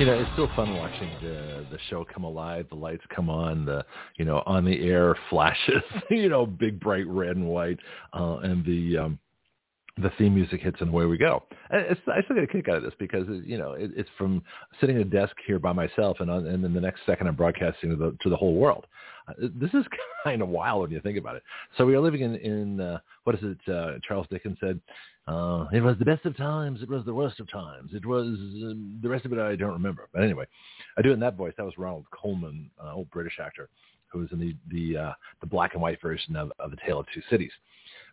You know, it's still fun watching the the show come alive, the lights come on, the you know on the air flashes, you know, big bright red and white, uh, and the um, the theme music hits and away we go. It's, I still get a kick out of this because you know it, it's from sitting at a desk here by myself, and on, and then the next second I'm broadcasting to the to the whole world. Uh, this is kind of wild when you think about it. So we are living in in uh, what is it? Uh, Charles Dickens said, uh, "It was the best of times. It was the worst of times. It was uh, the rest of it I don't remember." But anyway, I do it in that voice. That was Ronald Colman, uh, old British actor, who was in the the uh, the black and white version of, of the Tale of Two Cities.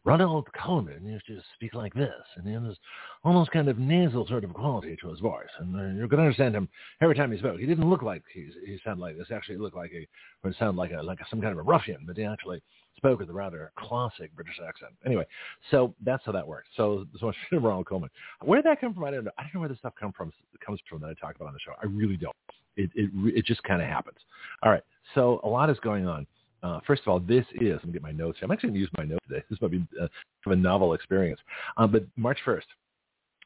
Ronald Colman used to speak like this, and he had this almost kind of nasal sort of quality to his voice, and uh, you could understand him every time he spoke. He didn't look like he, he sounded like this. Actually, he looked like a, or sounded like a like a, some kind of a ruffian, but he actually spoke with a rather classic British accent. Anyway, so that's how that works. So so much Ronald Colman. Where did that come from? I don't know. I don't know where this stuff come from comes from that I talk about on the show. I really don't. It it it just kind of happens. All right. So a lot is going on. Uh, first of all, this is, let me get my notes here. I'm actually going to use my notes today. This might be uh, a novel experience. Uh, but March 1st,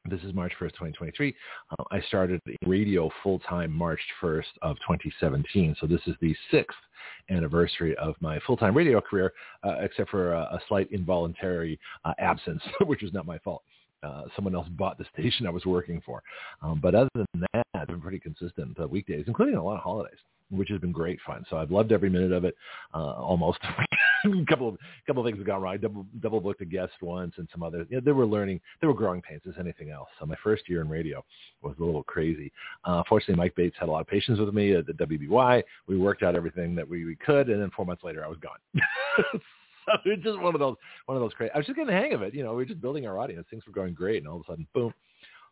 this is March 1st, 2023. Uh, I started radio full-time March 1st of 2017. So this is the sixth anniversary of my full-time radio career, uh, except for a, a slight involuntary uh, absence, which was not my fault. Uh, someone else bought the station I was working for. Um, but other than that, I've been pretty consistent uh, weekdays, including a lot of holidays which has been great fun. So I've loved every minute of it. Uh, almost a couple of couple of things have gone wrong. I double double booked a guest once and some other. You know, they were learning. They were growing pains as anything else. So my first year in radio was a little crazy. Uh, fortunately, Mike Bates had a lot of patience with me at the WBY. We worked out everything that we, we could, and then four months later, I was gone. so it's just one of those one of those crazy. I was just getting the hang of it. You know, we are just building our audience. Things were going great, and all of a sudden, boom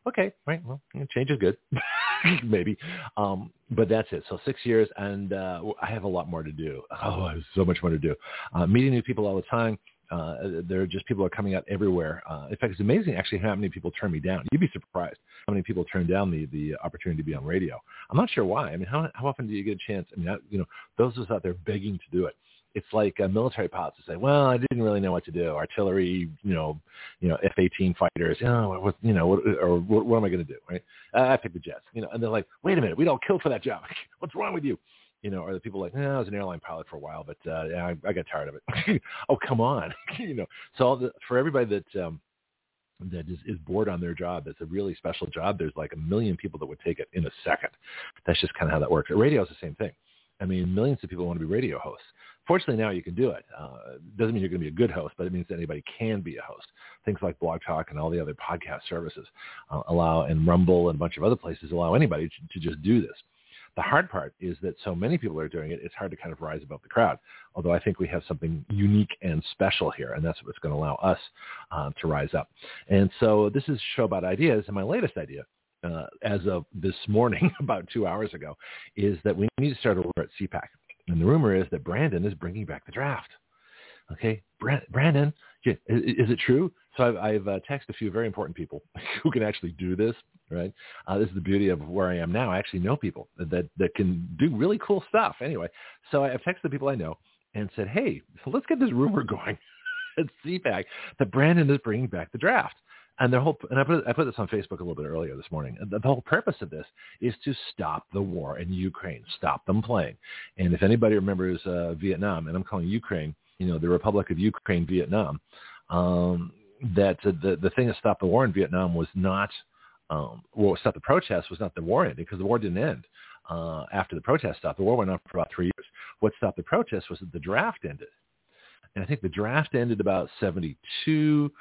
okay, right, well, change is good, maybe. Um, but that's it. So six years, and uh, I have a lot more to do. Oh, I have so much more to do. Uh, meeting new people all the time. Uh, there are just people are coming out everywhere. Uh, in fact, it's amazing actually how many people turn me down. You'd be surprised how many people turn down the the opportunity to be on radio. I'm not sure why. I mean, how how often do you get a chance? I mean, you know, those of us out there begging to do it it's like uh, military pilots to say, well, I didn't really know what to do. Artillery, you know, you know, F-18 fighters, you know, what, you know, what, or what, what am I going to do? Right? I pick the jets, you know, and they're like, wait a minute, we don't kill for that job. What's wrong with you? You know, or the people like, no, I was an airline pilot for a while, but uh, I, I got tired of it. oh, come on, you know. So the, for everybody that um, that is, is bored on their job. It's a really special job. There's like a million people that would take it in a second. That's just kind of how that works. Radio is the same thing. I mean, millions of people want to be radio hosts. Fortunately, now you can do it. Uh, doesn't mean you're going to be a good host, but it means that anybody can be a host. Things like Blog Talk and all the other podcast services uh, allow, and Rumble and a bunch of other places allow anybody to, to just do this. The hard part is that so many people are doing it, it's hard to kind of rise above the crowd. Although I think we have something unique and special here, and that's what's going to allow us uh, to rise up. And so this is a show about ideas, and my latest idea uh, as of this morning, about two hours ago, is that we need to start a war at CPAC. And the rumor is that Brandon is bringing back the draft. Okay, Brandon, is it true? So I've, I've uh, texted a few very important people who can actually do this. Right, uh, this is the beauty of where I am now. I actually know people that that can do really cool stuff. Anyway, so I've texted the people I know and said, hey, so let's get this rumor going at CPAC that Brandon is bringing back the draft. And the whole, and I put, I put this on Facebook a little bit earlier this morning. The, the whole purpose of this is to stop the war in Ukraine, stop them playing. And if anybody remembers uh, Vietnam, and I'm calling Ukraine, you know, the Republic of Ukraine, Vietnam, um, that the the thing that stopped the war in Vietnam was not, um, well, stop the protests was not the war ending because the war didn't end uh, after the protest stopped. The war went on for about three years. What stopped the protest was that the draft ended. And I think the draft ended about 72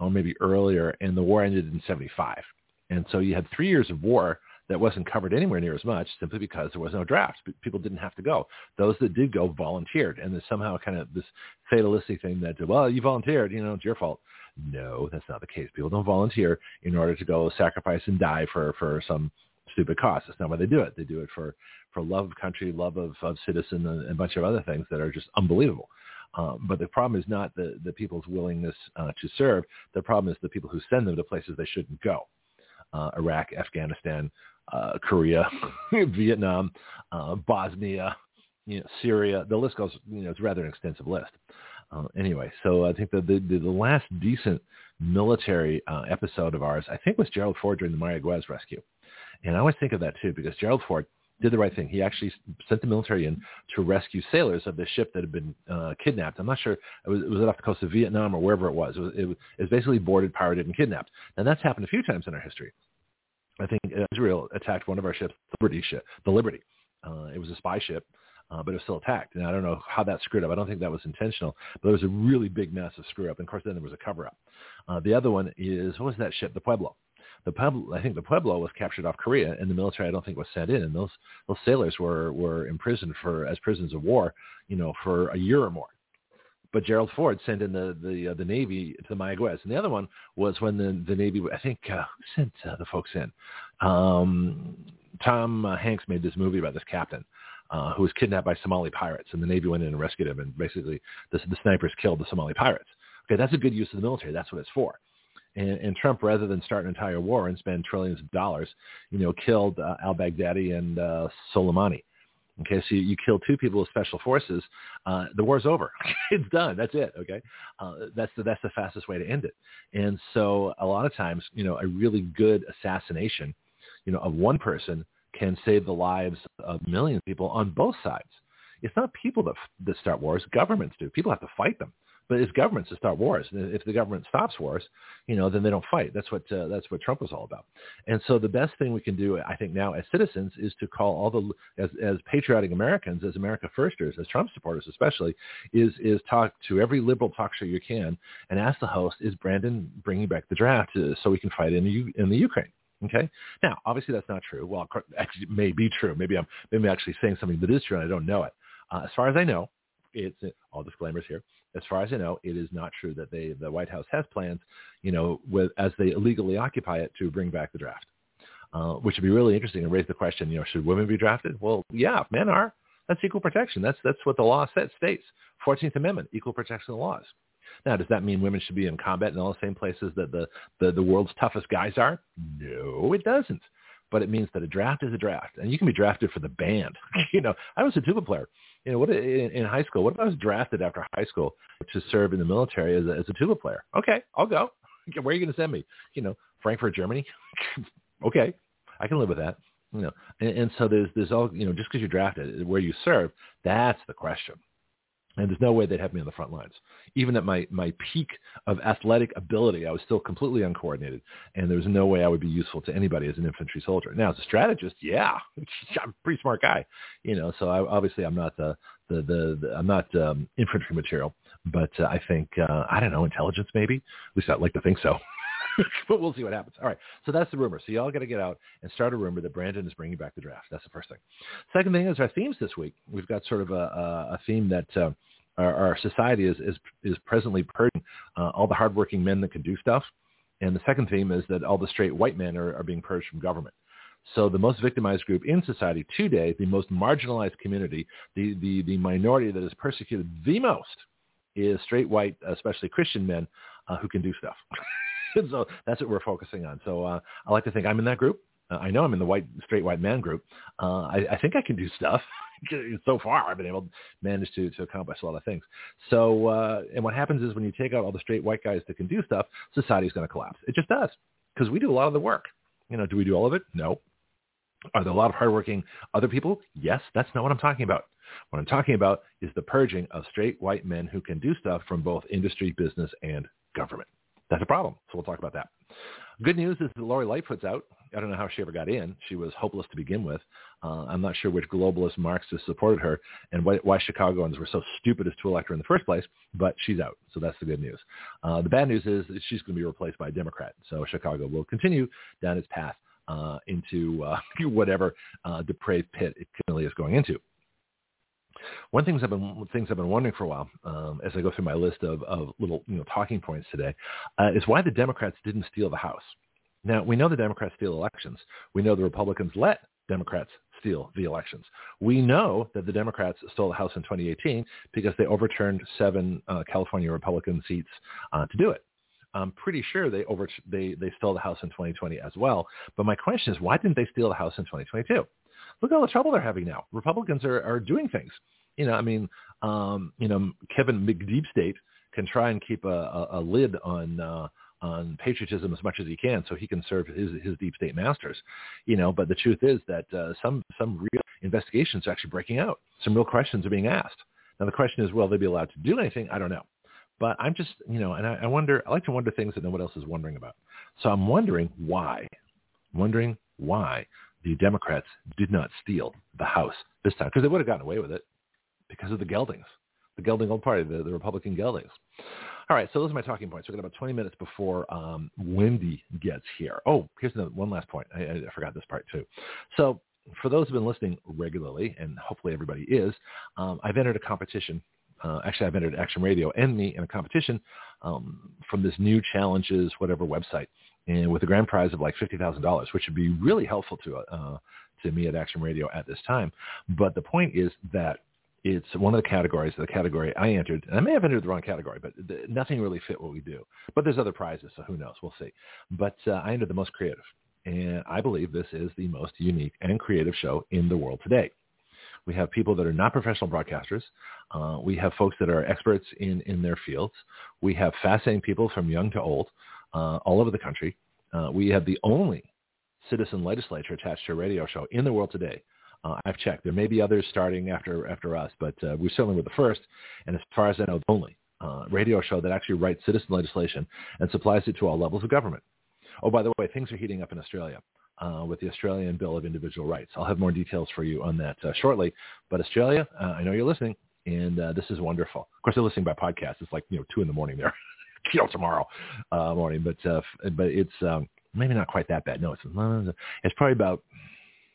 or maybe earlier, and the war ended in 75. And so you had three years of war that wasn't covered anywhere near as much simply because there was no draft. People didn't have to go. Those that did go volunteered. And there's somehow kind of this fatalistic thing that, well, you volunteered, you know, it's your fault. No, that's not the case. People don't volunteer in order to go sacrifice and die for, for some stupid cause. That's not why they do it. They do it for for love of country, love of, of citizen, and a bunch of other things that are just unbelievable. Um, but the problem is not the, the people's willingness uh, to serve. The problem is the people who send them to places they shouldn't go. Uh, Iraq, Afghanistan, uh, Korea, Vietnam, uh, Bosnia, you know, Syria. The list goes, you know, it's rather an extensive list. Uh, anyway, so I think that the, the, the last decent military uh, episode of ours, I think, was Gerald Ford during the Mayaguez rescue. And I always think of that too because Gerald Ford did the right thing. He actually sent the military in to rescue sailors of the ship that had been uh, kidnapped. I'm not sure it was, it off the coast of Vietnam or wherever it was. It was, it was, it was basically boarded, pirated, and kidnapped. And that's happened a few times in our history. I think Israel attacked one of our ships, the Liberty ship, the Liberty. Uh, it was a spy ship, uh, but it was still attacked. And I don't know how that screwed up. I don't think that was intentional, but it was a really big of screw up. And of course, then there was a cover up. Uh, the other one is what was that ship? The Pueblo. The Pueblo, I think the Pueblo was captured off Korea, and the military I don't think was sent in. And those those sailors were were imprisoned for as prisoners of war, you know, for a year or more but Gerald Ford sent in the the uh, the Navy to the Mayaguez, and the other one was when the the Navy I think uh, sent uh, the folks in. Um, Tom uh, Hanks made this movie about this captain uh, who was kidnapped by Somali pirates, and the Navy went in and rescued him, and basically the, the snipers killed the Somali pirates. Okay, that's a good use of the military. That's what it's for. And, and Trump, rather than start an entire war and spend trillions of dollars, you know, killed uh, al-Baghdadi and uh, Soleimani. Okay, so you, you kill two people with special forces, uh, the war's over. it's done. That's it. Okay, uh, that's the that's the fastest way to end it. And so a lot of times, you know, a really good assassination, you know, of one person can save the lives of millions of people on both sides. It's not people that, that start wars. Governments do. People have to fight them. But it's governments that start wars. If the government stops wars, you know, then they don't fight. That's what uh, that's what Trump was all about. And so the best thing we can do, I think, now as citizens is to call all the as as patriotic Americans, as America firsters, as Trump supporters especially, is is talk to every liberal talk show you can and ask the host, is Brandon bringing back the draft uh, so we can fight in the in the Ukraine? Okay. Now, obviously, that's not true. Well, actually, it may be true. Maybe I'm maybe I'm actually saying something that is true and I don't know it. Uh, as far as I know, it's all disclaimers here. As far as I know, it is not true that they the White House has plans, you know, with as they illegally occupy it to bring back the draft, uh, which would be really interesting and raise the question. You know, should women be drafted? Well, yeah, men are. That's equal protection. That's that's what the law says, states. Fourteenth Amendment, equal protection of laws. Now, does that mean women should be in combat in all the same places that the, the, the world's toughest guys are? No, it doesn't. But it means that a draft is a draft, and you can be drafted for the band. you know, I was a tuba player. You know, what in, in high school? What if I was drafted after high school to serve in the military as a, as a tuba player? Okay, I'll go. Where are you going to send me? You know, Frankfurt, Germany. okay, I can live with that. You know, and, and so there's there's all you know, just because you're drafted, where you serve, that's the question. And there's no way they'd have me on the front lines. Even at my, my peak of athletic ability, I was still completely uncoordinated. And there was no way I would be useful to anybody as an infantry soldier. Now, as a strategist, yeah, I'm a pretty smart guy. You know, so I, obviously I'm not the, the, the, the I'm not um, infantry material. But uh, I think, uh, I don't know, intelligence maybe? At least I'd like to think so. but we'll see what happens. All right. So that's the rumor. So y'all got to get out and start a rumor that Brandon is bringing back the draft. That's the first thing. Second thing is our themes this week. We've got sort of a, a theme that uh, our, our, society is, is, is presently purging uh, all the hardworking men that can do stuff. And the second theme is that all the straight white men are, are being purged from government. So the most victimized group in society today, the most marginalized community, the, the, the minority that is persecuted the most is straight white, especially Christian men uh, who can do stuff. so that's what we're focusing on. So uh, I like to think I'm in that group. Uh, I know I'm in the white, straight white man group. Uh, I, I think I can do stuff. so far, I've been able to manage to, to accomplish a lot of things. So, uh, and what happens is when you take out all the straight white guys that can do stuff, society's going to collapse. It just does because we do a lot of the work. You know, do we do all of it? No. Are there a lot of hardworking other people? Yes. That's not what I'm talking about. What I'm talking about is the purging of straight white men who can do stuff from both industry, business, and government. That's a problem. So we'll talk about that. Good news is that Lori Lightfoot's out. I don't know how she ever got in. She was hopeless to begin with. Uh, I'm not sure which globalist Marxists supported her and why, why, Chicagoans were so stupid as to elect her in the first place, but she's out. So that's the good news. Uh, the bad news is she's going to be replaced by a Democrat. So Chicago will continue down its path uh, into uh, whatever uh, depraved pit it currently is going into. One things I've been things I've been wondering for a while, um, as I go through my list of, of little you know talking points today, uh, is why the Democrats didn't steal the House. Now, we know the Democrats steal elections. We know the Republicans let Democrats steal the elections. We know that the Democrats stole the House in 2018 because they overturned seven uh, California Republican seats uh, to do it. I'm pretty sure they over they they stole the House in 2020 as well. But my question is, why didn't they steal the House in 2022? Look at all the trouble they're having now. Republicans are are doing things. You know, I mean, um, you know, Kevin McDeep State can try and keep a, a, a lid on uh, on patriotism as much as he can so he can serve his his deep state masters. You know but the truth is that uh, some some real investigations are actually breaking out. Some real questions are being asked. Now the question is will they be allowed to do anything? I don't know. But i'm just you know and i, I wonder i like to wonder things that no one else is wondering about. So i'm wondering why I'm wondering why the democrats did not steal the house this time because they would have gotten away with it because of the geldings the gelding old party the, the republican geldings all right, so those are my talking points. We've got about 20 minutes before um, Wendy gets here. Oh, here's another, one last point. I, I forgot this part too. So for those who've been listening regularly, and hopefully everybody is, um, I've entered a competition. Uh, actually, I've entered Action Radio and me in a competition um, from this new challenges whatever website, and with a grand prize of like fifty thousand dollars, which would be really helpful to uh, to me at Action Radio at this time. But the point is that it's one of the categories, the category I entered, and I may have entered the wrong category, but nothing really fit what we do. But there's other prizes, so who knows? We'll see. But uh, I entered the most creative, and I believe this is the most unique and creative show in the world today. We have people that are not professional broadcasters. Uh, we have folks that are experts in, in their fields. We have fascinating people from young to old uh, all over the country. Uh, we have the only citizen legislature attached to a radio show in the world today uh, I've checked. There may be others starting after after us, but uh, we certainly were the first, and as far as I know, the only uh, radio show that actually writes citizen legislation and supplies it to all levels of government. Oh, by the way, things are heating up in Australia. Uh, with the Australian Bill of Individual Rights. I'll have more details for you on that uh, shortly. But Australia, uh, I know you're listening, and this is wonderful. Of course, they're listening by podcast. It's like you know two in the morning there, know tomorrow uh, morning. But uh, but it's um, maybe not quite that bad. No, it's it's probably about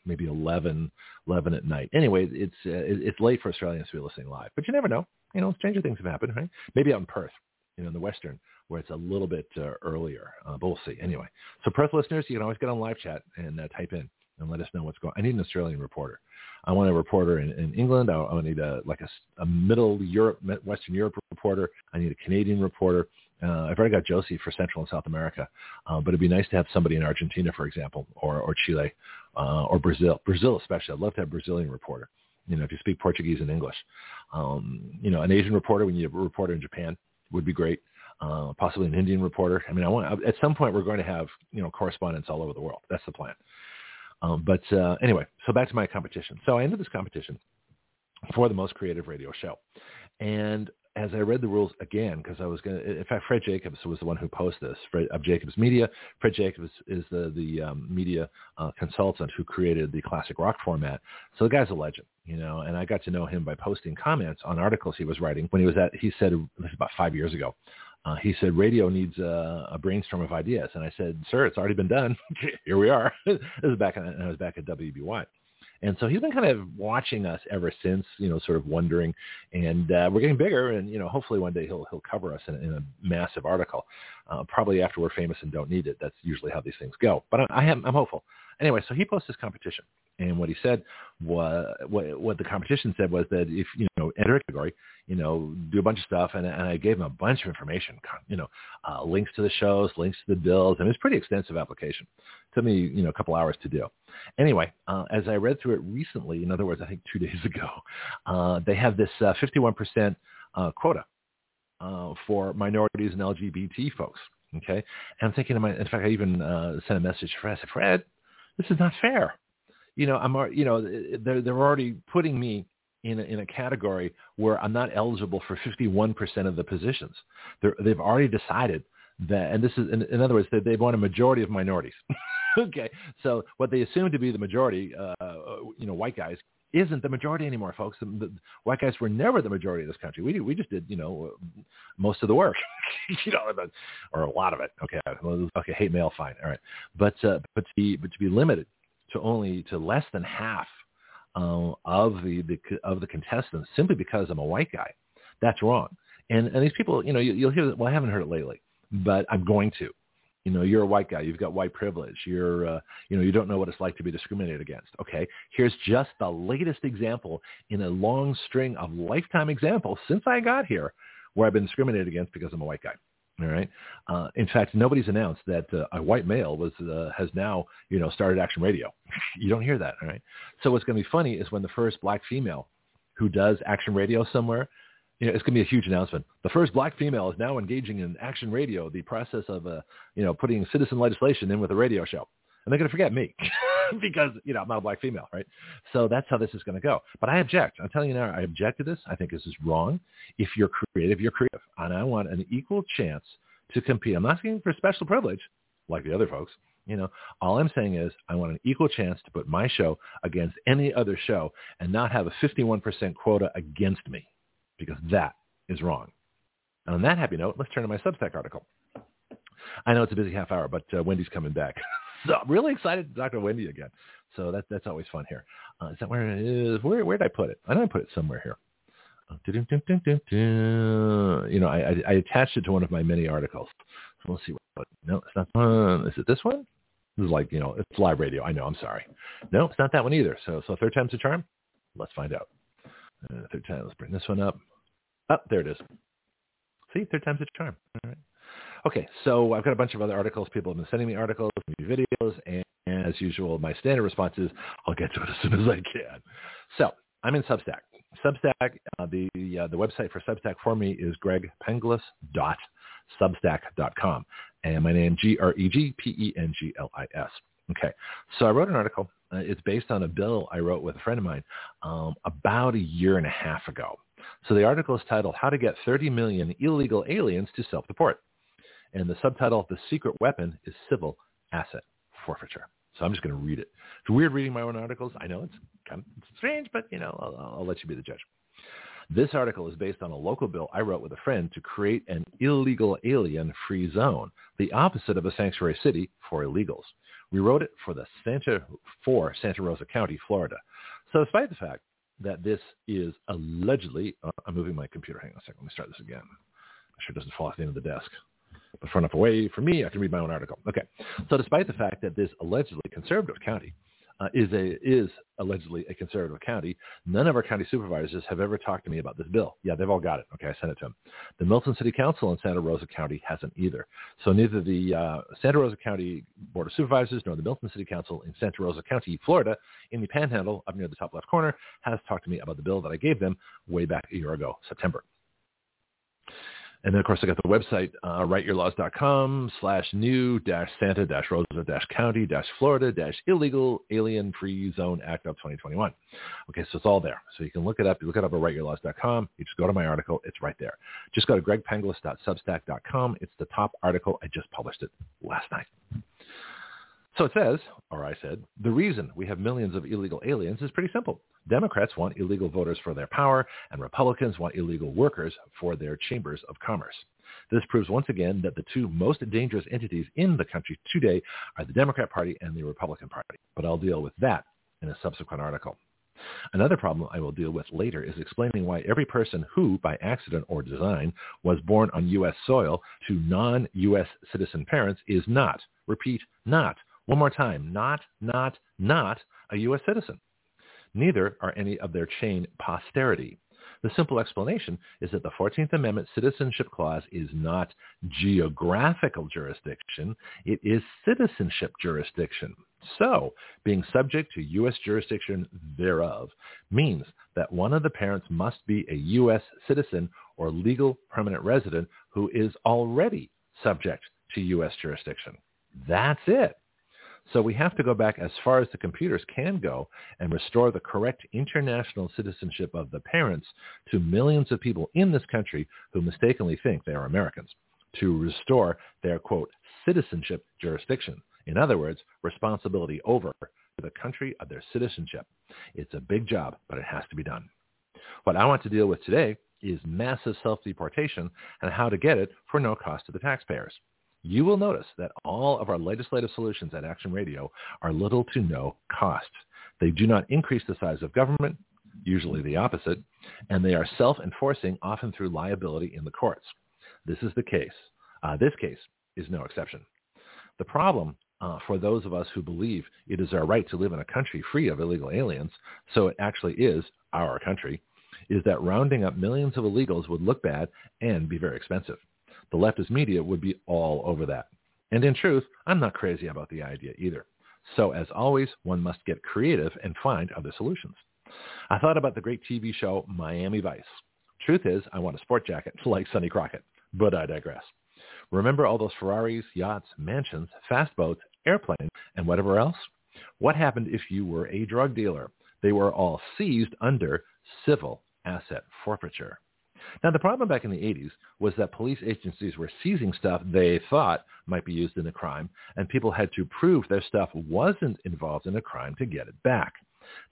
maybe 11, 11 at night. Anyway, it's uh, it's late for Australians to be listening live, but you never know. You know, stranger things have happened, right? Maybe out in Perth, you know, in the Western, where it's a little bit uh, earlier. Uh, but we'll see. Anyway, so Perth listeners, you can always get on live chat and uh, type in and let us know what's going. I need an Australian reporter. I want a reporter in, in England. I, I need a like a, a middle Europe, Western Europe reporter. I need a Canadian reporter. Uh, I've already got Josie for Central and South America, uh, but it'd be nice to have somebody in Argentina, for example, or, or Chile, uh, or Brazil. Brazil especially. I'd love to have a Brazilian reporter. You know, if you speak Portuguese and English, um, you know, an Asian reporter. We need a reporter in Japan would be great. Uh, possibly an Indian reporter. I mean, I want at some point we're going to have you know correspondents all over the world. That's the plan. Um, but uh, anyway, so back to my competition. So I entered this competition for the most creative radio show, and as I read the rules again, because I was going to, in fact, Fred Jacobs was the one who posted this, Fred, of Jacobs Media. Fred Jacobs is the, the um, media uh, consultant who created the classic rock format. So the guy's a legend, you know, and I got to know him by posting comments on articles he was writing when he was at, he said, this about five years ago, uh, he said, radio needs a, a, brainstorm of ideas. And I said, sir, it's already been done. Here we are. this is back, and I was back at WBY. And so he's been kind of watching us ever since, you know, sort of wondering. And uh, we're getting bigger, and you know, hopefully one day he'll he'll cover us in, in a massive article. Uh, probably after we're famous and don't need it. That's usually how these things go. But I, I am I'm hopeful. Anyway, so he posted this competition, and what he said was what, what the competition said was that if you know enter a category, you know, do a bunch of stuff, and, and I gave him a bunch of information, you know, uh, links to the shows, links to the bills, and it's pretty extensive application. It took me you know a couple hours to do. Anyway, uh, as I read through it recently, in other words, I think two days ago, uh, they have this uh, 51% uh, quota uh, for minorities and LGBT folks. Okay, and I'm thinking, my, in fact, I even uh, sent a message to Fred. I said, Fred, this is not fair. You know, I'm, you know, they're they're already putting me in a, in a category where I'm not eligible for 51% of the positions. They're, they've already decided that, and this is, in, in other words, that they want a majority of minorities. okay, so what they assume to be the majority, uh, you know, white guys, isn't the majority anymore, folks. The, the, white guys were never the majority of this country. We we just did, you know, most of the work, you know, or a lot of it. Okay, okay, hate mail, fine, all right, but uh, but to be but to be limited to only to less than half uh, of the, the of the contestants simply because I'm a white guy, that's wrong. And and these people, you know, you, you'll hear. That. Well, I haven't heard it lately, but I'm going to You know, you're a white guy. You've got white privilege. You're, uh, you know, you don't know what it's like to be discriminated against. Okay, here's just the latest example in a long string of lifetime examples since I got here, where I've been discriminated against because I'm a white guy. All right. Uh, in fact, nobody's announced that uh, a white male was uh, has now you know started Action Radio. you don't hear that. All right. So what's going to be funny is when the first black female who does Action Radio somewhere you know, it's going to be a huge announcement. The first black female is now engaging in action radio, the process of, uh, you know, putting citizen legislation in with a radio show. And they're going to forget me because, you know, I'm not a black female, right? So that's how this is going to go. But I object. I'm telling you now, I object to this. I think this is wrong. If you're creative, you're creative. And I want an equal chance to compete. I'm not asking for special privilege like the other folks. You know, all I'm saying is I want an equal chance to put my show against any other show and not have a 51% quota against me because that is wrong. And on that happy note, let's turn to my Substack article. I know it's a busy half hour, but uh, Wendy's coming back. so I'm really excited to talk to Wendy again. So that, that's always fun here. Uh, is that where it is? Where, where did I put it? I know I put it somewhere here. Uh, you know, I, I, I, attached it to one of my many articles. So let's see what. No, it's not. Uh, is it this one? This is like you know, it's live radio. I know. I'm sorry. No, it's not that one either. So so third time's a charm. Let's find out. Uh, third time. Let's bring this one up. Oh, there it is. See, third time's a charm. All right. Okay, so I've got a bunch of other articles. People have been sending me articles, videos, and, and as usual, my standard response is I'll get to it as soon as I can. So I'm in Substack. Substack, uh, the uh, the website for Substack for me is gregpenglis.substack.com, and my name G R E G P E N G L I S. Okay, so I wrote an article uh, it's based on a bill I wrote with a friend of mine um, about a year and a half ago. So the article is titled "How to Get 30 Million Illegal Aliens to Self-Deport," and the subtitle "The Secret Weapon is Civil Asset Forfeiture." So I'm just going to read it. It's weird reading my own articles. I know it's kind of strange, but you know I'll, I'll let you be the judge. This article is based on a local bill I wrote with a friend to create an illegal alien-free zone, the opposite of a sanctuary city for illegals. We wrote it for the Santa for Santa Rosa County, Florida. So despite the fact that this is allegedly, uh, I'm moving my computer. Hang on a second. Let me start this again. I sure it doesn't fall off the end of the desk. But far enough away for me, I can read my own article. Okay. So despite the fact that this allegedly conservative county uh, is a is allegedly a conservative county. None of our county supervisors have ever talked to me about this bill. Yeah, they've all got it. Okay, I sent it to them. The Milton City Council in Santa Rosa County hasn't either. So neither the uh, Santa Rosa County Board of Supervisors nor the Milton City Council in Santa Rosa County, Florida, in the Panhandle up near the top left corner, has talked to me about the bill that I gave them way back a year ago, September. And then, of course, I got the website, uh, writeyourlaws.com slash new dash Santa dash Rosa dash County dash Florida dash Illegal Alien Free Zone Act of 2021. Okay, so it's all there. So you can look it up. You look it up at writeyourlaws.com. You just go to my article. It's right there. Just go to gregpenglis.substack.com. It's the top article. I just published it last night. So it says, or I said, the reason we have millions of illegal aliens is pretty simple. Democrats want illegal voters for their power, and Republicans want illegal workers for their chambers of commerce. This proves once again that the two most dangerous entities in the country today are the Democrat Party and the Republican Party. But I'll deal with that in a subsequent article. Another problem I will deal with later is explaining why every person who, by accident or design, was born on U.S. soil to non-U.S. citizen parents is not, repeat, not one more time, not, not, not a U.S. citizen. Neither are any of their chain posterity. The simple explanation is that the 14th Amendment Citizenship Clause is not geographical jurisdiction, it is citizenship jurisdiction. So, being subject to U.S. jurisdiction thereof means that one of the parents must be a U.S. citizen or legal permanent resident who is already subject to U.S. jurisdiction. That's it. So we have to go back as far as the computers can go and restore the correct international citizenship of the parents to millions of people in this country who mistakenly think they are Americans, to restore their, quote, citizenship jurisdiction. In other words, responsibility over the country of their citizenship. It's a big job, but it has to be done. What I want to deal with today is massive self-deportation and how to get it for no cost to the taxpayers you will notice that all of our legislative solutions at Action Radio are little to no cost. They do not increase the size of government, usually the opposite, and they are self-enforcing, often through liability in the courts. This is the case. Uh, this case is no exception. The problem uh, for those of us who believe it is our right to live in a country free of illegal aliens, so it actually is our country, is that rounding up millions of illegals would look bad and be very expensive. The leftist media would be all over that. And in truth, I'm not crazy about the idea either. So as always, one must get creative and find other solutions. I thought about the great TV show Miami Vice. Truth is, I want a sport jacket like Sonny Crockett, but I digress. Remember all those Ferraris, yachts, mansions, fast boats, airplanes, and whatever else? What happened if you were a drug dealer? They were all seized under civil asset forfeiture. Now, the problem back in the 80s was that police agencies were seizing stuff they thought might be used in a crime, and people had to prove their stuff wasn't involved in a crime to get it back.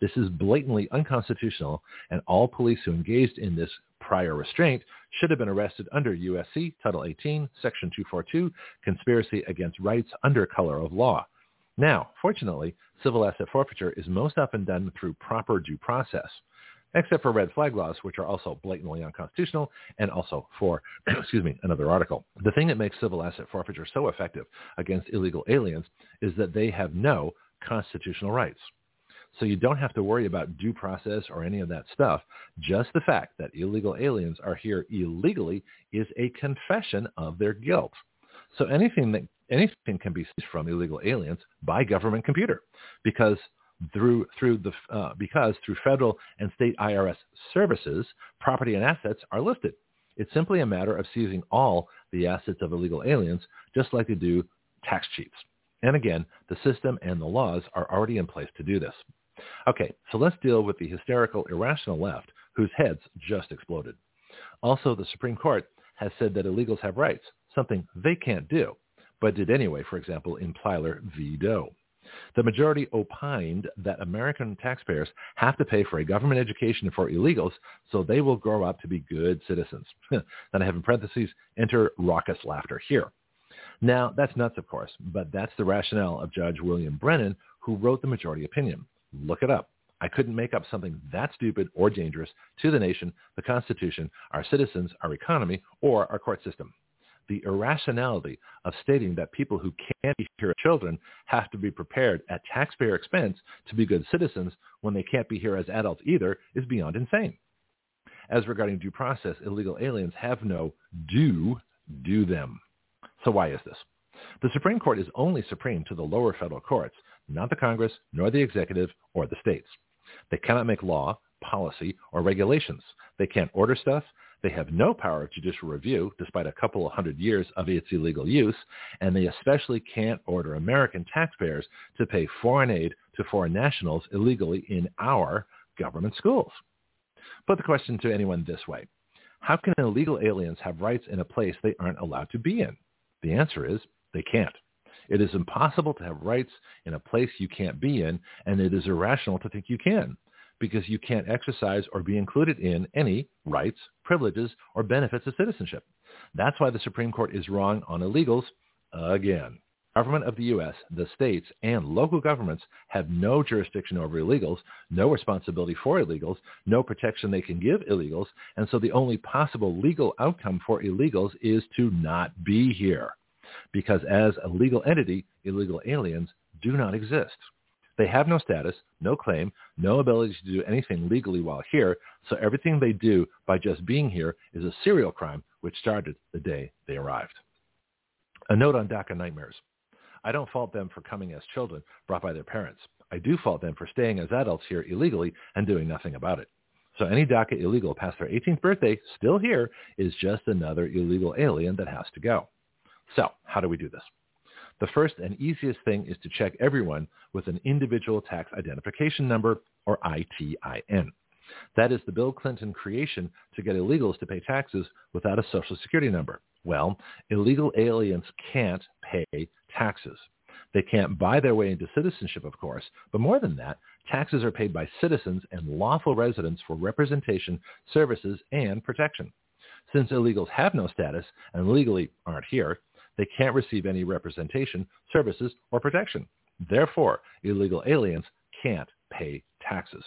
This is blatantly unconstitutional, and all police who engaged in this prior restraint should have been arrested under USC Title 18, Section 242, Conspiracy Against Rights under color of law. Now, fortunately, civil asset forfeiture is most often done through proper due process, except for red flag laws, which are also blatantly unconstitutional, and also for, excuse me, another article. The thing that makes civil asset forfeiture so effective against illegal aliens is that they have no constitutional rights. So you don't have to worry about due process or any of that stuff. Just the fact that illegal aliens are here illegally is a confession of their guilt. So anything that anything can be seized from illegal aliens by government computer because through through the uh, because through federal and state IRS services, property and assets are listed. It's simply a matter of seizing all the assets of illegal aliens, just like they do tax cheats. And again, the system and the laws are already in place to do this. Okay, so let's deal with the hysterical, irrational left whose heads just exploded. Also, the Supreme Court has said that illegals have rights, something they can't do, but did anyway, for example, in Plyler v. Doe. The majority opined that American taxpayers have to pay for a government education for illegals so they will grow up to be good citizens. then I have in parentheses, enter raucous laughter here. Now, that's nuts, of course, but that's the rationale of Judge William Brennan, who wrote the majority opinion. Look it up. I couldn't make up something that stupid or dangerous to the nation, the Constitution, our citizens, our economy, or our court system. The irrationality of stating that people who can't be here as children have to be prepared at taxpayer expense to be good citizens when they can't be here as adults either is beyond insane. As regarding due process, illegal aliens have no due do them. So why is this? The Supreme Court is only supreme to the lower federal courts, not the Congress, nor the executive, or the states. They cannot make law, policy, or regulations. They can't order stuff. They have no power of judicial review, despite a couple of hundred years of its illegal use, and they especially can't order American taxpayers to pay foreign aid to foreign nationals illegally in our government schools. Put the question to anyone this way. How can illegal aliens have rights in a place they aren't allowed to be in? The answer is they can't. It is impossible to have rights in a place you can't be in, and it is irrational to think you can because you can't exercise or be included in any rights, privileges, or benefits of citizenship. That's why the Supreme Court is wrong on illegals again. Government of the U.S., the states, and local governments have no jurisdiction over illegals, no responsibility for illegals, no protection they can give illegals, and so the only possible legal outcome for illegals is to not be here because as a legal entity, illegal aliens do not exist. They have no status, no claim, no ability to do anything legally while here, so everything they do by just being here is a serial crime which started the day they arrived. A note on DACA nightmares. I don't fault them for coming as children brought by their parents. I do fault them for staying as adults here illegally and doing nothing about it. So any DACA illegal past their 18th birthday still here is just another illegal alien that has to go. So how do we do this? The first and easiest thing is to check everyone with an individual tax identification number or ITIN. That is the Bill Clinton creation to get illegals to pay taxes without a social security number. Well, illegal aliens can't pay taxes. They can't buy their way into citizenship, of course, but more than that, taxes are paid by citizens and lawful residents for representation, services, and protection. Since illegals have no status and legally aren't here, they can't receive any representation, services, or protection. Therefore, illegal aliens can't pay taxes.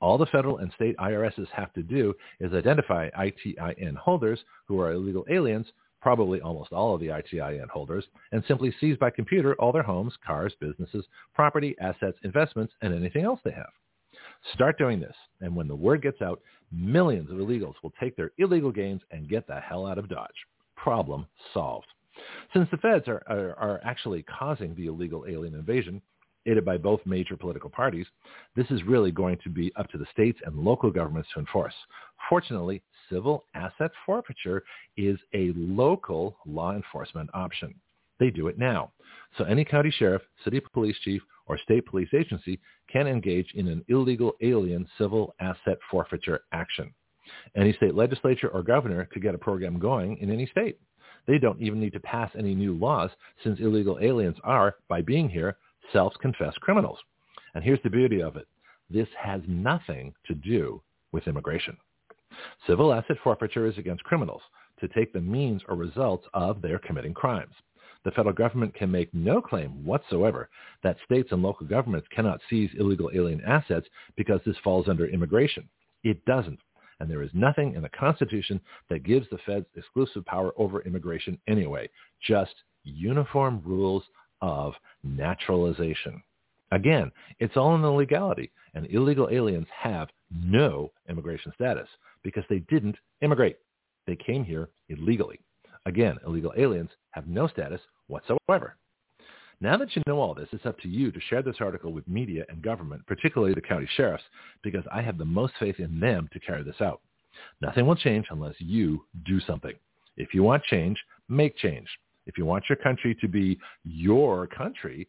All the federal and state IRSs have to do is identify ITIN holders who are illegal aliens, probably almost all of the ITIN holders, and simply seize by computer all their homes, cars, businesses, property, assets, investments, and anything else they have. Start doing this, and when the word gets out, millions of illegals will take their illegal gains and get the hell out of Dodge. Problem solved. Since the feds are, are, are actually causing the illegal alien invasion, aided by both major political parties, this is really going to be up to the states and local governments to enforce. Fortunately, civil asset forfeiture is a local law enforcement option. They do it now. So any county sheriff, city police chief, or state police agency can engage in an illegal alien civil asset forfeiture action. Any state legislature or governor could get a program going in any state. They don't even need to pass any new laws since illegal aliens are, by being here, self-confessed criminals. And here's the beauty of it. This has nothing to do with immigration. Civil asset forfeiture is against criminals to take the means or results of their committing crimes. The federal government can make no claim whatsoever that states and local governments cannot seize illegal alien assets because this falls under immigration. It doesn't. And there is nothing in the Constitution that gives the feds exclusive power over immigration anyway, just uniform rules of naturalization. Again, it's all in the legality, and illegal aliens have no immigration status because they didn't immigrate. They came here illegally. Again, illegal aliens have no status whatsoever. Now that you know all this, it's up to you to share this article with media and government, particularly the county sheriffs, because I have the most faith in them to carry this out. Nothing will change unless you do something. If you want change, make change. If you want your country to be your country,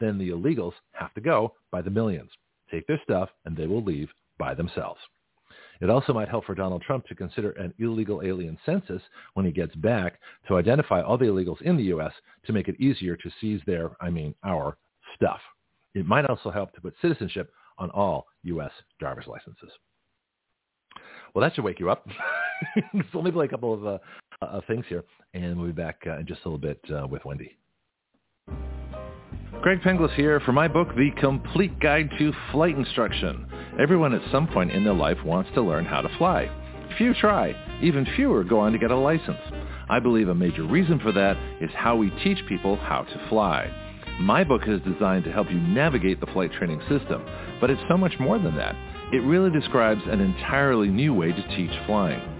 then the illegals have to go by the millions. Take their stuff and they will leave by themselves. It also might help for Donald Trump to consider an illegal alien census when he gets back to identify all the illegals in the U.S. to make it easier to seize their, I mean, our stuff. It might also help to put citizenship on all U.S. driver's licenses. Well, that should wake you up. So Let's only play a couple of uh, uh, things here, and we'll be back uh, in just a little bit uh, with Wendy. Greg Penglis here for my book, The Complete Guide to Flight Instruction. Everyone at some point in their life wants to learn how to fly. Few try. Even fewer go on to get a license. I believe a major reason for that is how we teach people how to fly. My book is designed to help you navigate the flight training system, but it's so much more than that. It really describes an entirely new way to teach flying.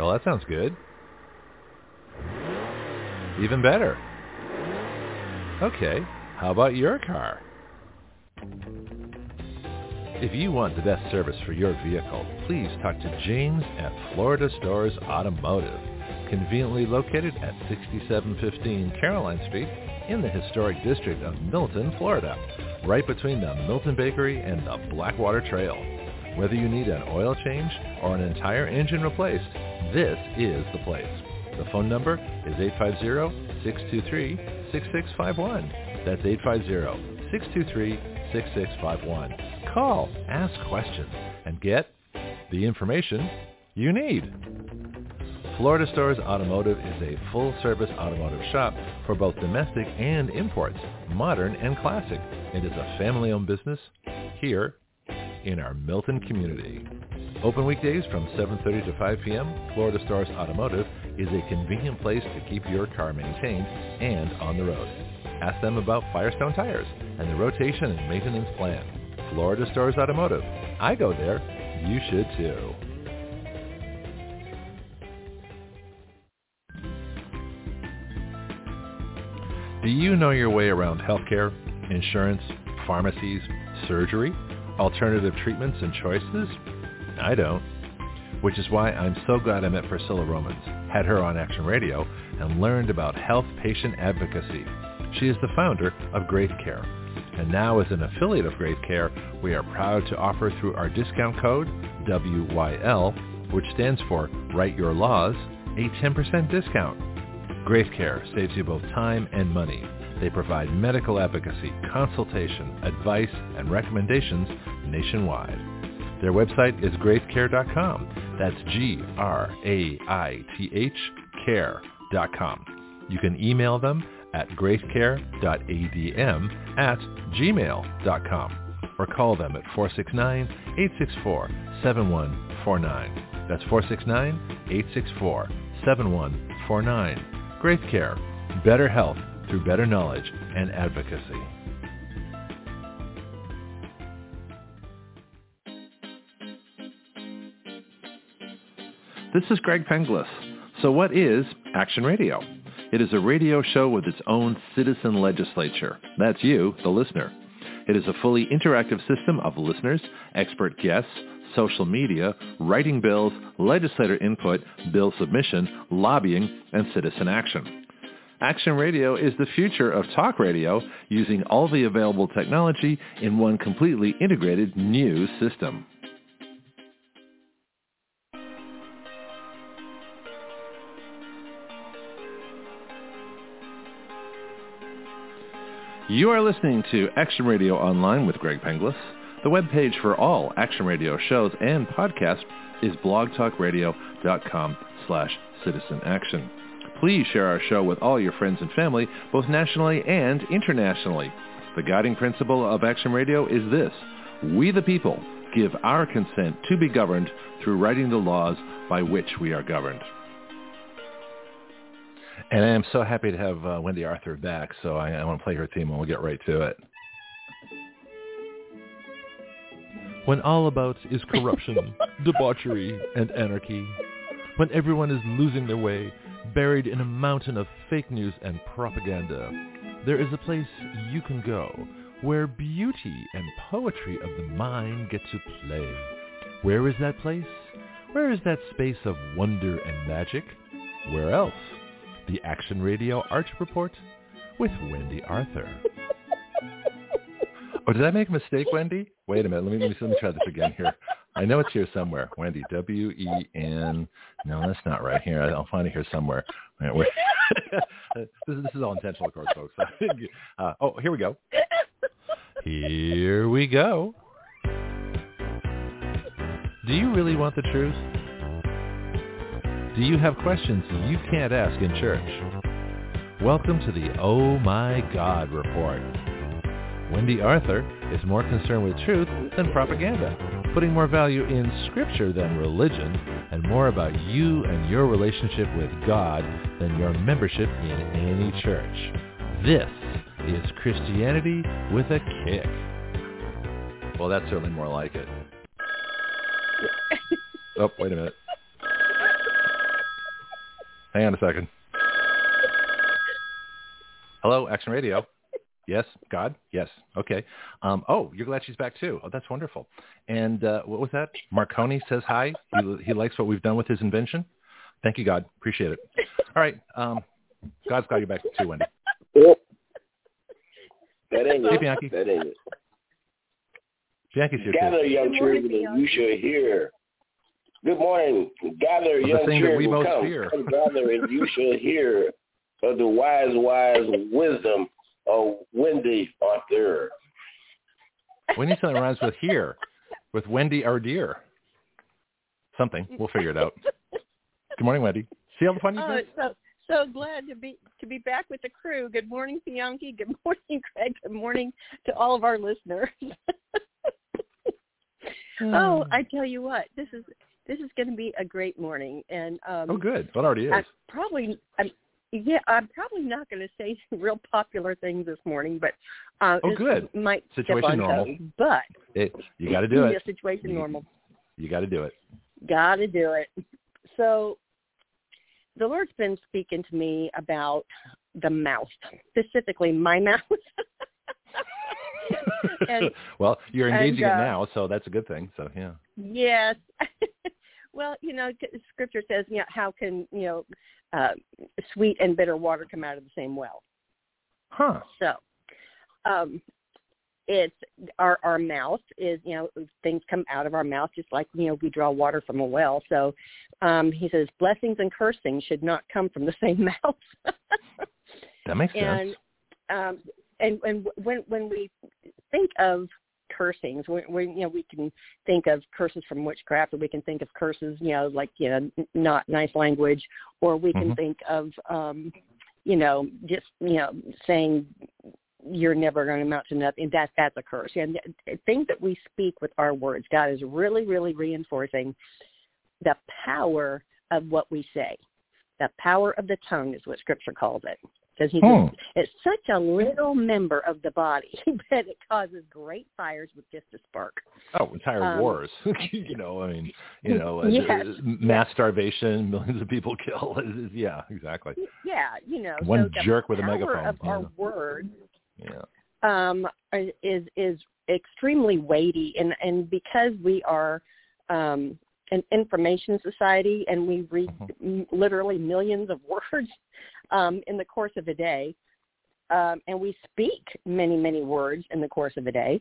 Well, that sounds good. Even better. Okay, how about your car? If you want the best service for your vehicle, please talk to James at Florida Stores Automotive, conveniently located at 6715 Caroline Street in the historic district of Milton, Florida, right between the Milton Bakery and the Blackwater Trail. Whether you need an oil change or an entire engine replaced, this is the place. The phone number is 850-623-6651. That's 850-623-6651 call, ask questions, and get the information you need. Florida Stores Automotive is a full-service automotive shop for both domestic and imports, modern and classic. It is a family-owned business here in our Milton community. Open weekdays from 7.30 to 5 p.m., Florida Stars Automotive is a convenient place to keep your car maintained and on the road. Ask them about Firestone tires and the rotation and maintenance plan. Florida Stars Automotive. I go there. You should too. Do you know your way around healthcare, insurance, pharmacies, surgery, alternative treatments and choices? I don't. Which is why I'm so glad I met Priscilla Romans, had her on Action Radio, and learned about health patient advocacy. She is the founder of Graith Care, and now as an affiliate of Graith Care, we are proud to offer through our discount code WYL which stands for Write Your Laws, a 10% discount. Care saves you both time and money. They provide medical advocacy, consultation, advice, and recommendations nationwide. Their website is graithcare.com. That's G-R-A-I-T-H care.com. You can email them at graithcare.adm at gmail.com or call them at 469-864-7149. That's 469-864-7149. Graith Care, better health through better knowledge and advocacy. This is Greg Penglis. So what is Action Radio? It is a radio show with its own citizen legislature. That's you, the listener. It is a fully interactive system of listeners, expert guests, social media, writing bills, legislator input, bill submission, lobbying, and citizen action. Action Radio is the future of talk radio using all the available technology in one completely integrated new system. You are listening to Action Radio Online with Greg Penglis. The webpage for all Action Radio shows and podcasts is blogtalkradio.com slash citizen action. Please share our show with all your friends and family, both nationally and internationally. The guiding principle of Action Radio is this. We the people give our consent to be governed through writing the laws by which we are governed. And I am so happy to have uh, Wendy Arthur back, so I, I want to play her theme and we'll get right to it. When all about is corruption, debauchery, and anarchy, when everyone is losing their way, buried in a mountain of fake news and propaganda, there is a place you can go where beauty and poetry of the mind get to play. Where is that place? Where is that space of wonder and magic? Where else? the Action Radio Art Report with Wendy Arthur. oh, did I make a mistake, Wendy? Wait a minute. Let me, let me, let me try this again here. I know it's here somewhere. Wendy, W-E-N. No, that's not right here. I'll find it here somewhere. This, is, this is all intentional, of course, folks. Uh, oh, here we go. Here we go. Do you really want the truth? Do you have questions you can't ask in church? Welcome to the Oh My God Report. Wendy Arthur is more concerned with truth than propaganda, putting more value in scripture than religion, and more about you and your relationship with God than your membership in any church. This is Christianity with a kick. Well, that's certainly more like it. oh, wait a minute. Hang on a second. Hello, Action Radio. Yes, God. Yes. Okay. Um, oh, you're glad she's back too. Oh, that's wonderful. And uh, what was that? Marconi says hi. He, he likes what we've done with his invention. Thank you, God. Appreciate it. All right. Um, God's got you back too, Wendy. That ain't hey, it. Bianchi. That ain't it. Bianchi's here Gather, too. young children, and you shall hear. Good morning. Gather, the young we children, most come. fear. Come gather, and you shall hear of the wise, wise wisdom of Wendy Arthur. We need something that rhymes with here, with Wendy our dear. Something. We'll figure it out. Good morning, Wendy. See all the fun you Oh, so so glad to be to be back with the crew. Good morning, Bianchi. Good morning, Craig. Good morning to all of our listeners. oh, I tell you what, this is this is going to be a great morning, and um, Oh, good. Well, it already is. I probably I'm, yeah, I'm probably not going to say real popular things this morning, but uh, Oh, good. might Situation on normal. toes, but It, you got to do yeah, it. situation You- normal. You got to do it. Got to do it. So the Lord's been speaking to me about the mouth, specifically my mouth. and well, you're and, engaging uh, it now, so that's a good thing. So yeah. yes. Well, you know, scripture says, you know, how can, you know, uh, sweet and bitter water come out of the same well? Huh. So, um, it's our our mouth is you know things come out of our mouth just like you know we draw water from a well so um he says blessings and cursing should not come from the same mouth that makes and sense um and and when when we think of cursings we, we you know we can think of curses from witchcraft or we can think of curses you know like you know not nice language or we can Mhm. think of um you know just you know saying you're never going to amount to nothing. That that's a curse. And things that we speak with our words, God is really, really reinforcing the power of what we say. The power of the tongue is what Scripture calls it. Because he Hmm. it's such a little member of the body that it causes great fires with just a spark. Oh, entire Um, wars. you know, I mean, you know, Yes, mass starvation, millions of people killed. yeah, exactly. Yeah, you know, One so jerk with a megaphone, of our yeah. words Yeah. um, is is extremely weighty, and and because we are um, an information society and we read Mm-hmm. m- literally millions of words um, in the course of a day, um, and we speak many many words in the course of a day.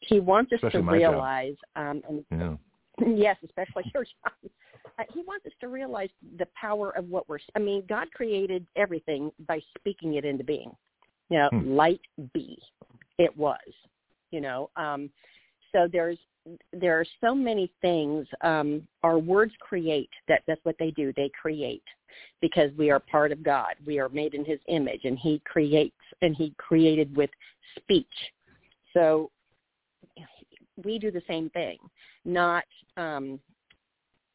He wants us Especially to realize, um, and Yeah. yes, especially your job. Uh, he wants us to realize the power of what we're. I mean, God created everything by speaking it into being. You know, Hmm. light be. It was. You know, um, so there's there are so many things. Um, our words create. That that's what they do. They create because we are part of God. We are made in His image, and He creates, and He created with speech. So we do the same thing, not um,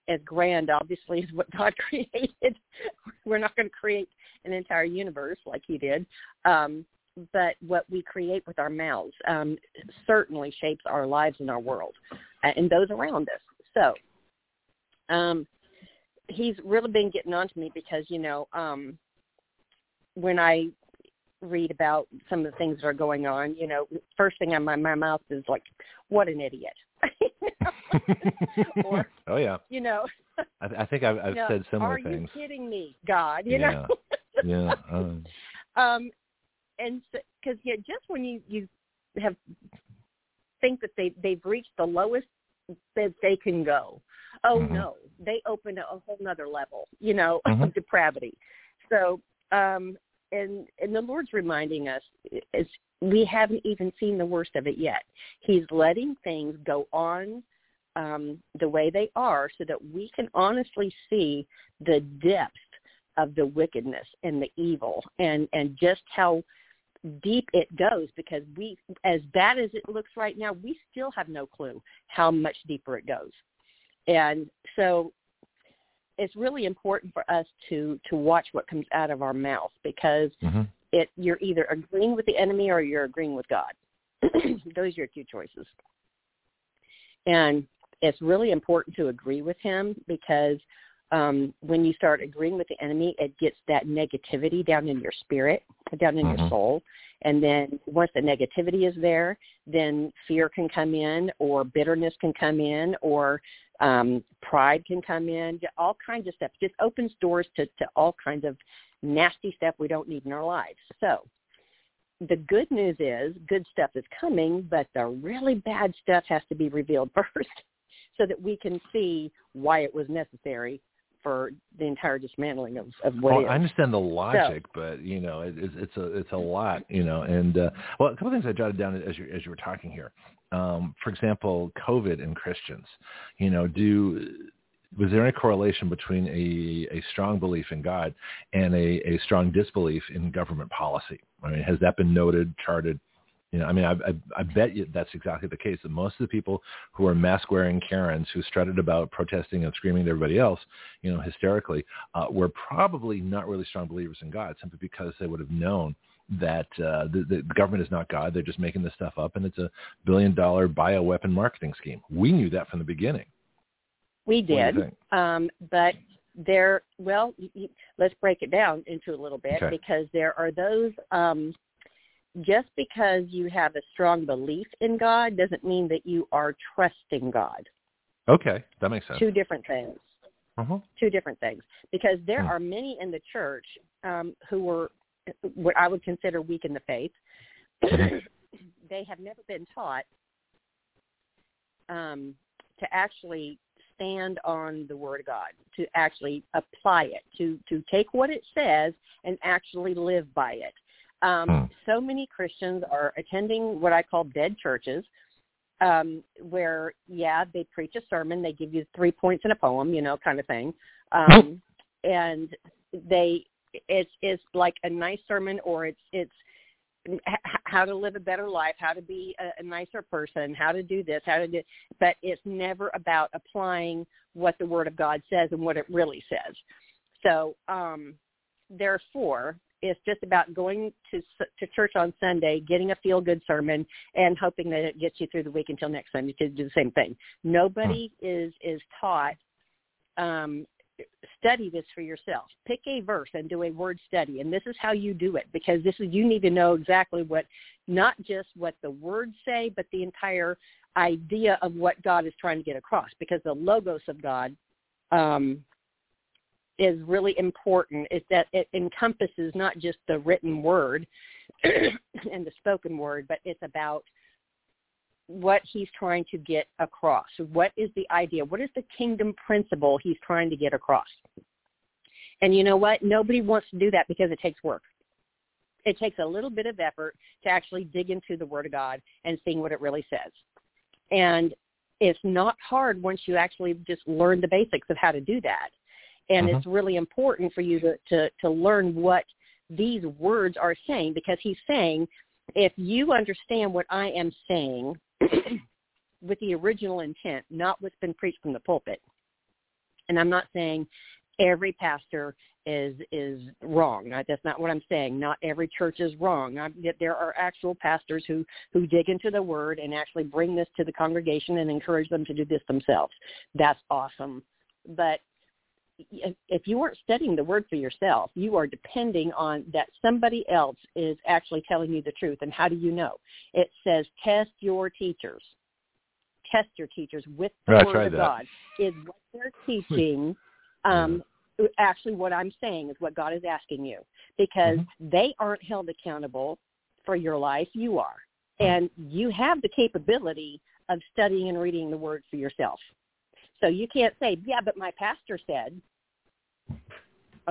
as grand, obviously, as what God created. We're not going to create an entire universe like He did, um, but what we create with our mouths um, certainly shapes our lives and our world, uh, and those around us. So, um, He's really been getting on to me because you know um, when I read about some of the things that are going on, you know, first thing on my, my mouth is like, "What an idiot." Or- oh yeah. you know, I, I think I've, I've no, said similar are things. you kidding me, God? You yeah. know. yeah. Um, um, and because yeah, just when you you have think that they they've reached the lowest that they can go, oh Mhm. no, they open a whole nother level, you know, Mhm. of depravity. So, um, and and the Lord's reminding us is we haven't even seen the worst of it yet. He's letting things go on um, the way they are so that we can honestly see the depth of the wickedness and the evil and and just how deep it goes because we as bad as it looks right now we still have no clue how much deeper it goes and so it's really important for us to to watch what comes out of our mouth because mhm. it you're either agreeing with the enemy or you're agreeing with God. Those are your two choices. And it's really important to agree with him because um, when you start agreeing with the enemy, it gets that negativity down in your spirit, down in your Mhm. soul. And then once the negativity is there, then fear can come in or bitterness can come in or um, pride can come in, all kinds of stuff. It just opens doors to, to all kinds of nasty stuff we don't need in our lives. So the good news is good stuff is coming, but the really bad stuff has to be revealed first so that we can see why it was necessary for the entire dismantling of, of what well, is. I understand the logic, but you know, it, it's it's a it's a lot, you know. And uh, well, a couple of things I jotted down as you as you were talking here. Um, for example, COVID and Christians. You know, do was there any correlation between a a strong belief in God and a a strong disbelief in government policy? I mean, has that been noted, charted? You know, I mean, I, I, I bet you that's exactly the case. That most of the people who are mask-wearing Karens who strutted about protesting and screaming at everybody else, you know, hysterically, uh, were probably not really strong believers in God, simply because they would have known that uh, the, the government is not God. They're just making this stuff up, and it's a billion-dollar bioweapon marketing scheme. We knew that from the beginning. we What do you did, um, but there. Well, let's break it down into a little bit Okay. because there are those. Um, just because you have a strong belief in God doesn't mean that you are trusting God. Okay, that makes sense. Two different things. Uh-huh. two different things because there Hmm. are many in the church um, who were what I would consider weak in the faith, they have never been taught um, to actually stand on the word of God, to actually apply it, to to take what it says and actually live by it. Um, Hmm. So many Christians are attending what I call dead churches, um, where yeah, they preach a sermon, they give you three points in a poem, you know, kind of thing, um, and they it's it's like a nice sermon, or it's it's how to live a better life, how to be a, a nicer person, how to do this, how to do, but it's never about applying what the Word of God says and what it really says. So, um, therefore, it's just about going to to church on Sunday, getting a feel good sermon, and hoping that it gets you through the week until next Sunday to do the same thing. Nobody is is taught um, study this for yourself. Pick a verse and do a word study, and this is how you do it because this is you need to know exactly what, not just what the words say, but the entire idea of what God is trying to get across. Because the logos of God um, is really important. Is that it encompasses not just the written word and the spoken word, but it's about what he's trying to get across. What is the idea? What is the kingdom principle he's trying to get across? And you know what? Nobody wants to do that because it takes work. It takes a little bit of effort to actually dig into the Word of God and seeing what it really says. And it's not hard once you actually just learn the basics of how to do that. And Mhm. it's really important for you to, to, to learn what these words are saying because he's saying if you understand what I am saying with the original intent, not what's been preached from the pulpit, and I'm not saying every pastor is is wrong. That's not what I'm saying. Not every church is wrong. I, there are actual pastors who who dig into the word and actually bring this to the congregation and encourage them to do this themselves. That's awesome. But if you aren't studying the word for yourself, you are depending on that somebody else is actually telling you the truth. And how do you know? It says test your teachers. Test your teachers with the Yeah, I word of that. God. Is what they're teaching um, actually what I'm saying is what God is asking you because they aren't held accountable for your life. You are. And you have the capability of studying and reading the word for yourself. So you can't say, yeah, but my pastor said,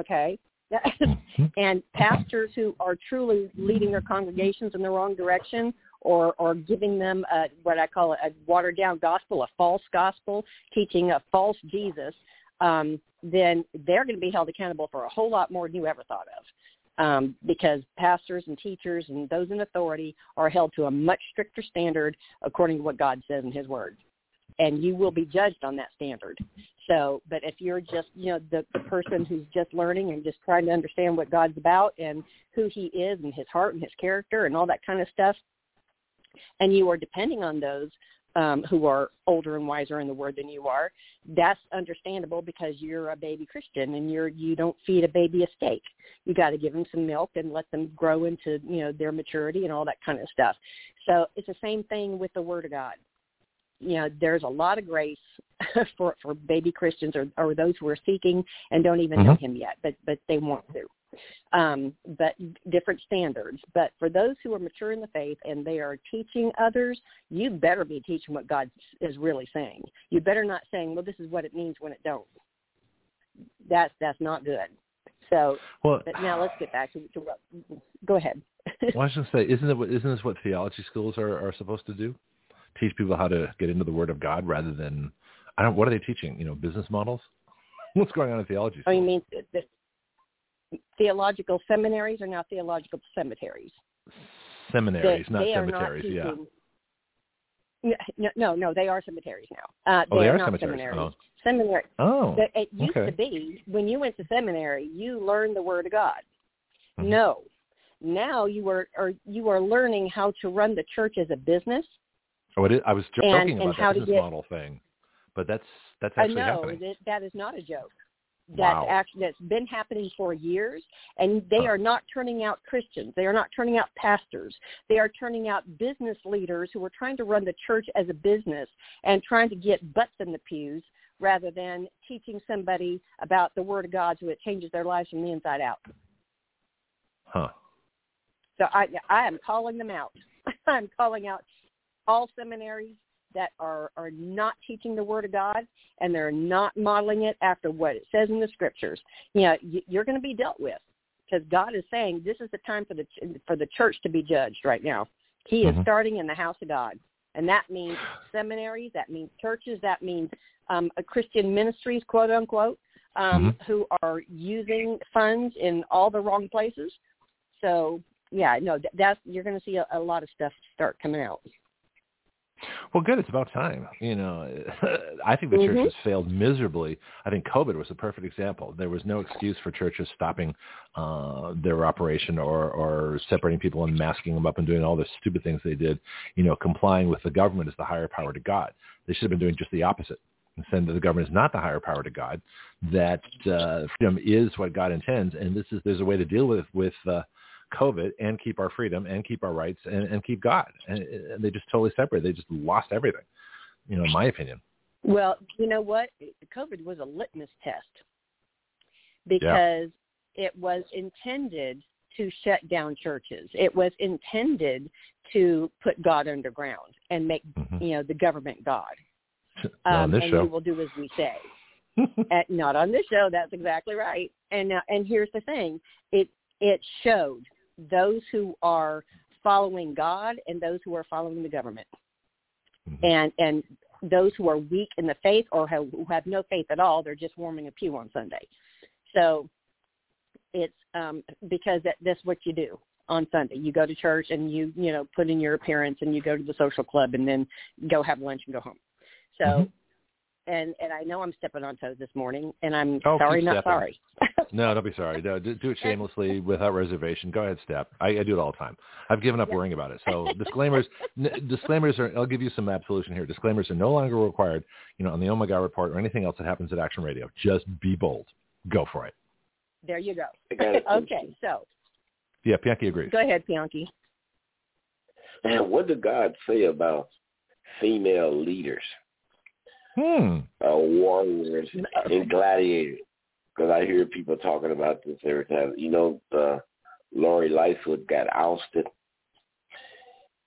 okay? Mhm. and pastors who are truly leading their congregations in the wrong direction or or giving them a, what I call a watered down gospel, a false gospel, teaching a false Jesus, um, then they're going to be held accountable for a whole lot more than you ever thought of. Um, because pastors and teachers and those in authority are held to a much stricter standard according to what God says in His Word, and you will be judged on that standard. So, but if you're just, you know, the, person who's just learning and just trying to understand what God's about and who he is and his heart and his character and all that kind of stuff, and you are depending on those um, who are older and wiser in the word than you are, that's understandable because you're a baby Christian and you're you don't feed a baby a steak. You got to give them some milk and let them grow into you know their maturity and all that kind of stuff. So it's the same thing with the Word of God you know there's a lot of grace for for baby Christians or or those who are seeking and don't even know Mhm. him yet but but they want to um but different standards but for those who are mature in the faith and they are teaching others you better be teaching what God is really saying you better not saying well this is what it means when it don't that's that's not good so Well, now let's get back to, to what go ahead well, I was just say, isn't it? Isn't this what theology schools are, are supposed to do? Teach people how to get into the Word of God rather than, I don't. What are they teaching? You know, business models. What's going on in theology Oh, you mean the theological seminaries are now theological cemeteries? Seminaries, They- not they cemeteries. yeah. teaching- No, no, no, they are cemeteries now. Uh, Oh, they are are not cemeteries. seminaries. Seminary. Oh. the- It used okay. to be when you went to seminary, you learned the Word of God. Mhm. No, now you are, are you are learning how to run the church as a business. Oh, it is, I was joking And- and about that business get- model thing, but that's that's actually know happening. that that is not a joke. That's Wow. actually that's been happening for years, and they Huh. are not turning out Christians. They are not turning out pastors. They are turning out business leaders who are trying to run the church as a business and trying to get butts in the pews rather than teaching somebody about the Word of God so it changes their lives from the inside out. Huh. So I I am calling them out. I'm calling out all seminaries that are are not teaching the Word of God and they're not modeling it after what it says in the Scriptures. You know, you're going to be dealt with because God is saying this is the time for the for the church to be judged right now. He is mm-hmm. starting in the house of God, and that means seminaries, that means churches, that means um, Christian ministries, quote unquote, um, mm-hmm. who are using funds in all the wrong places. So yeah, no, that's you're going to see a, a lot of stuff start coming out. Well, good. It's about time. You know, I think the mm-hmm. church has failed miserably. I think COVID was a perfect example. There was no excuse for churches stopping uh, their operation or, or separating people and masking them up and doing all the stupid things they did. You know, complying with the government is the higher power to God. They should have been doing just the opposite and saying that the government is not the higher power to God. That uh, freedom is what God intends, and this is there's a way to deal with with uh, COVID and keep our freedom and keep our rights and, and keep God. And, and they just totally separate. They just lost everything, you know, in my opinion. Well, you know what? COVID was a litmus test because yeah. it was intended to shut down churches. It was intended to put God underground and make mm-hmm. you know the government God. Um, and show. we will do as we say. At, not on this show. That's exactly right. And now, and here's the thing: it it showed those who are following God and those who are following the government. Mm-hmm. And and those who are weak in the faith or have, who have no faith at all, they're just warming a pew on Sunday. So it's um, because that, that's what you do on Sunday. You go to church and you you know put in your appearance and you go to the social club and then go have lunch and go home. So mm-hmm and and I know I'm stepping on toes this morning, and I'm oh, sorry, not stepping. sorry. no, don't be sorry. No, do, do it shamelessly without reservation. Go ahead, step. I, I do it all the time. I've given up yeah. worrying about it. So disclaimers, n- disclaimers are. I'll give you some absolution here. Disclaimers are no longer required. You know, on the OMG report or anything else that happens at Action Radio. Just be bold. Go for it. There you go. okay, so. Yeah, Pianki agrees. Go ahead, Pianki. And what did God say about female leaders? Hmm. Uh, warriors and gladiators. Because I hear people talking about this every time. You know, uh, Lori Lightfoot got ousted,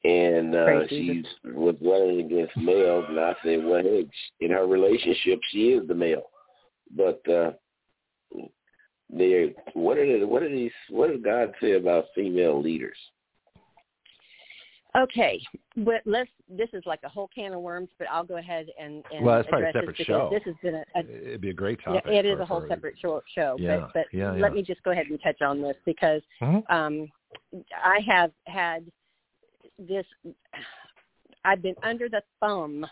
and uh, she was running against males. And I said, well, hey, in her relationship, she is the male. But uh, they, what are the, what are these? What does God say about female leaders? Okay, but let's. This is like a whole can of worms, but I'll go ahead and, and well, that's probably a separate show. This has been a, a, It'd be a great topic. Yeah, it is for, a whole separate show. show yeah, but but yeah, let me just go ahead and touch on this because mm-hmm. um, I have had this. I've been under the thumb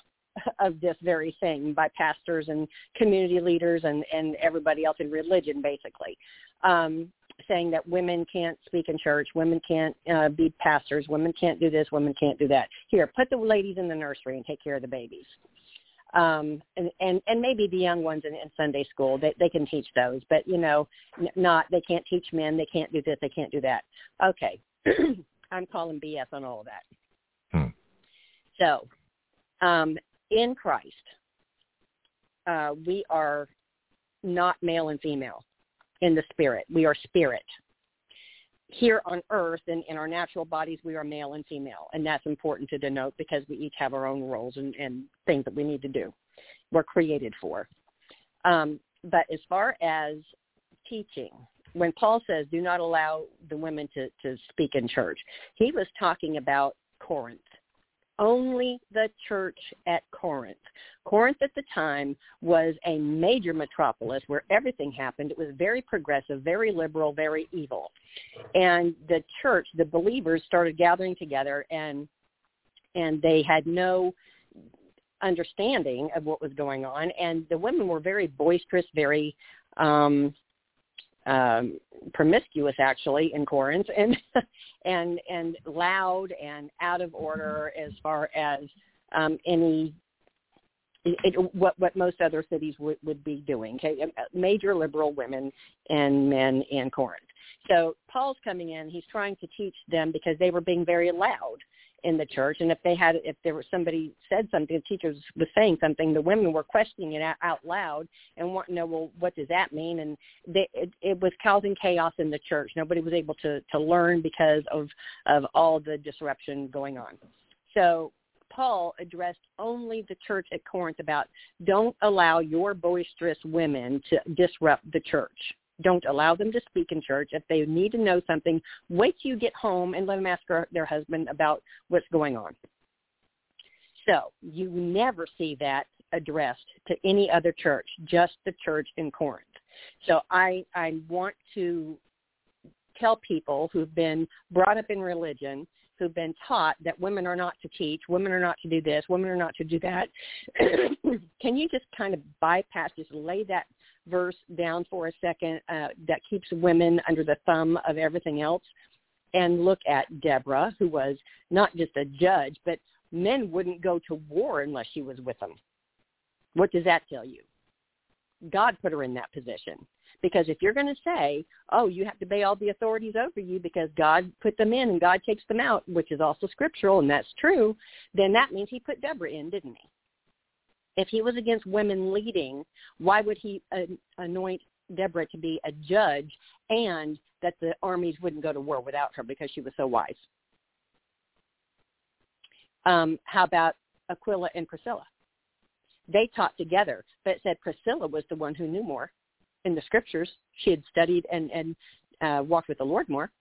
of this very thing by pastors and community leaders and and everybody else in religion, basically. Um, saying that women can't speak in church, women can't uh, be pastors, women can't do this, women can't do that. Here, put the ladies in the nursery and take care of the babies. Um, and, and, and maybe the young ones in, in Sunday school, they, they can teach those, but you know, n- not, they can't teach men, they can't do this, they can't do that. Okay. I'm calling BS on all of that. Hmm. So, um, in Christ, uh, we are not male and female in the spirit. We are spirit. Here on earth and in our natural bodies, we are male and female. And that's important to denote because we each have our own roles and, and things that we need to do. We're created for. Um, but as far as teaching, when Paul says, do not allow the women to, to speak in church, he was talking about Corinth only the church at Corinth. Corinth at the time was a major metropolis where everything happened. It was very progressive, very liberal, very evil. And the church, the believers started gathering together and and they had no understanding of what was going on and the women were very boisterous, very um um, promiscuous actually in Corinth and and and loud and out of order as far as um, any it, what what most other cities would, would be doing. Okay, um, major liberal women and men in Corinth. So Paul's coming in. He's trying to teach them because they were being very loud in the church and if they had if there was somebody said something the teacher was saying something the women were questioning it out, out loud and wanting to know well what does that mean? And they, it, it was causing chaos in the church. Nobody was able to to learn because of of all the disruption going on. So Paul addressed only the church at Corinth about don't allow your boisterous women to disrupt the church. Don't allow them to speak in church. If they need to know something, wait till you get home and let them ask their husband about what's going on. So you never see that addressed to any other church, just the church in Corinth. So I, I want to tell people who've been brought up in religion, who've been taught that women are not to teach, women are not to do this, women are not to do that. Can you just kind of bypass, just lay that verse down for a second uh, that keeps women under the thumb of everything else and look at Deborah, who was not just a judge, but men wouldn't go to war unless she was with them. What does that tell you? God put her in that position. Because if you're going to say, oh, you have to obey all the authorities over you because God put them in and God takes them out, which is also scriptural and that's true, then that means he put Deborah in, didn't he? If he was against women leading, why would he anoint Deborah to be a judge and that the armies wouldn't go to war without her because she was so wise? Um, how about Aquila and Priscilla? They taught together, but it said Priscilla was the one who knew more in the scriptures. She had studied and, and uh, walked with the Lord more.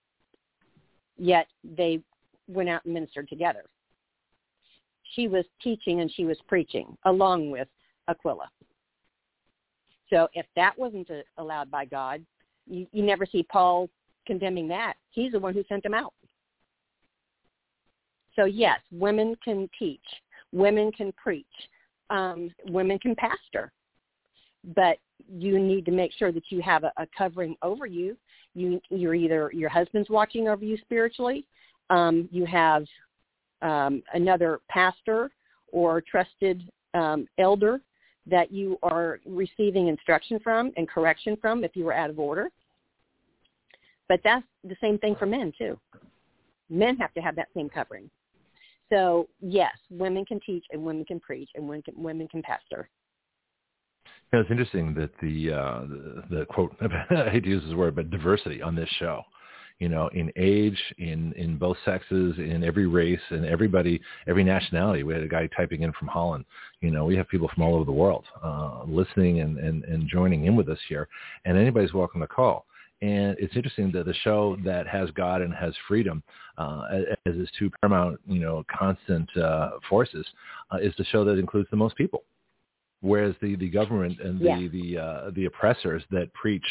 Yet they went out and ministered together she was teaching and she was preaching along with Aquila. So if that wasn't allowed by God, you, you never see Paul condemning that. He's the one who sent them out. So yes, women can teach, women can preach, um, women can pastor, but you need to make sure that you have a, a covering over you. You, you're either your husband's watching over you spiritually, um, you have um, another pastor or trusted um, elder that you are receiving instruction from and correction from if you were out of order. But that's the same thing for men too. Men have to have that same covering. So yes, women can teach and women can preach and women can, women can pastor. It's interesting that the, uh, the, the quote, I hate to use this word, but diversity on this show you know, in age, in in both sexes, in every race, and everybody, every nationality. We had a guy typing in from Holland. You know, we have people from all over the world uh, listening and, and and joining in with us here, and anybody's welcome to call. And it's interesting that the show that has God and has freedom uh, as its two paramount, you know, constant uh, forces, uh, is the show that includes the most people whereas the, the government and the yeah. the uh, the oppressors that preach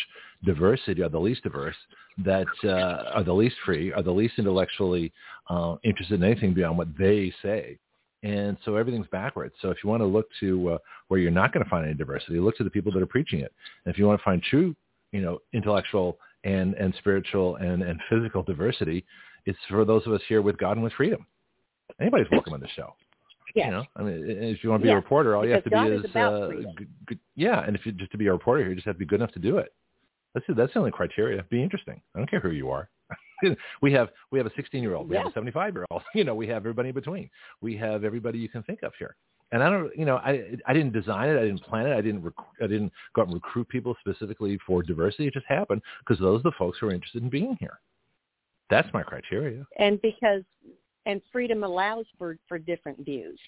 diversity are the least diverse, that uh, are the least free, are the least intellectually uh, interested in anything beyond what they say. And so everything's backwards. So if you want to look to uh, where you're not going to find any diversity, look to the people that are preaching it. And if you want to find true, you know, intellectual and, and spiritual and, and physical diversity, it's for those of us here with God and with freedom. Anybody's welcome on the show. Yes. You know, I mean, if you want to be yes. a reporter, all you have to God be is, is uh, g- g- yeah, and if you just to be a reporter, you just have to be good enough to do it. That's it. that's the only criteria. Be interesting. I don't care who you are. we have we have a 16 year old, we yeah. have a 75 year old. You know, we have everybody in between. We have everybody you can think of here. And I don't, you know, I I didn't design it, I didn't plan it, I didn't rec- I didn't go out and recruit people specifically for diversity. It just happened because those are the folks who are interested in being here. That's my criteria. And because and freedom allows for for different views.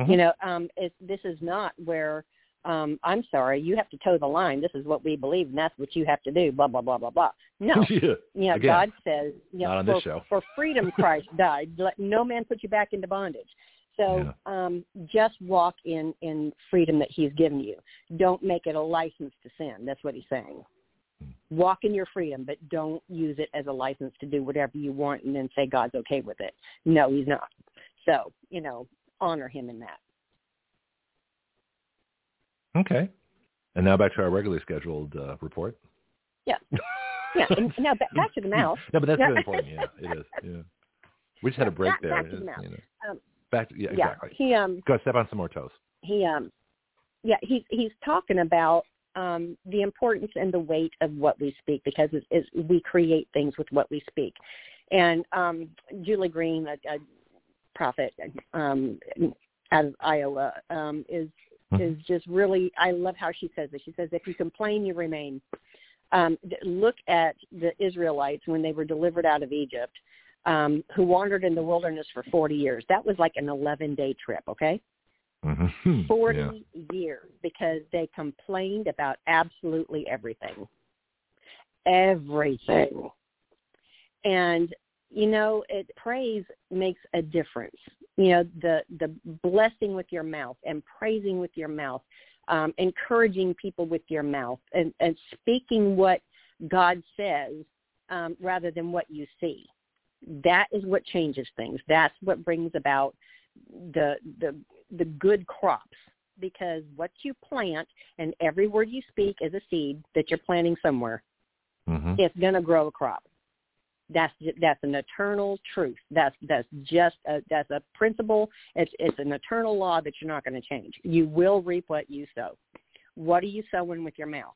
Mm-hmm. You know, um, it, this is not where um, I'm sorry, you have to toe the line. This is what we believe, and that's what you have to do. Blah blah blah blah blah. No, yeah. you know, Again, God says, you know, not on for, this show. for freedom Christ died. Let no man put you back into bondage. So yeah. um, just walk in in freedom that He's given you. Don't make it a license to sin. That's what He's saying. Walk in your freedom, but don't use it as a license to do whatever you want and then say God's okay with it. No, He's not. So you know, honor Him in that. Okay. And now back to our regularly scheduled uh, report. Yeah. Yeah. And now back, back to the mouse. no, but that's really important. Yeah, it is. Yeah. We just had a break back, there. Back to the mouse. You know. um, back to, yeah, exactly. Yeah. He um. Go step on some more toes. He um. Yeah, he's he's talking about um, the importance and the weight of what we speak because it's, it's, we create things with what we speak. And um, Julie Green, a, a prophet um, out of Iowa um, is Mhm. is just really. I love how she says it. She says, "If you complain, you remain." Um, look at the Israelites when they were delivered out of Egypt, um, who wandered in the wilderness for 40 years. That was like an 11-day trip. Okay. Mm-hmm. 40 Yeah. years because they complained about absolutely everything. Everything. And you know, it praise makes a difference. You know, the the blessing with your mouth and praising with your mouth, um, encouraging people with your mouth and, and speaking what God says um, rather than what you see. That is what changes things. That's what brings about the the the good crops because what you plant and every word you speak is a seed that you're planting somewhere. Mm-hmm. It's going to grow a crop. That's that's an eternal truth. That's that's just a, that's a principle. It's it's an eternal law that you're not going to change. You will reap what you sow. What are you sowing with your mouth?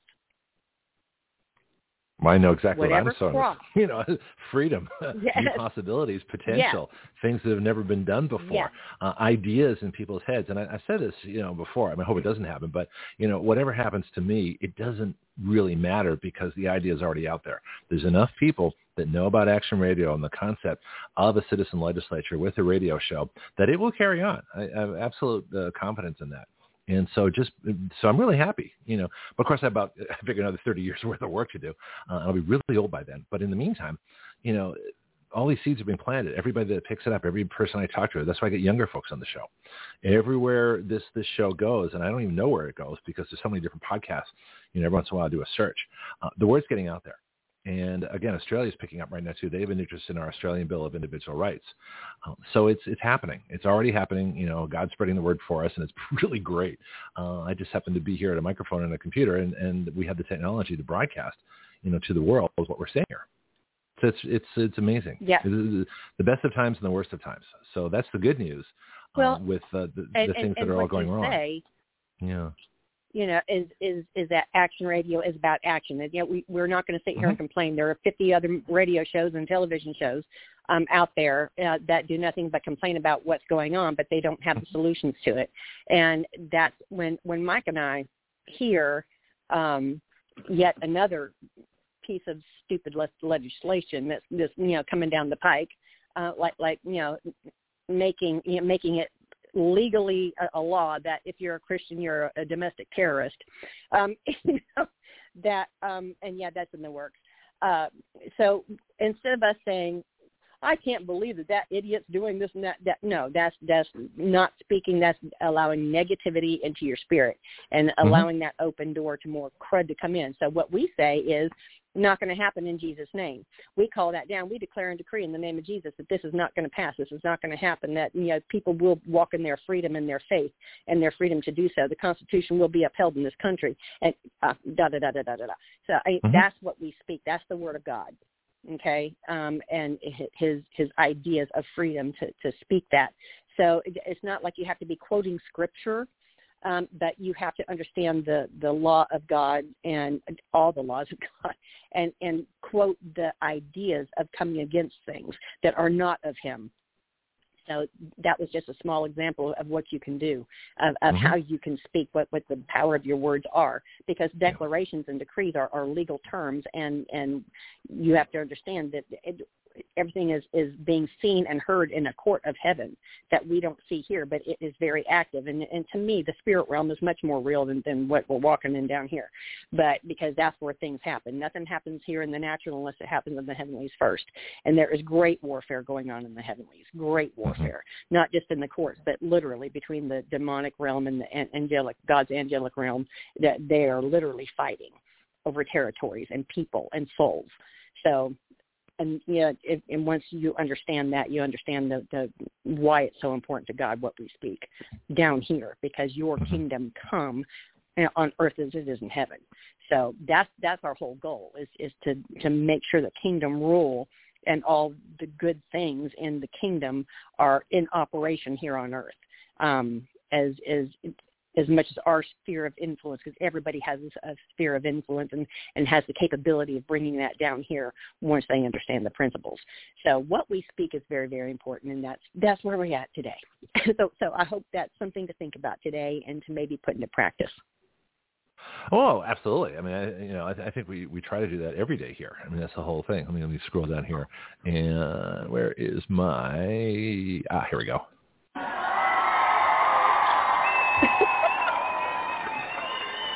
I know exactly Whatever what I'm sowing. crop. You know, freedom, Yes. new possibilities, potential, things that have never been done before, Yes. uh, ideas in people's heads. And I, I said this, you know, before. I, mean, I hope it doesn't happen, but you know, whatever happens to me, it doesn't really matter because the idea is already out there. There's enough people that know about Action Radio and the concept of a citizen legislature with a radio show that it will carry on. I, I have absolute uh, confidence in that. And so just, so I'm really happy, you know, but of course I have about, I figure another 30 years worth of work to do. Uh, I'll be really old by then. But in the meantime, you know, all these seeds have been planted. Everybody that picks it up, every person I talk to, that's why I get younger folks on the show. Everywhere this, this show goes, and I don't even know where it goes because there's so many different podcasts, you know, every once in a while I do a search. Uh, the word's getting out there. And again, Australia is picking up right now too. They have an interest in our Australian Bill of Individual Rights. Um, so it's it's happening. It's already happening. You know, God's spreading the word for us, and it's really great. Uh, I just happen to be here at a microphone and a computer, and, and we have the technology to broadcast, you know, to the world is what we're saying here. So it's it's it's amazing. Yeah. It is the best of times and the worst of times. So that's the good news. Well, uh, with uh, the, And, the things and, that are all going wrong. say, Yeah. You know, is is is that action radio is about action. And, know, we we're not going to sit here Mhm. and complain. There are 50 other radio shows and television shows um, out there uh, that do nothing but complain about what's going on, but they don't have the solutions to it. And that's when when Mike and I hear um, yet another piece of stupid le- legislation that's this you know coming down the pike, uh, like like you know making you know, making it legally a, a law that if you're a Christian, you're a, a domestic terrorist. Um, you know, that um, and yeah, that's in the works. Uh, so instead of us saying, "I can't believe that that idiot's doing this and that," that no, that's that's not speaking. That's allowing negativity into your spirit and allowing that open door to more crud to come in. So what we say is not going to happen in Jesus' name. We call that down. We declare and decree in the name of Jesus that this is not going to pass. This is not going to happen. That you know people will walk in their freedom and their faith and their freedom to do so. The Constitution will be upheld in this country. And uh, da da da da da da. da. So I, Mhm. that's what we speak. That's the word of God. Okay, um, and his his ideas of freedom to to speak that. So it- it's not like you have to be quoting scripture um, but you have to understand the the law of God and all the laws of God, and and quote the ideas of coming against things that are not of Him. So that was just a small example of what you can do, of, of Mhm. how you can speak, what what the power of your words are, because declarations and decrees are, are legal terms, and and you have to understand that it, everything is is being seen and heard in a court of heaven that we don't see here, but it is very active. And and to me, the spirit realm is much more real than than what we're walking in down here. But because that's where things happen. Nothing happens here in the natural unless it happens in the heavenlies first. And there is great warfare going on in the heavenlies. Great mm-hmm. warfare, not just in the courts, but literally between the demonic realm and the an- angelic God's angelic realm. That they are literally fighting over territories and people and souls. So and yeah, it, and once you understand that, you understand the, the why it's so important to God what we speak down here, because your Mhm. kingdom come on earth as it is in heaven. So that's that's our whole goal is is to to make sure the kingdom rule and all the good things in the kingdom are in operation here on earth. Um, as as as much as our sphere of influence, because everybody has a sphere of influence and, and has the capability of bringing that down here once they understand the principles. So what we speak is very, very important, and that's that's where we're at today. so, so I hope that's something to think about today and to maybe put into practice. Oh, absolutely. I mean, I, you know, I, I think we, we try to do that every day here. I mean, that's the whole thing. Let me, let me scroll down here. And where is my, ah, here we go.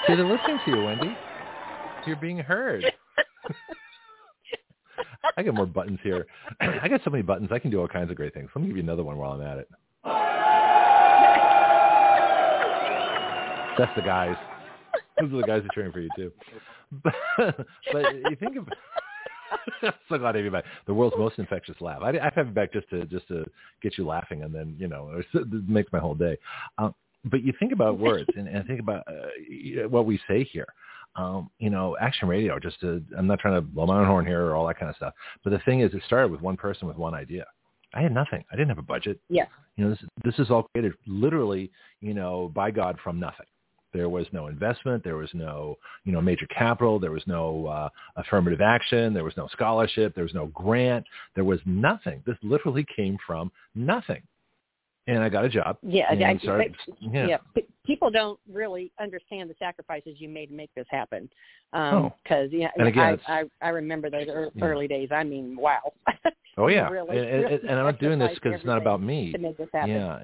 See, they're listening to you, Wendy. You're being heard. I got more buttons here. I got so many buttons. I can do all kinds of great things. Let me give you another one while I'm at it. That's the guys. Those are the guys that cheering for you too. But, but you think of so glad back. The world's most infectious laugh. I, I have you back just to just to get you laughing, and then you know it makes my whole day. Um, but you think about words and, and think about uh, what we say here. Um, you know, action radio. Just to, I'm not trying to blow my own horn here or all that kind of stuff. But the thing is, it started with one person with one idea. I had nothing. I didn't have a budget. Yeah. You know, this this is all created literally, you know, by God from nothing. There was no investment. There was no, you know, major capital. There was no uh, affirmative action. There was no scholarship. There was no grant. There was nothing. This literally came from nothing and I got a job. Yeah, I, started, yeah. yeah. People don't really understand the sacrifices you made to make this happen. Um, Because oh. yeah, and again, I, I I remember those early yeah. days. I mean, wow. Oh yeah, really, and, really and, I'm not doing this because it's not about me. To make this happen. Yeah,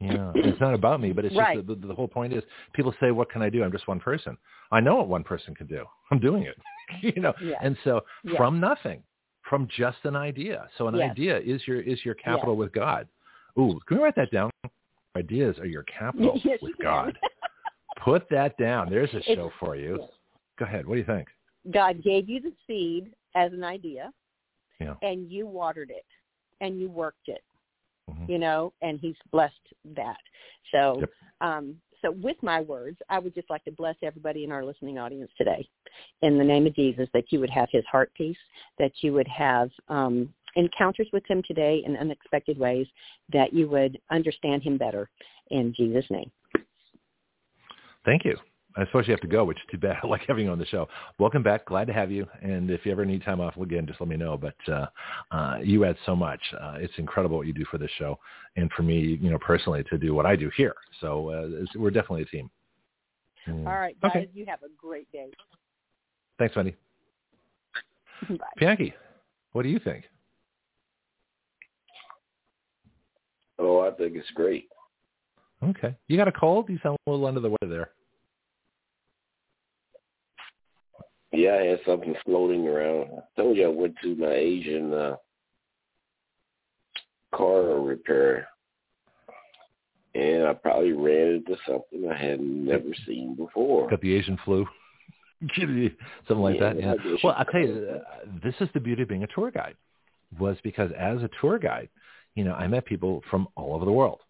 yeah, it's not about me, but it's right. just the, the whole point is people say, "What can I do?" I'm just one person. I know what one person can do. I'm doing it. you know, yeah. and so from nothing, from just an idea. So an yes. idea is your is your capital yes. with God. Ooh, can we write that down? Ideas are your capital yes, with God. Put that down. There's a show for you. Yes. Go ahead. What do you think? God gave you the seed as an idea, yeah. and you watered it, and you worked it. Mm-hmm. You know, and He's blessed that. So, yep. um, so with my words, I would just like to bless everybody in our listening audience today, in the name of Jesus, that you would have His heart peace, that you would have um, encounters with him today in unexpected ways that you would understand him better in Jesus' name. Thank you. I suppose you have to go, which is too bad. I like having you on the show. Welcome back. Glad to have you. And if you ever need time off again, just let me know. But uh, uh, you add so much. Uh, it's incredible what you do for this show, and for me, you know, personally, to do what I do here. So uh, we're definitely a team. Mm. All right, guys. Okay. You have a great day. Thanks, Wendy. Bye. Bianchi, what do you think? Oh, I think it's great. Okay. You got a cold? You sound a little under the weather there. Yeah, I had something floating around. I told you I went to my Asian uh, car repair, and I probably ran into something I had never seen before. Got the Asian flu. Something like Yeah, that. Yeah. Well, you I tell you, uh, this is the beauty of being a tour guide. Was because as a tour guide, you know, I met people from all over the world,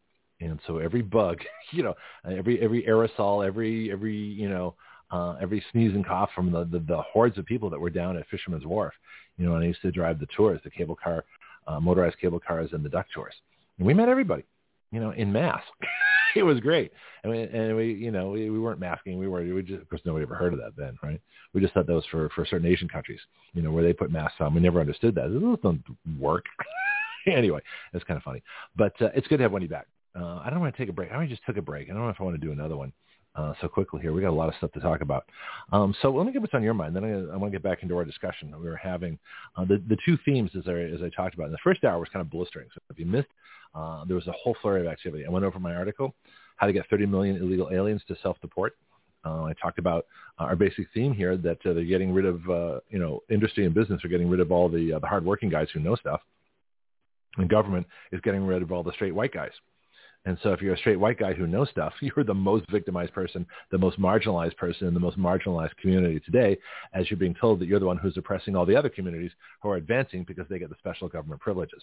and so every bug, you know, every every aerosol, every every you know, uh, every sneeze and cough from the, the the hordes of people that were down at Fisherman's Wharf, you know, and I used to drive the tours, the cable car, uh, motorized cable cars, and the duck tours, and we met everybody, you know, in mass. it was great, and we, and we you know, we, we weren't masking, we were, we just, of course, nobody ever heard of that then, right? We just thought that was for for certain Asian countries, you know, where they put masks on. We never understood that. Those don't work. anyway, it's kind of funny. But uh, it's good to have Wendy back. Uh, I don't want to take a break. I already just took a break. I don't know if I want to do another one uh, so quickly here. We got a lot of stuff to talk about. Um, so let me get what's on your mind. Then I, I want to get back into our discussion that we were having. Uh, the, the two themes, as I, as I talked about, in the first hour was kind of blistering. So if you missed, uh, there was a whole flurry of activity. I went over my article, How to Get 30 Million Illegal Aliens to Self-Deport. Uh, I talked about uh, our basic theme here that uh, they're getting rid of, uh, you know, industry and business are getting rid of all the, uh, the hardworking guys who know stuff and government is getting rid of all the straight white guys. And so if you're a straight white guy who knows stuff, you're the most victimized person, the most marginalized person in the most marginalized community today, as you're being told that you're the one who's oppressing all the other communities who are advancing because they get the special government privileges.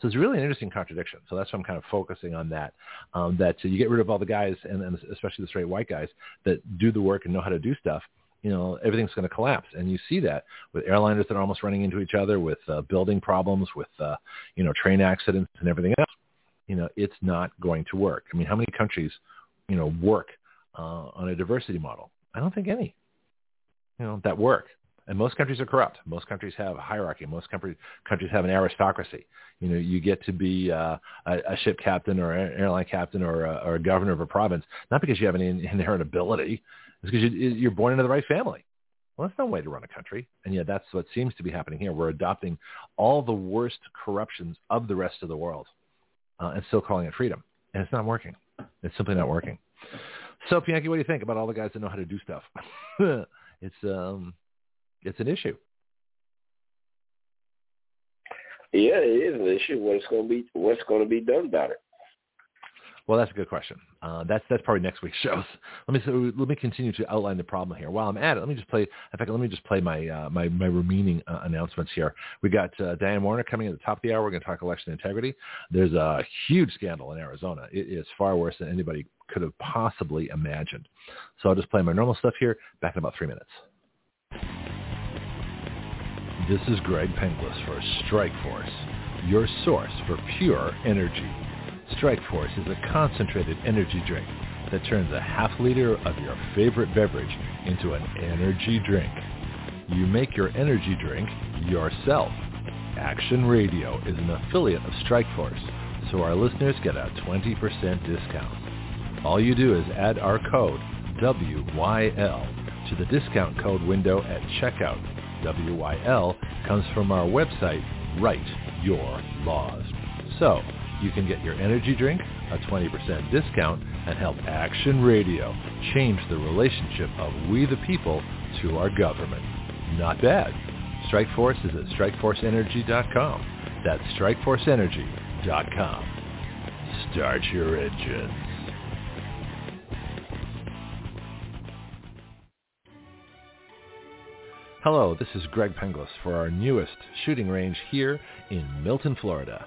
So it's really an interesting contradiction. So that's why I'm kind of focusing on that, um, that you get rid of all the guys, and, and especially the straight white guys, that do the work and know how to do stuff, you know, everything's going to collapse. And you see that with airliners that are almost running into each other, with uh, building problems, with, uh, you know, train accidents and everything else. You know, it's not going to work. I mean, how many countries, you know, work uh, on a diversity model? I don't think any. You know that work. And most countries are corrupt. Most countries have a hierarchy. Most countries countries have an aristocracy. You know, you get to be uh, a, a ship captain or an airline captain or a, or a governor of a province, not because you have any inherent ability. It's because you, you're born into the right family. Well, that's no way to run a country. And yet that's what seems to be happening here. We're adopting all the worst corruptions of the rest of the world uh, and still calling it freedom. And it's not working. It's simply not working. So, Bianchi, what do you think about all the guys that know how to do stuff? it's um, it's an issue. Yeah, it is an issue. What's going to be what's going to be done about it? Well, that's a good question. Uh, that's that's probably next week's shows. Let me so let me continue to outline the problem here. While I'm at it, let me just play. In fact, let me just play my uh, my my remaining uh, announcements here. We got uh, Diane Warner coming at the top of the hour. We're going to talk election integrity. There's a huge scandal in Arizona. It is far worse than anybody could have possibly imagined. So I'll just play my normal stuff here. Back in about three minutes. This is Greg Penglis for Strike Force, your source for pure energy. Strike Force is a concentrated energy drink that turns a half liter of your favorite beverage into an energy drink. You make your energy drink yourself. Action Radio is an affiliate of Strike Force, so our listeners get a 20% discount. All you do is add our code WYL to the discount code window at checkout. WYL comes from our website, Write Your Laws. So, you can get your energy drink, a 20% discount, and help Action Radio change the relationship of we the people to our government. Not bad. Strikeforce is at strikeforceenergy.com. That's strikeforceenergy.com. Start your engines. Hello, this is Greg Penglis for our newest shooting range here in Milton, Florida.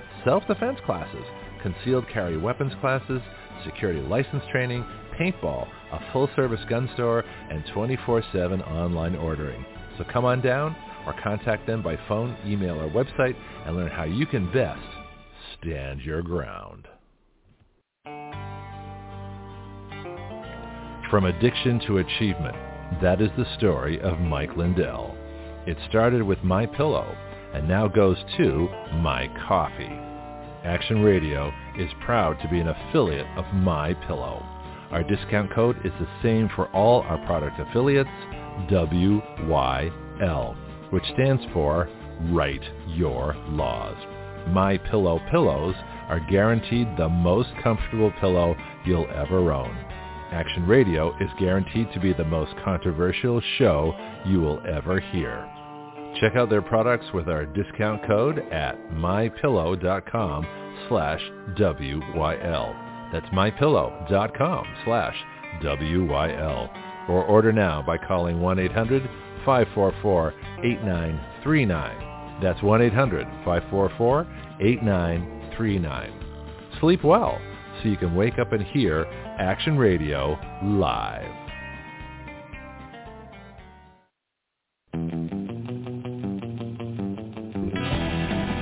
self-defense classes, concealed carry weapons classes, security license training, paintball, a full-service gun store, and 24-7 online ordering. So come on down or contact them by phone, email, or website and learn how you can best stand your ground. From addiction to achievement, that is the story of Mike Lindell. It started with My Pillow and now goes to My Coffee. Action Radio is proud to be an affiliate of My Pillow. Our discount code is the same for all our product affiliates, WYL, which stands for Write Your Laws. My Pillow pillows are guaranteed the most comfortable pillow you'll ever own. Action Radio is guaranteed to be the most controversial show you will ever hear. Check out their products with our discount code at mypillow.com slash WYL. That's mypillow.com slash WYL. Or order now by calling 1-800-544-8939. That's 1-800-544-8939. Sleep well so you can wake up and hear Action Radio live.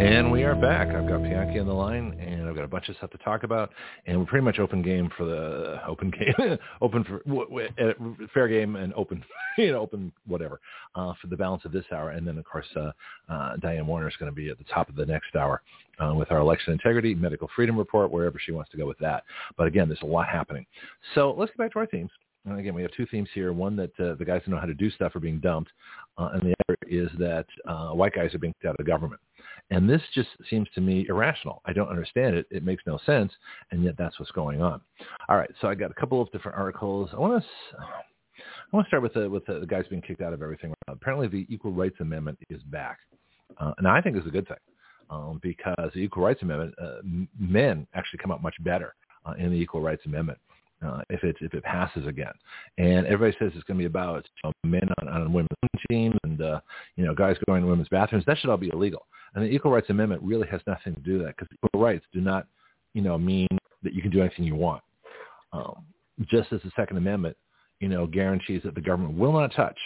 And we are back. I've got Bianchi on the line, and I've got a bunch of stuff to talk about, and we're pretty much open game for the open game, open for w- w- fair game and open, you know, open whatever uh, for the balance of this hour, and then of course uh, uh, Diane Warner is going to be at the top of the next hour uh, with our election integrity, medical freedom report, wherever she wants to go with that. But again, there's a lot happening. So let's get back to our themes. And again, we have two themes here. One that uh, the guys who know how to do stuff are being dumped, uh, and the other is that uh, white guys are being kicked out of government. And this just seems to me irrational. I don't understand it. It makes no sense, and yet that's what's going on. All right, so I got a couple of different articles. I want to. I want to start with the with the, the guys being kicked out of everything. Apparently, the Equal Rights Amendment is back, uh, and I think it's a good thing um, because the Equal Rights Amendment, uh, men actually come out much better uh, in the Equal Rights Amendment uh, if it if it passes again. And everybody says it's going to be about you know, men on, on women's teams and uh, you know guys going to women's bathrooms. That should all be illegal. And the Equal Rights Amendment really has nothing to do with that because equal rights do not you know mean that you can do anything you want. Um, just as the Second Amendment, you know, guarantees that the government will not touch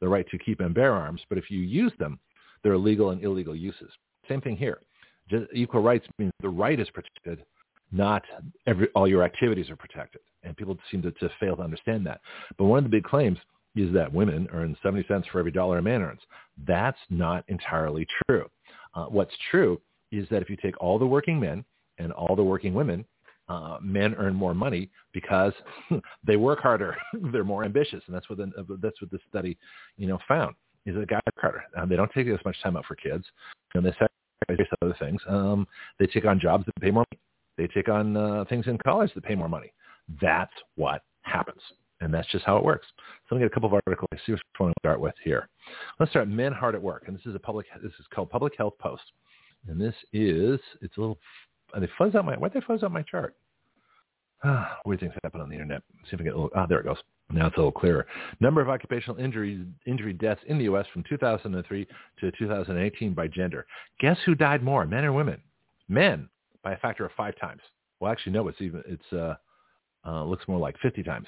the right to keep and bear arms, but if you use them, they're illegal and illegal uses. Same thing here. Just equal rights means the right is protected, not every, all your activities are protected. And people seem to, to fail to understand that. But one of the big claims is that women earn 70 cents for every dollar a man earns. That's not entirely true. Uh, what's true is that if you take all the working men and all the working women, uh, men earn more money because they work harder. They're more ambitious, and that's what the, that's what the study, you know, found is that guys work harder. Uh, they don't take as much time out for kids, and they sacrifice other things. Um, they take on jobs that pay more money. They take on uh, things in college that pay more money. That's what happens. And that's just how it works. So going to get a couple of articles. I see which one to start with here. Let's start Men Hard at Work. And this is a public, this is called Public Health Post. And this is, it's a little, and they fuzz out my, why'd they fuzz out my chart? Ah, weird things happen on the internet. Let's see if I get a little, ah, there it goes. Now it's a little clearer. Number of occupational injuries, injury deaths in the U.S. from 2003 to 2018 by gender. Guess who died more, men or women? Men by a factor of five times. Well, actually, no, it's even, it's, uh, uh, looks more like 50 times.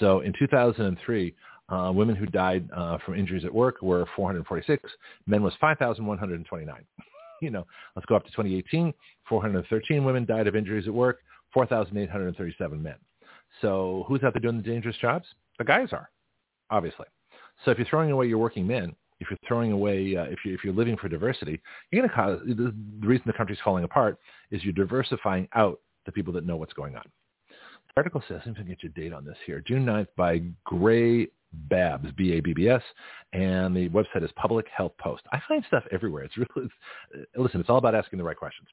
So in 2003, uh, women who died uh, from injuries at work were 446. Men was 5,129. you know, let's go up to 2018. 413 women died of injuries at work. 4,837 men. So who's out there doing the dangerous jobs? The guys are, obviously. So if you're throwing away your working men, if you're throwing away, uh, if, you, if you're living for diversity, you're going to cause, the, the reason the country's falling apart is you're diversifying out the people that know what's going on article says, going to get your date on this here, June 9th by Gray Babs, B-A-B-B-S, and the website is Public Health Post. I find stuff everywhere. It's really, listen, it's all about asking the right questions.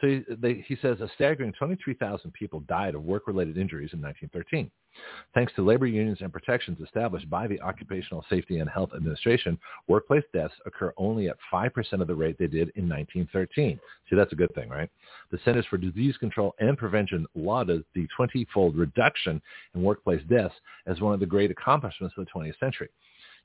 So he, they, he says a staggering 23,000 people died of work-related injuries in 1913. Thanks to labor unions and protections established by the Occupational Safety and Health Administration, workplace deaths occur only at 5% of the rate they did in 1913. See, that's a good thing, right? The Centers for Disease Control and Prevention lauded the 20-fold reduction in workplace deaths as one of the great accomplishments of the 20th century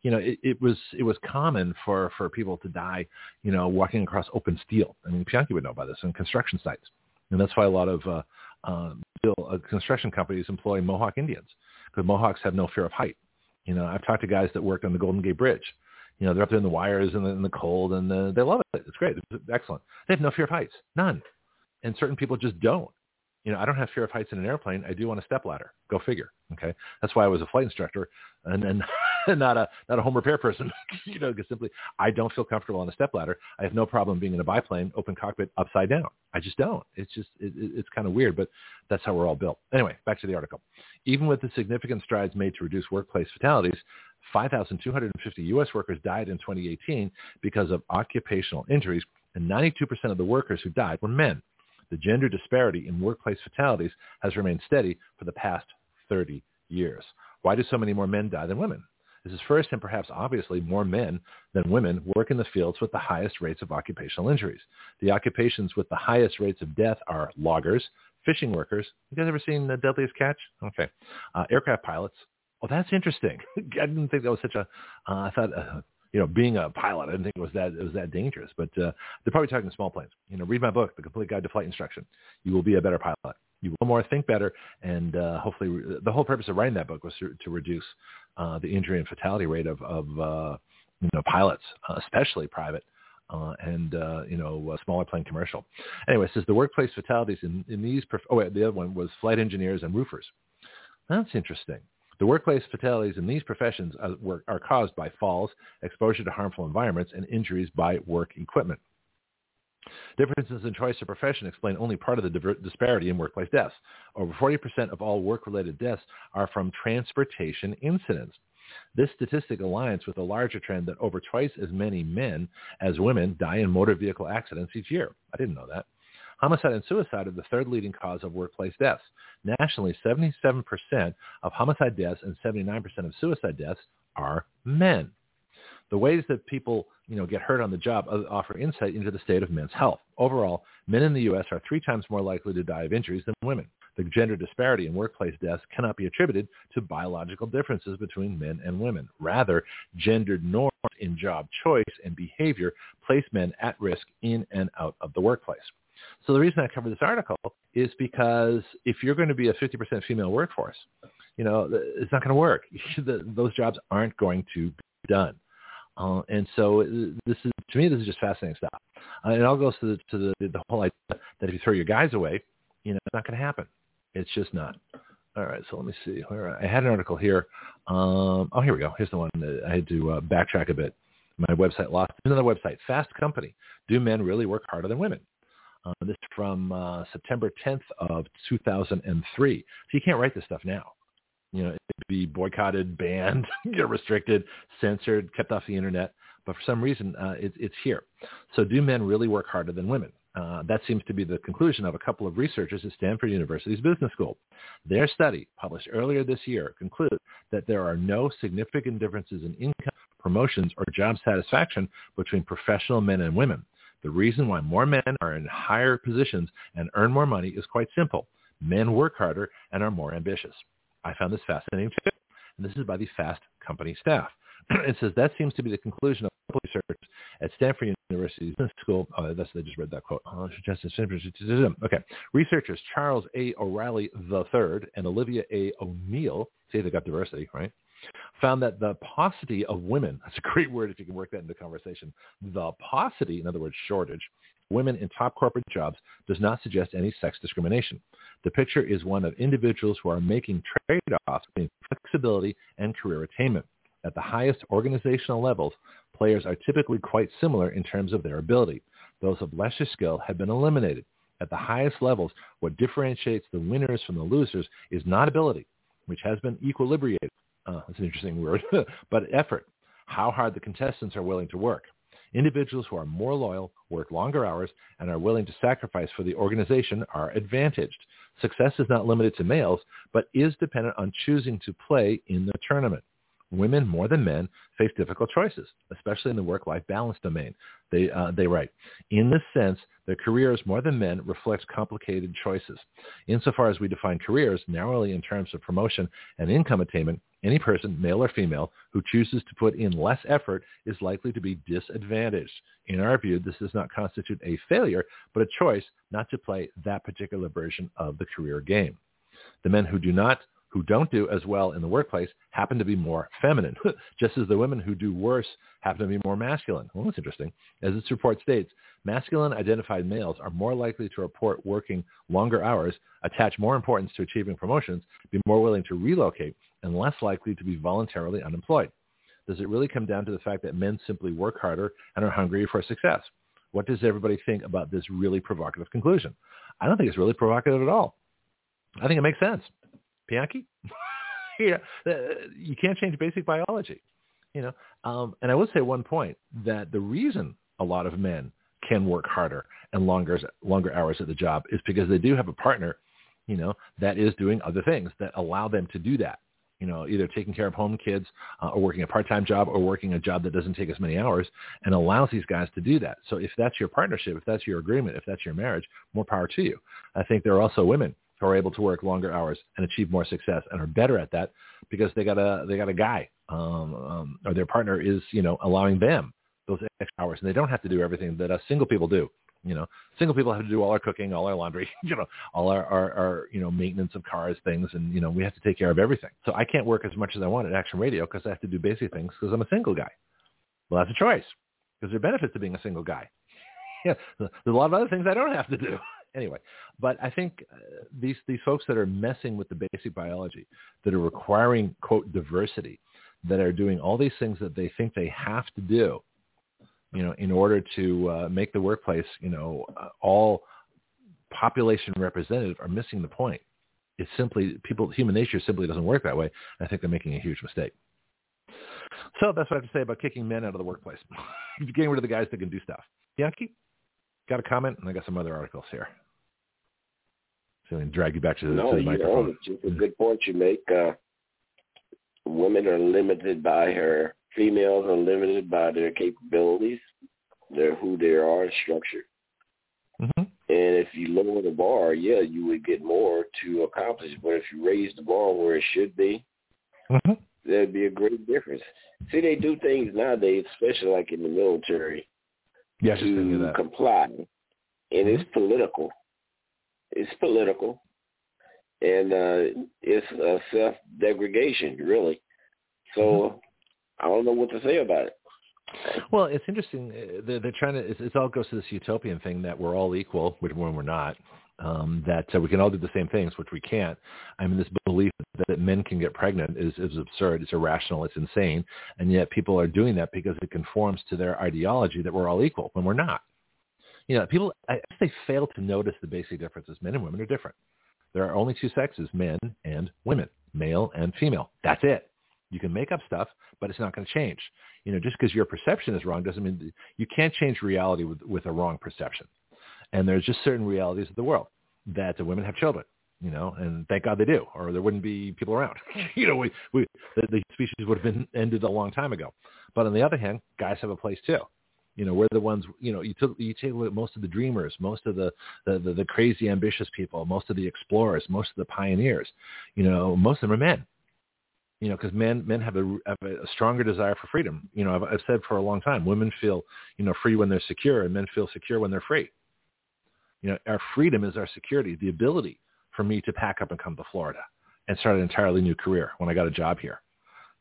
you know, it, it was it was common for for people to die, you know, walking across open steel. I mean, Bianchi would know about this in construction sites, and that's why a lot of uh, uh, uh, construction companies employ Mohawk Indians because Mohawks have no fear of height. You know, I've talked to guys that work on the Golden Gate Bridge. You know, they're up there in the wires and in the cold, and the, they love it. It's great. It's excellent. They have no fear of heights, none. And certain people just don't. You know, I don't have fear of heights in an airplane. I do on a step ladder. Go figure. Okay, that's why I was a flight instructor, and then not a not a home repair person. you know, because simply I don't feel comfortable on a step ladder. I have no problem being in a biplane, open cockpit, upside down. I just don't. It's just it, it's kind of weird, but that's how we're all built. Anyway, back to the article. Even with the significant strides made to reduce workplace fatalities, 5,250 U.S. workers died in 2018 because of occupational injuries, and 92% of the workers who died were men. The gender disparity in workplace fatalities has remained steady for the past 30 years. Why do so many more men die than women? This is first and perhaps obviously more men than women work in the fields with the highest rates of occupational injuries. The occupations with the highest rates of death are loggers, fishing workers. You guys ever seen The Deadliest Catch? Okay. Uh, aircraft pilots. Well, that's interesting. I didn't think that was such a. Uh, I thought, uh, you know, being a pilot, I didn't think it was that it was that dangerous. But uh, they're probably talking small planes. You know, read my book, The Complete Guide to Flight Instruction. You will be a better pilot you will more, think better, and uh, hopefully the whole purpose of writing that book was to, to reduce uh, the injury and fatality rate of, of uh, you know pilots, uh, especially private uh, and uh, you know smaller plane commercial. Anyway, it says the workplace fatalities in, in these. Prof- oh, wait, the other one was flight engineers and roofers. That's interesting. The workplace fatalities in these professions are, are caused by falls, exposure to harmful environments, and injuries by work equipment. Differences in choice of profession explain only part of the disparity in workplace deaths. Over 40% of all work-related deaths are from transportation incidents. This statistic aligns with a larger trend that over twice as many men as women die in motor vehicle accidents each year. I didn't know that. Homicide and suicide are the third leading cause of workplace deaths. Nationally, 77% of homicide deaths and 79% of suicide deaths are men. The ways that people you know, get hurt on the job offer insight into the state of men's health. Overall, men in the U.S. are three times more likely to die of injuries than women. The gender disparity in workplace deaths cannot be attributed to biological differences between men and women. Rather, gendered norms in job choice and behavior place men at risk in and out of the workplace. So the reason I cover this article is because if you're going to be a 50% female workforce, you know, it's not going to work. Those jobs aren't going to be done. Uh, and so this is, to me, this is just fascinating stuff. Uh, it all goes to the, to the, the whole idea that if you throw your guys away, you know, it's not going to happen. It's just not. All right, so let me see. Where I had an article here. Um, oh, here we go. Here's the one that I had to uh, backtrack a bit. My website lost another website. Fast Company. Do men really work harder than women? Uh, this is from uh, September 10th of 2003. So you can't write this stuff now. You know, be boycotted, banned, get restricted, censored, kept off the internet. But for some reason, uh, it, it's here. So do men really work harder than women? Uh, that seems to be the conclusion of a couple of researchers at Stanford University's Business School. Their study, published earlier this year, concluded that there are no significant differences in income, promotions, or job satisfaction between professional men and women. The reason why more men are in higher positions and earn more money is quite simple. Men work harder and are more ambitious. I found this fascinating too. And this is by the Fast Company staff. it says that seems to be the conclusion of research at Stanford University Business School. Oh, that's they just read that quote. Oh, okay, researchers Charles A. O'Reilly III and Olivia A. O'Neill. See, they got diversity, right? Found that the paucity of women, that's a great word if you can work that into conversation, the paucity, in other words, shortage, women in top corporate jobs does not suggest any sex discrimination. The picture is one of individuals who are making trade-offs between flexibility and career attainment. At the highest organizational levels, players are typically quite similar in terms of their ability. Those of lesser skill have been eliminated. At the highest levels, what differentiates the winners from the losers is not ability, which has been equilibrated. Uh, that's an interesting word, but effort, how hard the contestants are willing to work. Individuals who are more loyal, work longer hours, and are willing to sacrifice for the organization are advantaged. Success is not limited to males, but is dependent on choosing to play in the tournament. Women more than men face difficult choices, especially in the work-life balance domain. They, uh, they write, in this sense, their careers more than men reflects complicated choices. Insofar as we define careers narrowly in terms of promotion and income attainment, any person, male or female, who chooses to put in less effort is likely to be disadvantaged. In our view, this does not constitute a failure, but a choice not to play that particular version of the career game. The men who do not who don't do as well in the workplace happen to be more feminine, just as the women who do worse happen to be more masculine. Well, that's interesting. As this report states, masculine identified males are more likely to report working longer hours, attach more importance to achieving promotions, be more willing to relocate, and less likely to be voluntarily unemployed. Does it really come down to the fact that men simply work harder and are hungry for success? What does everybody think about this really provocative conclusion? I don't think it's really provocative at all. I think it makes sense. Bianchi. yeah, uh, you can't change basic biology, you know. Um, and I would say one point that the reason a lot of men can work harder and longer longer hours at the job is because they do have a partner, you know, that is doing other things that allow them to do that. You know, either taking care of home kids uh, or working a part-time job or working a job that doesn't take as many hours and allows these guys to do that. So if that's your partnership, if that's your agreement, if that's your marriage, more power to you. I think there are also women who are able to work longer hours and achieve more success and are better at that because they got a they got a guy um, um, or their partner is you know allowing them those extra hours and they don't have to do everything that us single people do. You know, single people have to do all our cooking, all our laundry, you know, all our, our, our, you know, maintenance of cars, things, and, you know, we have to take care of everything. So I can't work as much as I want at Action Radio because I have to do basic things because I'm a single guy. Well, that's a choice. because there are benefits to being a single guy. yeah, there's a lot of other things I don't have to do. Anyway, but I think uh, these these folks that are messing with the basic biology, that are requiring quote diversity, that are doing all these things that they think they have to do, you know, in order to uh, make the workplace, you know, uh, all population representative, are missing the point. It's simply people. Human nature simply doesn't work that way. I think they're making a huge mistake. So that's what I have to say about kicking men out of the workplace. Getting rid of the guys that can do stuff. Bianchi, got a comment? And I got some other articles here. So can drag you back to the, no, to the microphone. Know, it's a good point you make. Uh, women are limited by her. Females are limited by their capabilities, their who they are and structure. Mm-hmm. And if you lower the bar, yeah, you would get more to accomplish. But if you raise the bar where it should be, mm-hmm. there'd be a great difference. See, they do things nowadays, especially like in the military, yeah, to comply, and mm-hmm. it's political. It's political, and uh, it's a self-degradation, really. So mm-hmm. I don't know what to say about it. Well, it's interesting. Uh, they're, they're trying to. It all goes to this utopian thing that we're all equal, which when we're not. Um, that uh, we can all do the same things, which we can't. I mean, this belief that, that men can get pregnant is, is absurd. It's irrational. It's insane. And yet people are doing that because it conforms to their ideology that we're all equal when we're not. You know, people, I guess they fail to notice the basic differences. Men and women are different. There are only two sexes, men and women, male and female. That's it. You can make up stuff, but it's not going to change. You know, just because your perception is wrong doesn't mean you can't change reality with, with a wrong perception. And there's just certain realities of the world that the women have children, you know, and thank God they do, or there wouldn't be people around. you know, we, we the, the species would have been ended a long time ago. But on the other hand, guys have a place too. You know, we're the ones, you know, you, took, you take a look at most of the dreamers, most of the, the, the, the crazy ambitious people, most of the explorers, most of the pioneers, you know, most of them are men you know, because men men have a, have a stronger desire for freedom. You know, I've, I've said for a long time, women feel you know free when they're secure, and men feel secure when they're free. You know, our freedom is our security, the ability for me to pack up and come to Florida and start an entirely new career when I got a job here.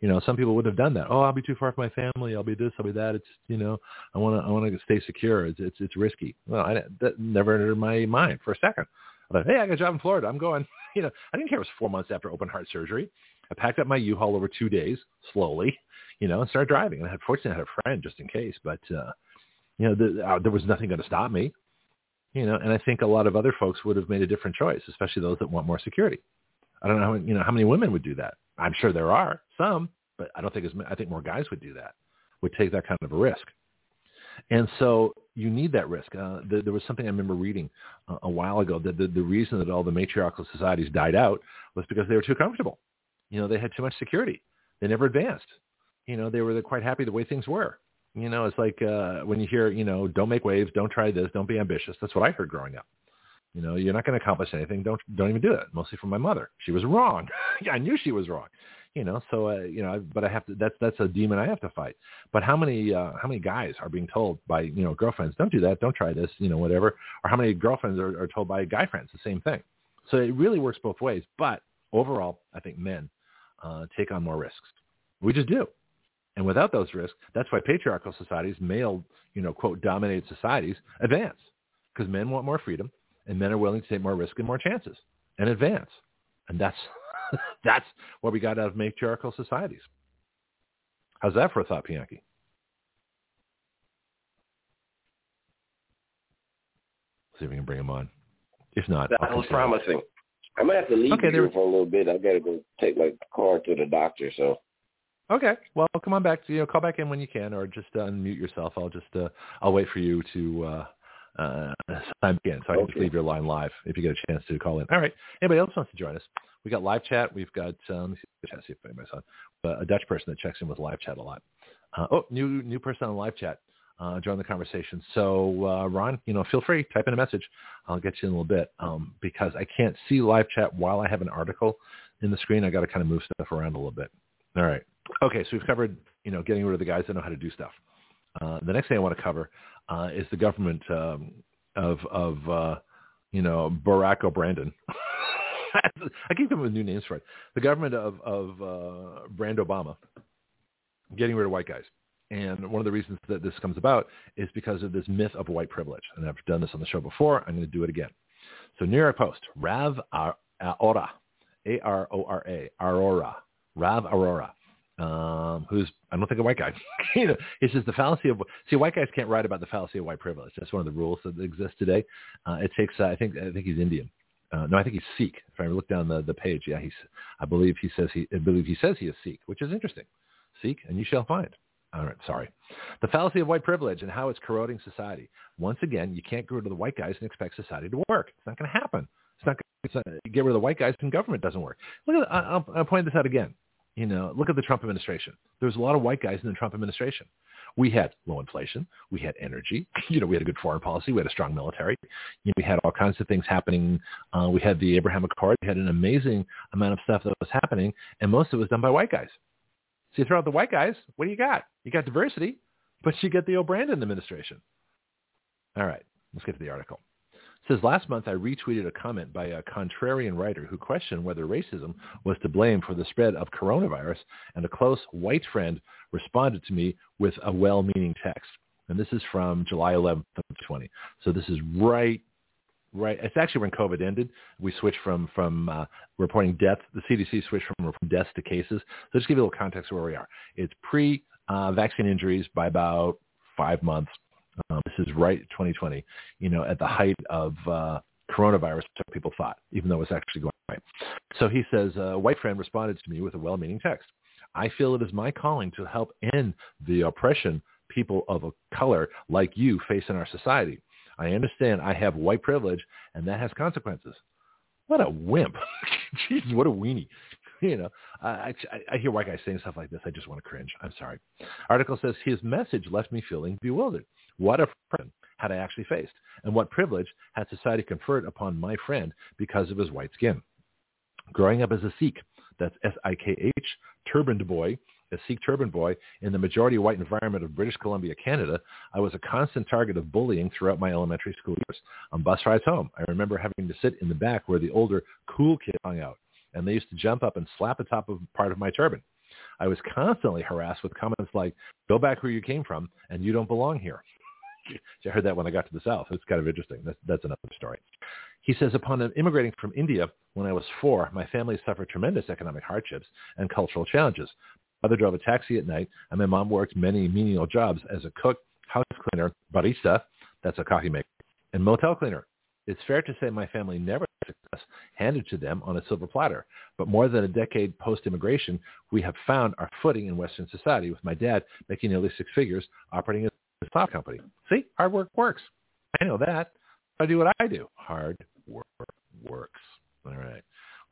You know, some people would have done that. Oh, I'll be too far from my family. I'll be this. I'll be that. It's you know, I want to I want to stay secure. It's it's, it's risky. Well, I, that never entered my mind for a second. I thought, hey, I got a job in Florida. I'm going. You know, I didn't care. It was four months after open heart surgery. I packed up my U-Haul over two days, slowly, you know, and started driving. And I had, fortunately, I had a friend just in case, but uh, you know, the, uh, there was nothing going to stop me you know, and I think a lot of other folks would have made a different choice, especially those that want more security. I don't know, how you know, how many women would do that. I'm sure there are some, but I don't think as I think more guys would do that, would take that kind of a risk. And so you need that risk. Uh, the, there was something I remember reading uh, a while ago that the, the reason that all the matriarchal societies died out was because they were too comfortable. You know, they had too much security. They never advanced. You know, they were quite happy the way things were. You know, it's like uh, when you hear, you know, don't make waves, don't try this, don't be ambitious. That's what I heard growing up. You know, you're not going to accomplish anything. Don't don't even do it. Mostly from my mother. She was wrong. I knew she was wrong. You know, so uh, you know, but I have to. That's that's a demon I have to fight. But how many uh, how many guys are being told by you know girlfriends, don't do that, don't try this, you know, whatever. Or how many girlfriends are, are told by guy friends the same thing. So it really works both ways. But overall, I think men uh, take on more risks. We just do. And without those risks, that's why patriarchal societies, male, you know, quote, dominated societies advance because men want more freedom and men are willing to take more risk and more chances and advance. And that's, that's what we got out of matriarchal societies. How's that for a thought, Bianchi? See if we can bring him on. If not, that was promising. I'm gonna have to leave okay, you for a little bit. I've gotta go take my car to the doctor. So Okay. Well, come on back. You know, call back in when you can, or just uh, unmute yourself. I'll just uh, I'll wait for you to uh, uh, sign in, so I can just leave your line live if you get a chance to call in. All right. Anybody else wants to join us? We got live chat. We've got um, let me see if anybody's on. Uh, a Dutch person that checks in with live chat a lot. Uh, oh, new new person on live chat. Uh, join the conversation. So uh, Ron, you know, feel free type in a message. I'll get you in a little bit um, because I can't see live chat while I have an article in the screen. I got to kind of move stuff around a little bit. All right. Okay, so we've covered, you know, getting rid of the guys that know how to do stuff. Uh, the next thing I want to cover uh, is the government um, of, of uh, you know, Barack O'Brandon. I keep coming with new names for it. The government of, of uh, Brand Obama getting rid of white guys. And one of the reasons that this comes about is because of this myth of white privilege. And I've done this on the show before. I'm going to do it again. So New York Post, Rav Arora, A-R-O-R-A, Arora, Rav Arora, um, who's I don't think a white guy. you know, he says the fallacy of see white guys can't write about the fallacy of white privilege. That's one of the rules that exist today. Uh, it takes uh, I think I think he's Indian. Uh, no, I think he's Sikh. If I look down the, the page, yeah, he's. I believe he says he. I believe he says he is Sikh, which is interesting. Seek and you shall find. All right, sorry. The fallacy of white privilege and how it's corroding society. Once again, you can't rid of the white guys and expect society to work. It's not going to happen. It's not. It's not get rid of the white guys and government doesn't work. Look at. I'll, I'll point this out again. You know, look at the Trump administration. There was a lot of white guys in the Trump administration. We had low inflation. We had energy. You know, we had a good foreign policy. We had a strong military. You know, we had all kinds of things happening. Uh, we had the Abraham Accord. We had an amazing amount of stuff that was happening, and most of it was done by white guys. So you throw out the white guys, what do you got? You got diversity, but you get the O'Brien administration. All right, let's get to the article. Says last month I retweeted a comment by a contrarian writer who questioned whether racism was to blame for the spread of coronavirus, and a close white friend responded to me with a well-meaning text. And this is from July 11th, 2020. So this is right right. It's actually when COVID ended. We switched from from uh, reporting death. The CDC switched from, from deaths to cases. So just give you a little context of where we are. It's pre-vaccine uh, injuries by about five months. Um, this is right 2020. You know, at the height of uh, coronavirus, people thought, even though it was actually going right. So he says, a white friend responded to me with a well-meaning text. I feel it is my calling to help end the oppression people of a color like you face in our society. I understand I have white privilege, and that has consequences. What a wimp! Jesus, what a weenie! You know, I, I, I hear white guys saying stuff like this. I just want to cringe. I'm sorry. Article says his message left me feeling bewildered. What a friend had I actually faced, and what privilege had society conferred upon my friend because of his white skin. Growing up as a Sikh, that's S-I-K-H, turbaned boy, a Sikh turban boy in the majority white environment of British Columbia, Canada, I was a constant target of bullying throughout my elementary school years. On bus rides home, I remember having to sit in the back where the older cool kids hung out, and they used to jump up and slap the top of part of my turban. I was constantly harassed with comments like, go back where you came from, and you don't belong here. I heard that when I got to the South. It's kind of interesting. That's, that's another story. He says, upon immigrating from India when I was four, my family suffered tremendous economic hardships and cultural challenges mother drove a taxi at night, and my mom worked many menial jobs as a cook, house cleaner, barista, that's a coffee maker, and motel cleaner. It's fair to say my family never success handed to them on a silver platter. But more than a decade post-immigration, we have found our footing in Western society with my dad making nearly six figures operating a top company. See, hard work works. I know that. I do what I do. Hard work works. All right.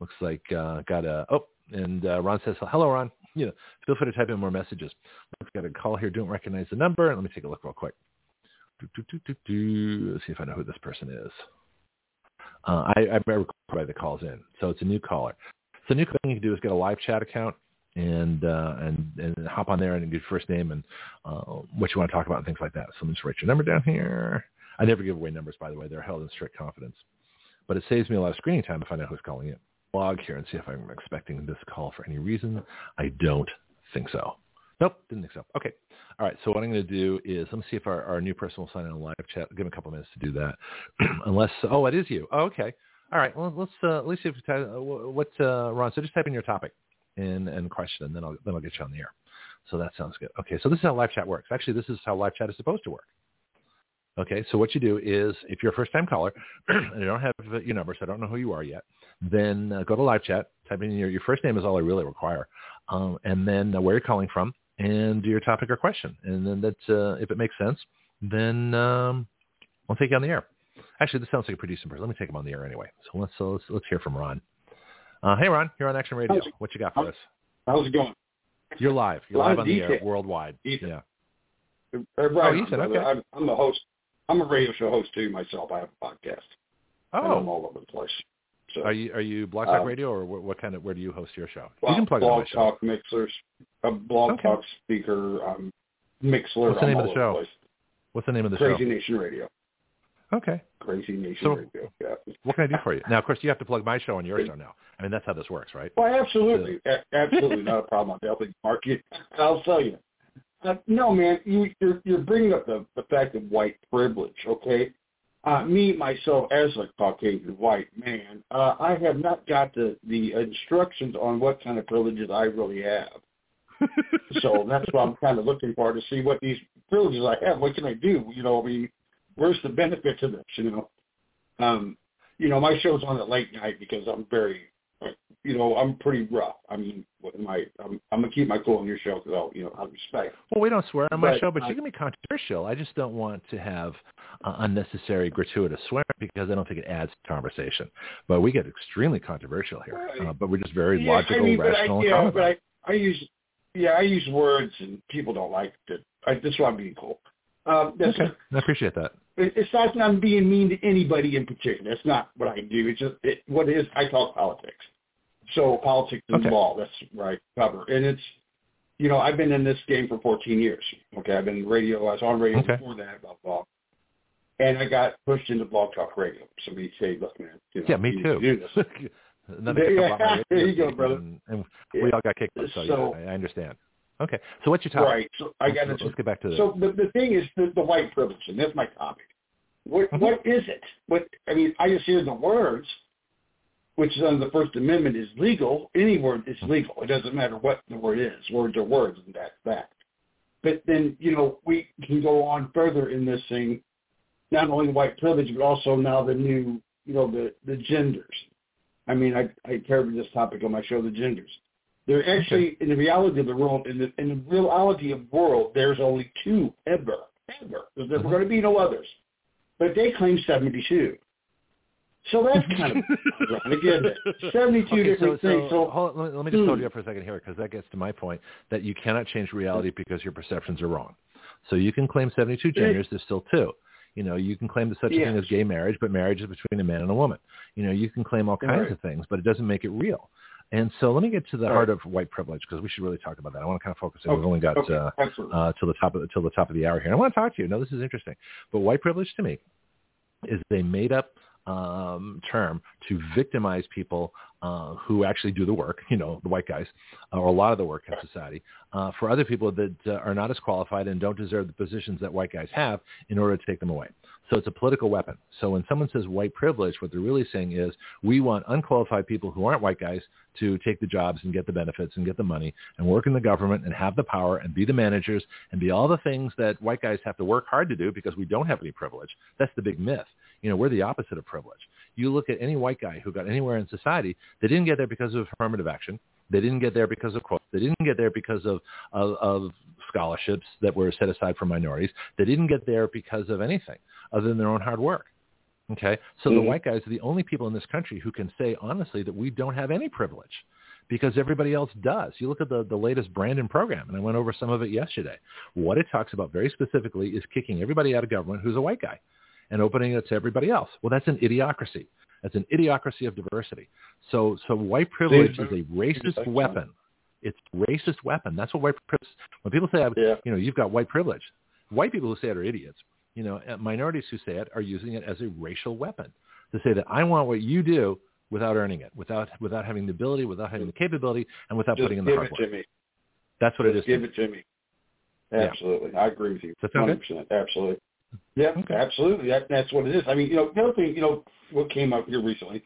Looks like uh, got a, oh, and uh, Ron says, hello, Ron you know, feel free to type in more messages. Let's get a call here. Don't recognize the number. Let me take a look real quick. Do, do, do, Let's see if I know who this person is. Uh, I, I record by the calls in, so it's a new caller. So new thing you can do is get a live chat account and uh, and and hop on there and get your first name and uh, what you want to talk about and things like that. So just write your number down here. I never give away numbers, by the way. They're held in strict confidence. But it saves me a lot of screening time if I know who's calling in log here and see if I'm expecting this call for any reason. I don't think so. Nope, didn't think so. Okay. All right. So what I'm going to do is let me see if our, our new person will sign in live chat. Give him a couple minutes to do that. Unless, oh, it is you. Oh, okay. All right. Well, let's uh, let's see if uh, what uh, Ron. So just type in your topic and and question, and then I'll then I'll get you on the air. So that sounds good. Okay. So this is how live chat works. Actually, this is how live chat is supposed to work. Okay. So what you do is, if you're a first time caller and you don't have your number, so I don't know who you are yet, then uh, go to live chat, type in your, your first name is all I really require, um, and then uh, where you're calling from, and your topic or question. And then that's, uh, if it makes sense, then um, I'll take you on the air. Actually, this sounds like a pretty person. Let me take him on the air anyway. So let's, uh, let's, let's hear from Ron. Uh, hey, Ron, you're on Action Radio. What you got for us? How's it going? You're live. You're live on detail. the air worldwide. Ethan. Yeah. Uh, right. Oh, Ethan, okay. I'm, I'm a host. I'm a radio show host too myself. I have a podcast. Oh. And I'm all over the place. So, are you are you Blog Talk um, Radio or what, what, kind of where do you host your show? Well, you can plug Blog Talk show. Mixlr's, a Blog okay. Talk speaker, um, Mixlr. What's the name of the show? What's the name of the Crazy show? Crazy Nation Radio. Okay. Crazy Nation so, Radio. Yeah. What can I do for you? Now, of course, you have to plug my show and your show now. I mean, that's how this works, right? Well, absolutely, so, absolutely not a problem. I'll definitely mark you. I'll tell you. Uh, no, man, you, you're you're bringing up the the fact of white privilege. Okay, uh, me myself as a Caucasian white man, uh, I have not got the the instructions on what kind of privileges I really have. so that's what I'm kind of looking for to see what these privileges I have. What can I do? You know, I mean, where's the benefit to this? You know, um, you know, my show's on at late night because I'm very you know, I'm pretty rough. I mean, my I'm, I'm gonna keep my cool on your show because I'll, you know, I respect. Well, we don't swear on but, my show, but uh, you can be controversial. I just don't want to have uh, unnecessary, gratuitous swearing because I don't think it adds to conversation. But we get extremely controversial here. Uh, but we're just very yeah, logical, I mean, rational, but I, yeah, but I, I use yeah, I use words and people don't like it. I, that's why I'm being cool. Um, Okay, I appreciate that. It- it's not I'm being mean to anybody in particular. That's not what I do. It's just it, what it is. I talk politics. So politics and Okay. law. That's right. Cover. And it's, you know, I've been in this game for 14 years. Okay, I've been radio. I was on radio Okay. before that about law, and I got pushed into blog talk radio. Somebody say, "Look, man, you know, Yeah, me you too. to do this." Another Yeah, kick up on my there you go, brother. And, and we all got kicked up, so, So- yeah, I I understand. Okay, so what's your topic? Right. So I got let's, to let's get back to the. So the the thing is the, the white privilege, and that's my topic. What Mhm. what is it? What I mean, I just hear the words, which is under the First Amendment is legal. Any word is legal. It doesn't matter what the word is. Words are words, and that's that. But then you know we can go on further in this thing, not only white privilege, but also now the new you know the the genders. I mean, I I covered this topic on my show, the genders. They're actually in the reality of the world, in the in the reality of the world, there's only two ever, ever. There's never Mhm. going to be no others. But they claim 72. So that's kind of ironic, isn't it? 72 Okay, different so, things. So, So, hold, let me- let me just hold you up for a second here because that gets to my point that you cannot change reality because your perceptions are wrong. So you can claim 72 genders, there's still two. You know, you can claim there's such a thing as gay marriage, but marriage is between a man and a woman. You know, you can claim all kinds Right. of things, but it doesn't make it real. And so let me get to the Right. heart of white privilege because we should really talk about that. I want to kind of focus. Okay, We've only got okay, uh, uh, till the top of the, till the top of the hour here. And I want to talk to you. No, this is interesting. But white privilege to me is a made up um, term to victimize people uh, who actually do the work, you know, the white guys, uh, or a lot of the work in society, uh, for other people that uh, are not as qualified and don't deserve the positions that white guys have in order to take them away. So it's a political weapon. So when someone says white privilege, what they're really saying is we want unqualified people who aren't white guys to take the jobs and get the benefits and get the money and work in the government and have the power and be the managers and be all the things that white guys have to work hard to do because we don't have any privilege. That's the big myth. You know, we're the opposite of privilege. You look at any white guy who got anywhere in society, they didn't get there because of affirmative action. They didn't get there because of quotes. They didn't get there because of, of, of scholarships that were set aside for minorities. They didn't get there because of anything other than their own hard work. Okay, so the Mhm. white guys are the only people in this country who can say honestly that we don't have any privilege because everybody else does. You look at the, the latest Brandon program, and I went over some of it yesterday. What it talks about very specifically is kicking everybody out of government who's a white guy and opening it to everybody else. Well, that's an idiocracy. That's an idiocracy of diversity. So, so white privilege is a racist weapon. It's a racist weapon. That's what white privilege. When people say, Yeah. you know, you've got white privilege, white people who say it are idiots. You know, uh, minorities who say it are using it as a racial weapon to say that I want what you do without earning it, without without having the ability, without having the capability, and without just putting in the hard work. give it to me. That's what it Just is. to give it to me. Yeah. Absolutely. I agree with you. Sound good? 100%. Absolutely. Yeah, Okay. absolutely. That, that's what it is. I mean, you know, the other thing, you know, what came up here recently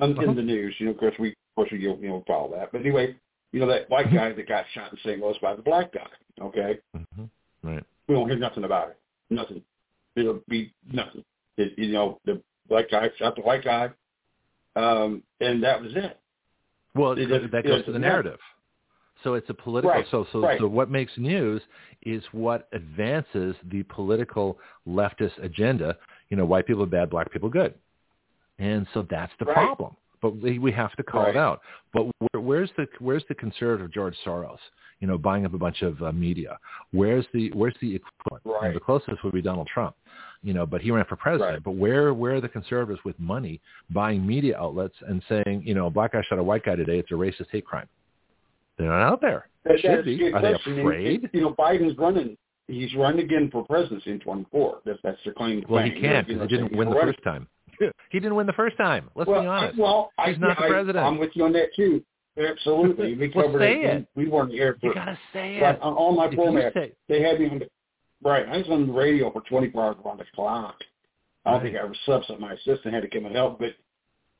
um, Uh-huh. in the news, you know, of course we, of course we, you know, follow that. But anyway, you know, that white Mhm. guy that got shot in St. Louis by the black guy, okay? Mhm. Right. We don't hear nothing about it. Nothing. It'll be nothing. It, you know, the black guy shot the white guy, um, and that was it. Well, It it- doesn't- that it goes to the narrative. So it's a political. Right, So so right. so what makes news is what advances the political leftist agenda. You know, white people bad, black people good, and so that's the Right. problem. But we, we have to call Right. it out. But where, where's the where's the conservative George Soros? You know, buying up a bunch of uh, media. Where's the where's the equivalent? You know, the closest would be Donald Trump. You know, but he ran for president. Right. But where where are the conservatives with money buying media outlets and saying, you know, a black guy shot a white guy today, it's a racist hate crime? They're not out there. That, Should be. Are they question. Afraid? You know, Biden's running. He's running again for presidency in 24. That's that's their claim to Well, he can't You know, because he didn't win the first time. he didn't win the first time. Let's well, be honest. I, well, I, He's not the I, president. I'm with you on that too. Absolutely. We covered say it. it. We, we weren't here for You gotta say right, it. on all my formats. say- They had me on the right. I was on the radio for 24 hours around the clock. I don't Right. think I ever slept. So my assistant had to come and help. But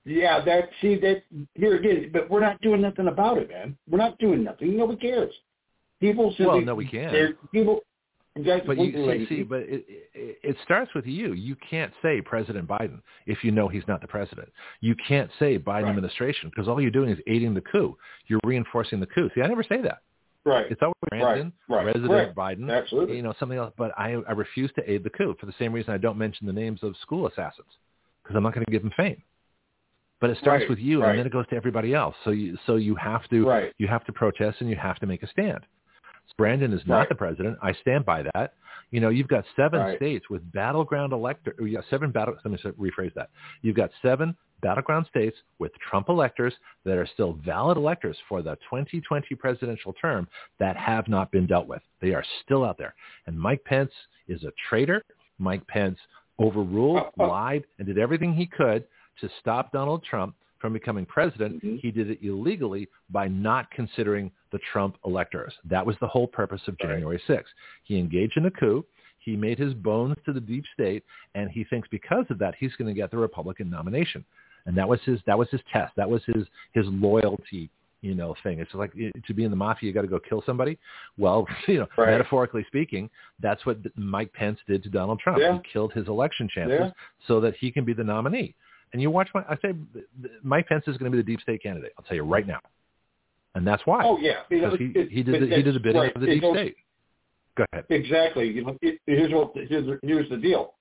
yeah, that see that here again. But we're not doing nothing about it, man. We're not doing nothing. Nobody cares. People simply. Well, no, we can. People. Exactly. But you see, see, but it, it, it starts with you. You can't say President Biden if you know he's not the president. You can't say Biden Right. administration because all you're doing is aiding the coup. You're reinforcing the coup. See, I never say that. right. It's always Brandon, right. President Correct. Biden, Absolutely. you know, something else. But I, I refuse to aid the coup for the same reason I don't mention the names of school assassins because I'm not going to give them fame. But it starts Right, with you, right. and then it goes to everybody else. So you, so you have to, Right. you have to protest, and you have to make a stand. Brandon is not the president. I stand by that. You know, you've got seven states with battleground elector. You got seven battle. Let me rephrase that. You've got seven battleground states with Trump electors that are still valid electors for the 2020 presidential term that have not been dealt with. They are still out there. And Mike Pence is a traitor. Mike Pence overruled, Uh, uh. lied, and did everything he could to stop Donald Trump from becoming president. Mhm. He did it illegally by not considering the Trump electors. That was the whole purpose of Right. January 6th. He engaged in a coup. He made his bones to the deep state, and he thinks because of that he's going to get the Republican nomination. And that was his that was his test. That was his his loyalty, you know, thing. It's like eh, to be in the mafia, you got to go kill somebody. Well, you know, Right. metaphorically speaking, that's what Mike Pence did to Donald Trump. Yeah. He killed his election chances Yeah. so that he can be the nominee. And you watch my, I say, Mike Pence is going to be the deep state candidate. I'll tell you right now, and that's why. Oh yeah. You know, because he, it- he did the, he did that's bidding right. of the deep goes- state. Go ahead. Exactly. You know, it, here's what here's, the- here's the deal.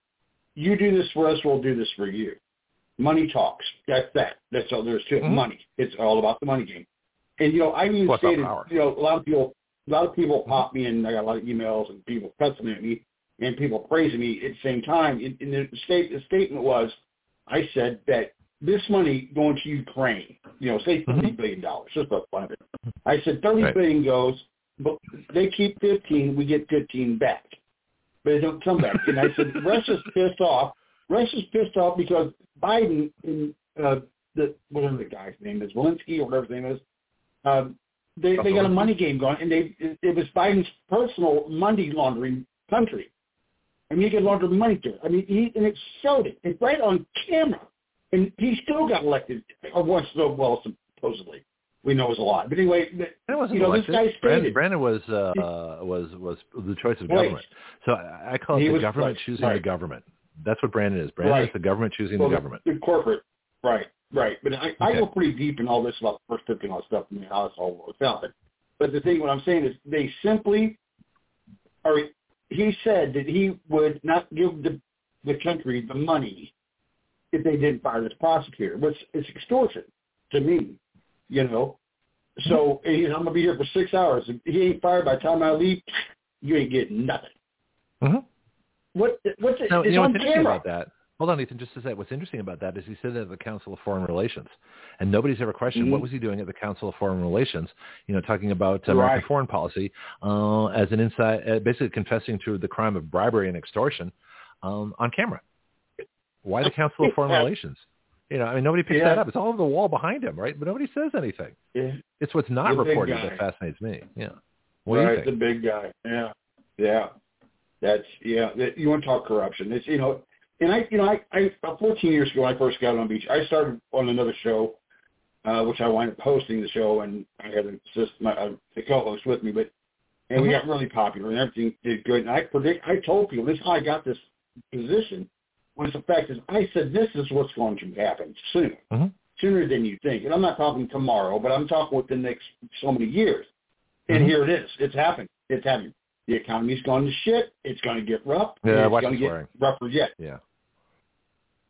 You do this for us, we'll do this for you. Money talks. That's that. That's all there is to it. Mhm. Money. It's all about the money game. And you know, I even Plus our stated, you know, a lot of people, a lot of people pop me, and I got a lot of emails and people cussing at me and people praising me at the same time. In, in the state, the statement was, I said that this money going to Ukraine, you know, say thirty Mhm. billion dollars, just about five. I said thirty Right. billion goes, but they keep fifteen, we get fifteen back, but they don't come back. And I said Russia's pissed off. Russia's pissed off because Biden and uh, the whatever the guy's name is, Walensky or whatever his name is, um, they they got a money game going, and they it, it was Biden's personal money laundering country. Mean, he could launder money to it. I mean, he and it showed it. It's right on camera, and he still got elected. Once, so well, supposedly, we know it was a lie. But anyway, That wasn't you know, elected. this guy Brandon, stated. Brandon was uh, was was the choice of Right. government. So I, I call it He the government right, choosing right. the government. That's what Brandon is. Brandon is the government choosing well, the government. The, corporate, right, right. But I, I go pretty deep in all this about the first fifty and all that stuff and how it's all works out. But the thing, what I'm saying is, they simply, or he said that he would not give the the country the money if they didn't fire this prosecutor, which is extortion to me, you know. So Mm-hmm. he's, I'm gonna be here for six hours. If he ain't fired by the time I leave, you ain't getting nothing. hmm What? What's it? It's you know on what's camera. about that? Hold on, Ethan. Just to say, what's interesting about that is he said that at the Council of Foreign Relations, and nobody's ever questioned Mhm. what was he doing at the Council of Foreign Relations. You know, talking about American Right. foreign policy uh, as an inside, uh, basically confessing to the crime of bribery and extortion um, on camera. Why the Council of Foreign. Relations? You know, I mean, nobody picks Yeah. that up. It's all over the wall behind him, right? But nobody says anything. Yeah. It's what's not The reported that fascinates me. Yeah. What right, do you think? the big guy. Yeah, yeah. That's yeah. You want to talk corruption? It's you know, and I you know I I about 14 years ago when I first got on beach, I started on another show, uh, which I wound up hosting the show, and I had an assist my uh, the co-host with me, but and we Mhm. got really popular and everything did good. And I predict I told people this is how I got this position was the fact is I said this is what's going to happen soon, Mhm. sooner than you think. And I'm not talking tomorrow, but I'm talking within the next so many years. And Mhm. here it is. It's happened. It's happening. The economy's gone to shit. It's going to get rough. Yeah, it's going to get rougher yet. Yeah.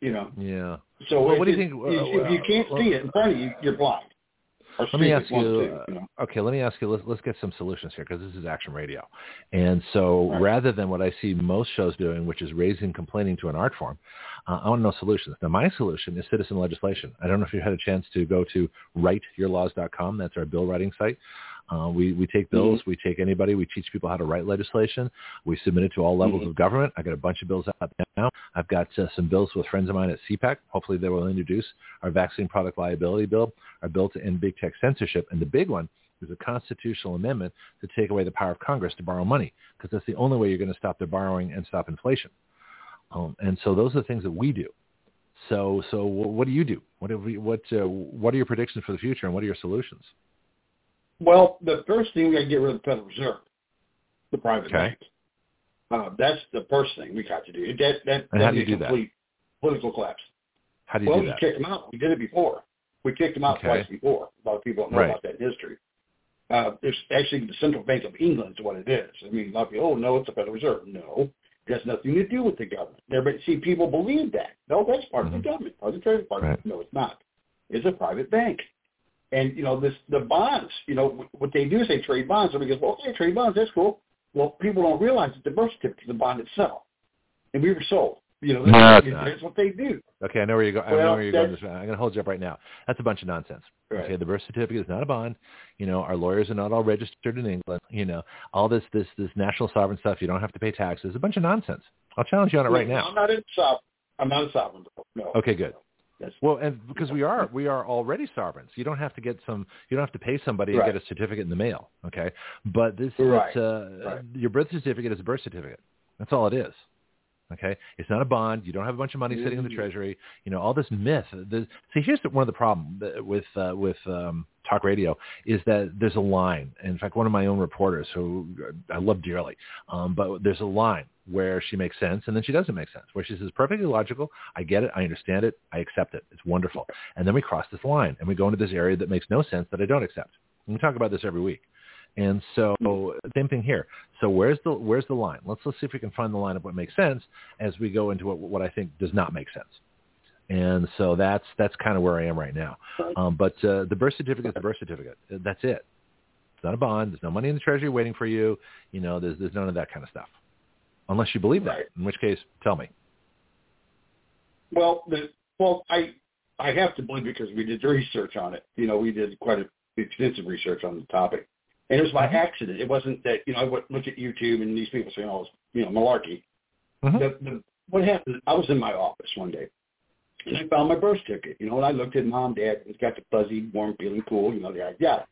You know. Yeah. So Well, what do you think- If, if you uh, can't well- see it in front of you, you're blind. Or Let me ask you. uh, you know. Okay, let me ask you. Let's let's get some solutions here because this is action radio, and so Right. rather than what I see most shows doing, which is raising complaining to an art form, uh, I want to know solutions. Now, my solution is citizen legislation. I don't know if you had a chance to go to writeyourlaws.com. That's our bill writing site. Uh, we we take bills, mm-hmm. we take anybody, we teach people how to write legislation. We submit it to all levels mm-hmm. of government. I got a bunch of bills out now. I've got uh, some bills with friends of mine at CPAC. Hopefully, they will introduce our vaccine product liability bill, our bill to end big tech censorship, and the big one is a constitutional amendment to take away the power of Congress to borrow money, because that's the only way you're going to stop their borrowing and stop inflation. Um, and so those are the things that we do. So, so what do you do? What have we, what uh, what are your predictions for the future, and what are your solutions? Well, the first thing we got to get rid of the Federal Reserve, the private okay. bank. Uh, that's the first thing we got to do. That that and how do you do complete that? political collapse. How do you well, do that? Well, we kicked them out. We did it before. We kicked them out okay. twice before. A lot of people don't know right. about that history. Uh, it's actually the Central Bank of England is what it is. I mean, a lot of people, oh no, it's the Federal Reserve. No, it has nothing to do with the government. Everybody, see, people believe that. No, that's part mm-hmm. of the government, part of the Treasury Department. Right. No, it's not. It's a private bank. And you know, this the bonds. You know, what they do is they trade bonds. Somebody goes, well, okay, trade bonds. That's cool. Well, people don't realize that the birth certificate is the bond itself, and we were sold. You know, that's, no, that's what they do. Okay, I know where you're going. Well, I know where you're going. I'm going to hold you up right now. That's a bunch of nonsense. Right. Okay, the birth certificate is not a bond. You know, our lawyers are not all registered in England. You know, all this this this national sovereign stuff. You don't have to pay taxes. A bunch of nonsense. I'll challenge you on it right now. I'm not in sovereign. I'm not a sovereign. No. Okay, good. That's, well, and because we are we are already sovereigns, you don't have to get some you don't have to pay somebody right. and get a certificate in the mail. Okay, but this right. uh, right. your birth certificate is a birth certificate. That's all it is. Okay, it's not a bond. You don't have a bunch of money sitting in the Mm-hmm. treasury. You know all this myth. The, see, here's the, one of the problems with uh, with um, talk radio is that there's a line. In fact, one of my own reporters, who I love dearly, um, but there's a line where she makes sense and then she doesn't make sense. Where she says perfectly logical, I get it, I understand it, I accept it. It's wonderful. And then we cross this line and we go into this area that makes no sense that I don't accept. And we talk about this every week. And so same thing here. So where's the where's the line? Let's let's see if we can find the line of what makes sense as we go into what what I think does not make sense. And so that's that's kind of where I am right now. Um, but uh, the birth certificate is the birth certificate. That's it. It's not a bond. There's no money in the treasury waiting for you. You know, there's there's none of that kind of stuff, unless you believe that. In which case, tell me. Well, the, well, I I have to believe because we did research on it. You know, we did quite a, extensive research on the topic, and it was by Mhm. accident. It wasn't that you know I would look at YouTube and these people saying, "Oh, it's, you know, malarkey." Mhm. The, the, what happened? I was in my office one day, and I found my birth certificate. You know, and I looked at mom, dad. It's got the fuzzy, warm feeling, cool. You know, the yeah.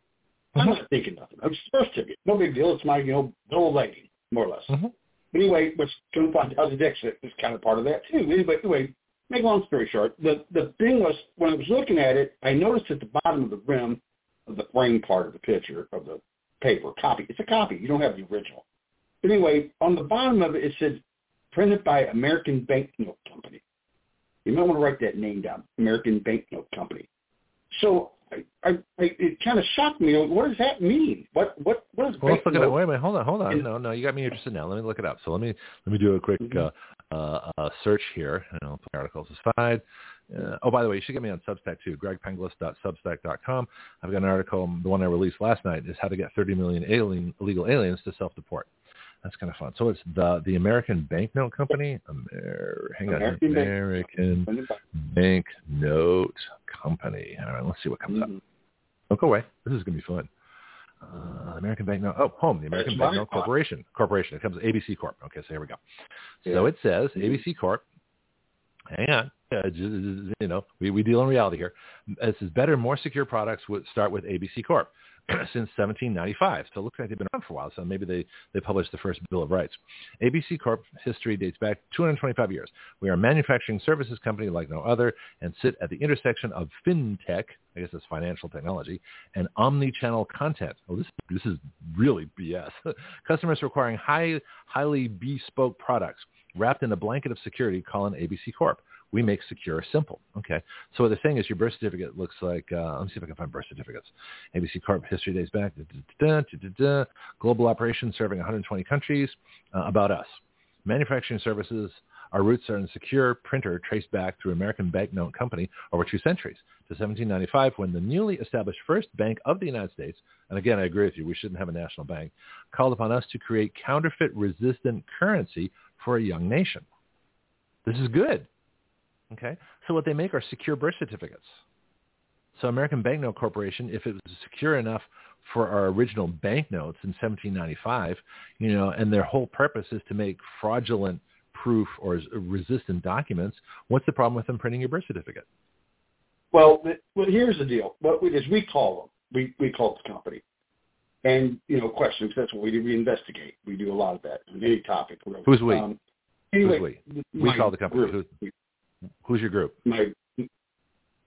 I'm Mhm. not thinking nothing. It's the birth certificate. No big deal. It's my you know of lading, more or less. Mhm. But anyway, going to find out the next is kind of part of that too. Anyway, anyway, make a long story short, the the thing was when I was looking at it, I noticed at the bottom of the rim of the frame part of the picture of the paper copy. It's a copy. You don't have the original. But anyway, on the bottom of it, it said printed by American Banknote Company. You might want to write that name down, American Banknote Company. So I, I, I it kind of shocked me. What does that mean? What what what is Well, let's look at it. Wait a minute. Hold on. Hold on. And- No, no. You got me interested now. Let me look it up. So let me let me do a quick Mhm. uh, uh, uh, search here. And I'll put articles aside. Uh, oh, by the way, you should get me on Substack too. GregPenglis.substack.com. I've got an article. The one I released last night is how to get 30 million alien, illegal aliens to self-deport. That's kind of fun. So it's the the American Banknote Company. Amer- hang on. American Bank- American Banknote Company. All right. Let's see what comes up. Mhm. Don't go away. This is going to be fun. Uh, American Banknote. Oh, home. The American That's Banknote. Corporation. Corporation. It comes ABC Corp. Okay, so here we go. So Yeah. it says. ABC Corp. Hang on. Uh, you know, we, we deal in reality here. This is better, more secure products would start with ABC Corp. since 1795. So it looks like they've been around for a while. So maybe they, they published the first Bill of Rights. ABC Corp history dates back 225 years. We are a manufacturing services company like no other and sit at the intersection of fintech, I guess that's financial technology, and omni-channel content. Oh, this, this is really BS. Customers requiring high, highly bespoke products wrapped in a blanket of security call an ABC Corp. We make secure simple. Okay. So they're saying is your birth certificate looks like, uh, let me see if I can find birth certificates. ABC Corp history days back. Da, da, da, Global operations serving 120 countries. Uh, about us. Manufacturing services. Our roots are in secure printer traced back through American Banknote Company over two centuries to 1795 when the newly established first bank of the United States, and again, I agree with you, we shouldn't have a national bank, called upon us to create counterfeit-resistant currency for a young nation. This is good. Okay, so what they make are secure birth certificates. So American Banknote Corporation, if it was secure enough for our original banknotes in 1795, you know, and their whole purpose is to make fraudulent proof or resistant documents. What's the problem with them printing your birth certificate? Well, well, here's the deal. What we is we call them. We we call the company, and you know, questions. That's what we do. We investigate. We do a lot of that on any topic. Who's we? Um, anyway, Who's we? We call the company. Who's, who's your group? My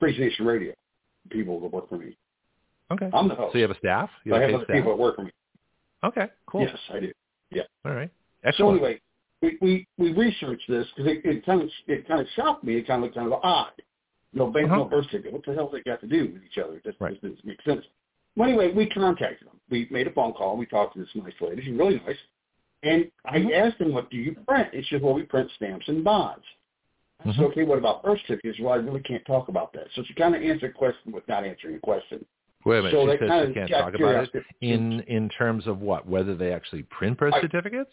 Free Nation Radio people that work for me. Okay. I'm the host. So you have a staff? You I have a other staff? people that work for me. Okay, cool. Yes, I do. Yeah. All right. Excellent. So anyway, we we, we researched this because it, it kind of it kind of shocked me. It kind of looked kind of odd. Know, bank Uh-huh. no birth certificate. What the hell that got to do with each other? It just, Right. just doesn't make sense. Well, anyway, we contacted them. We made a phone call. We talked to this nice lady. She's really nice. And I Mhm. asked them, what do you print? It said, well, we print stamps and bonds. Said, Mhm. okay, what about birth certificates? Well, I really can't talk about that. So she kind of answered a question without answering a question. Wait a minute. so she says kind she can't talk about it in in terms of what? Whether they actually print birth I- certificates,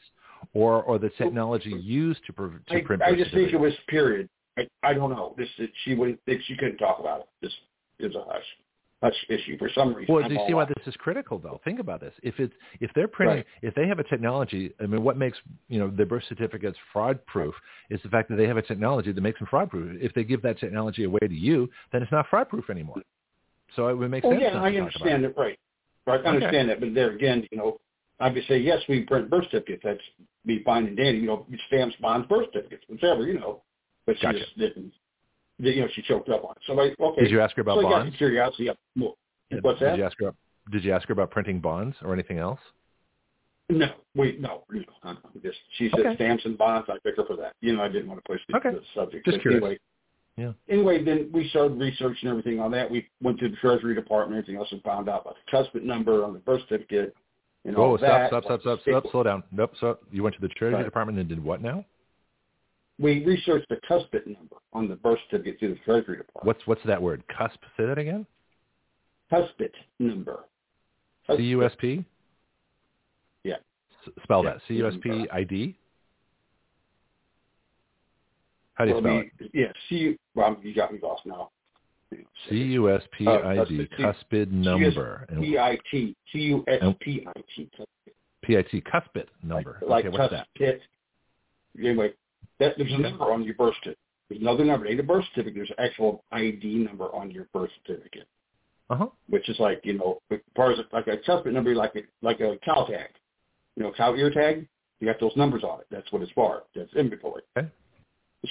or or the technology used to pr- to I, print I just think it was period. I, I don't know. This she would she couldn't talk about it. This is a hush issue for some reason. Well, do you see why this is critical, though? Think about this. If it's if they're printing, Right. if they have a technology, I mean, what makes you know their birth certificates fraud proof is the fact that they have a technology that makes them fraud proof. If they give that technology away to you, then it's not fraud proof anymore. So it would make Oh sense. yeah, I to talk about understand it. Right. Right. I Okay. understand that, but there again, you know, I would say yes, we print birth certificates. That's be fine and dandy. You know, stamps, bonds, birth certificates, whichever. You know, but Gotcha. just didn't. You know, she choked up on it. So like, okay. Did you ask her about so bonds? curiosity up more. What's did you ask her? Did you ask her about printing bonds or anything else? No, we no, no. I'm just she said Okay. stamps and bonds. I pick her for that. You know, I didn't want to push the, Okay. the subject. Just but curious. Anyway, Yeah. Anyway, then we started researching everything on that. We went to the Treasury Department, everything else, and found out about the cuspid number on the birth certificate and all Whoa, that. stop, stop, stop, stop, stop, slow down. Nope, so you went to the Treasury Right. Department and did what now? We researched the cuspid number on the birth certificate through the Treasury Department. What's what's that word? Cusp. Say that again. Cuspid number? C U S P. Yeah. S- Spell Yeah. that. C U S P I D. How do you spell it? Yeah, C. Well, you got me lost now. C U S P uh, I D. cuspid. Cuspid number. P I T C U S P I T. P I T. Cuspid number. Like, okay, like what's that? Anyway, that there's a number on your birth certificate. There's another number. Ain't a birth certificate. There's an actual ID number on your birth certificate. Uh huh. which is like you know, as far as like a cuspid number, like a like a cow tag, you know, cow ear tag. You got those numbers on it. That's what it's for. That's inventory. Okay.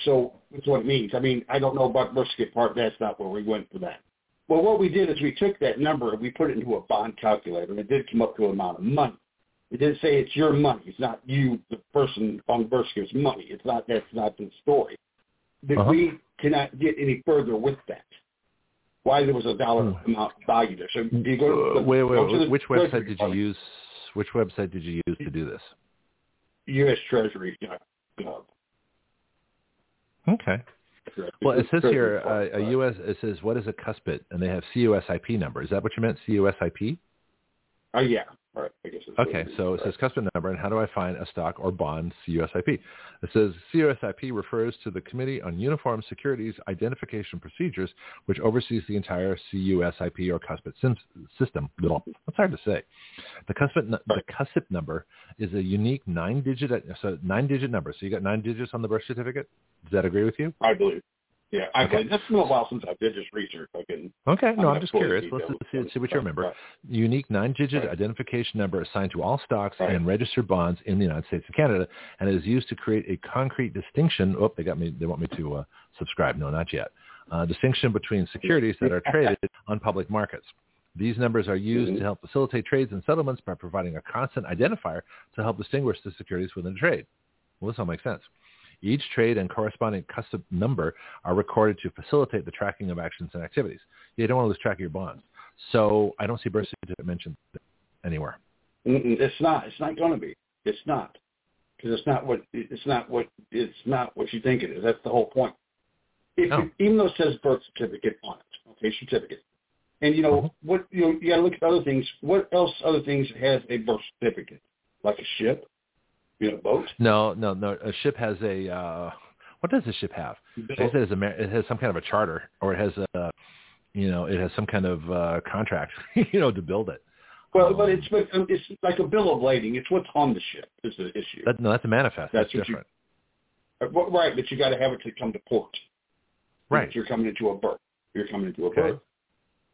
So that's what it means. I mean, I don't know about birth certificate part. That's not where we went for that. Well, what we did is we took that number and we put it into a bond calculator, and it did come up to an amount of money. It didn't say it's your money. It's not you, the person on certificate's money. It's not. That's not the story. But Uh-huh. we cannot get any further with that. Why there was a dollar Hmm. amount value there? So do you go to Uh, the, wait, go wait. Which website did you use? Which website did you use to do this? U.S. Treasury. Okay. Well, it says here uh, a. U.S. It says what is a cuspid, and they have CUSIP number. Is that what you meant? CUSIP? Oh yeah. All right. I guess. Okay, so it says cuspid number, and how do I find a stock or bond CUSIP? It says CUSIP refers to the Committee on Uniform Securities Identification Procedures, which oversees the entire CUSIP or sim- system. It's hard to say. The cuspid, nu- the cuspid number is a unique nine-digit, so nine-digit number. So you got nine digits on the birth certificate. Does that agree with you? I believe. Yeah, I Okay. believe. That's been a while since I did this research. I can. Okay, no, I'm just curious. Let's see, see what you remember. Right. Unique nine-digit Right. identification number assigned to all stocks Right. and registered bonds in the United States and Canada, and is used to create a concrete distinction. Oh, they got me. They want me to uh, subscribe. No, not yet. Uh, distinction between securities that are traded on public markets. These numbers are used Mhm. to help facilitate trades and settlements by providing a constant identifier to help distinguish the securities within a trade. Well, this all makes sense. Each trade and corresponding custom number are recorded to facilitate the tracking of actions and activities. You don't want to lose track of your bonds. So I don't see birth certificate mentioned anywhere. It's not. It's not going to be. It's not because it's not what it's not what it's not what you think it is. That's the whole point. If No. even though it says birth certificate on it, okay, certificate, and you know Mhm. what you know, you got to look at other things. What else? Other things has a birth certificate, like a ship, you know, boat. No, no, no. A ship has a. Uh, what does a ship have? It has, a, it has some kind of a charter, or it has a, you know, it has some kind of uh, contract, you know, to build it. Well, but it's but um, it's like a bill of lading. It's what's on the ship is the issue. That, no, that's a manifest. That's That's, what you- different. Uh, Right, but you got to have it to come to port. right. You're coming into a berth. You're coming into a Okay. berth.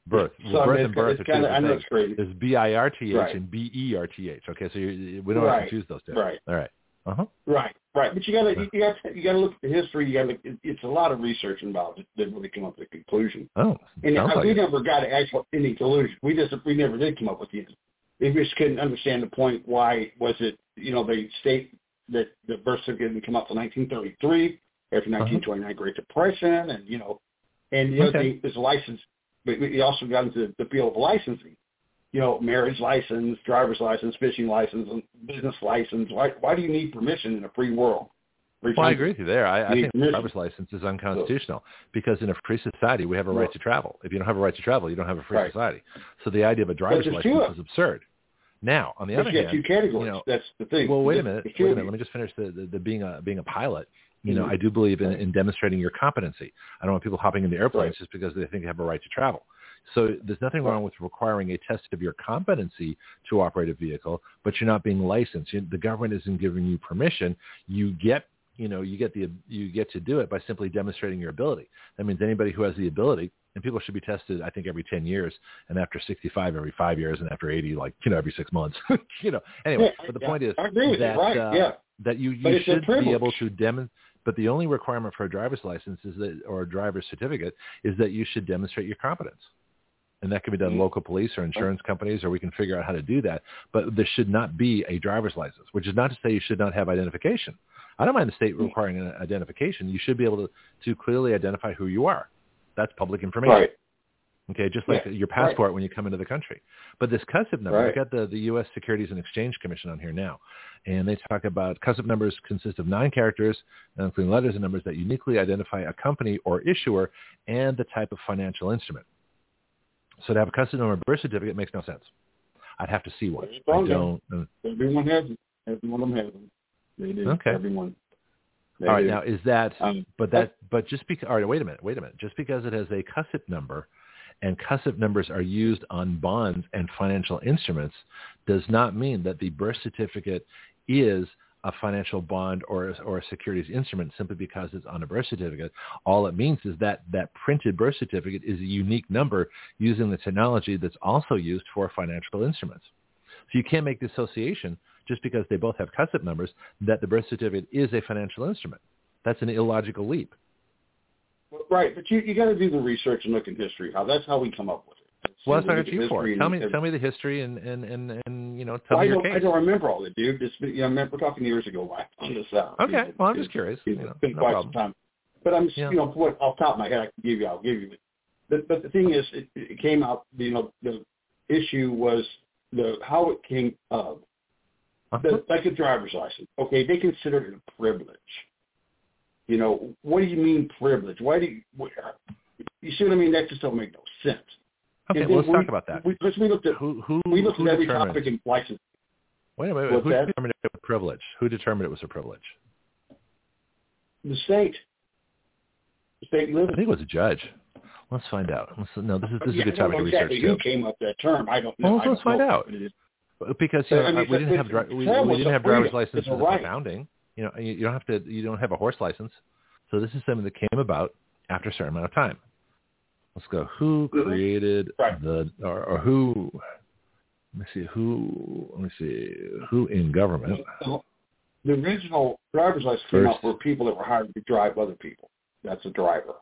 Birth. Well, birth and birth are two kind of I different things. it's. There's B-I-R-T-H Right. and B-E-R-T-H. Okay, so you we don't have to confuse those two. Right. All right. Uh-huh. Right, right. But you got to you gotta you got to look at the history. You got to look. it- It's a lot of research involved to really come up with a conclusion. Oh, And sounds like we it. never got to actual any conclusion. We just we never did come up with the. We just couldn't understand the point. Why was it? You know, they state that the birth certificate didn't come out till 1933 after 1929 Great Depression, and you know, and the other Uh-huh. Thing is license. But we also got into the field of licensing. You know, marriage license, driver's license, fishing license, and business license. Why why do you need permission in a free world? Free Well, I agree with you there. I, I You need think the permission. driver's license is unconstitutional because in a free society we have a right to travel. If you don't have a right to travel, you don't have a free Right. society. So the idea of a driver's license is absurd. Now, on the But other hand, two categories. you know, That's the thing. well, wait a minute. Wait a minute. Let me just finish the, the, the being a being a pilot. You know, Mhm. I do believe in, in demonstrating your competency. I don't want people hopping into airplanes Right. just because they think they have a right to travel. So there's nothing wrong with requiring a test of your competency to operate a vehicle, but you're not being licensed. You, the government isn't giving you permission. You get, you know, you get the you get to do it by simply demonstrating your ability. That means anybody who has the ability, and people should be tested, I think, every 10 years, and after 65, every five years, and after 80, like you know, every six months. you know. Anyway, but the yeah, point is I agree with you, that right, uh, yeah. that you you should be able to demonstrate. But the only requirement for a driver's license is that, or a driver's certificate, is that you should demonstrate your competence. And that can be done Mhm. local police or insurance companies, or we can figure out how to do that. But there should not be a driver's license, which is not to say you should not have identification. I don't mind the state requiring an identification. You should be able to, to clearly identify who you are. That's public information. Right. Okay, just like Yeah, your right. passport when you come into the country. But this CUSIP number, Right. I got the, the U.S. Securities and Exchange Commission on here now, and they talk about CUSIP numbers consist of nine characters, including letters and numbers that uniquely identify a company or issuer and the type of financial instrument. So to have a CUSIP number birth certificate makes no sense. I'd have to see one. I don't. uh, Everyone has them. Every one of them has them. They do. Okay. Everyone. They all right, do. now is that? Um, But that, but just because, all right, wait a minute, wait a minute. Just because it has a CUSIP number and CUSIP numbers are used on bonds and financial instruments does not mean that the birth certificate is a financial bond or, a- or a securities instrument simply because it's on a birth certificate. All it means is that that printed birth certificate is a unique number using the technology that's also used for financial instruments. So you can't make the association just because they both have CUSIP numbers that the birth certificate is a financial instrument. That's an illogical leap. Right, but you you got to do the research and look at history. How that's how we come up with it. Well, that's We not look what at you for. Tell me, everything. tell me the history and and and, and you know, tell Well, I me your don't, I don't remember all of it, dude. It's been, you know, I remember talking years ago. I found this out. Okay, It's- well, I'm just curious. It's You know, been no quite problem. some time. But I'm, just, Yeah. you know, what off the top of my head, I can give you. I'll give you. But but the thing is, it, it came out. You know, the issue was the how it came up. Uh-huh. The, like a driver's license. Okay, they consider it a privilege. You know, what do you mean privilege? Why do you? What, you see what I mean? That just don't make no sense. Okay, well, let's we- talk about that. We, we looked at Who who we looked who at every determined? topic in license. Wait a minute. What's Who that? determined it was a privilege? Who determined it was a privilege? The state. The state living. I think it was a judge. Let's find out. Let's, no, this is this is Yeah, a good topic to know research exactly too. who came up with that term. I don't know. Well, let's don't find know out. it is. Because you I mean, we didn't have we, we didn't have driver's freedom. licenses It's a at the founding. You know, you, don't have to you don't have a horse license. So this is something that came about after a certain amount of time. Let's go. Who Mhm. created Right. the or, or who? Let me see who. Let me see who in government. The original driver's license came First- out for people that were hired to drive other people. That's a driver.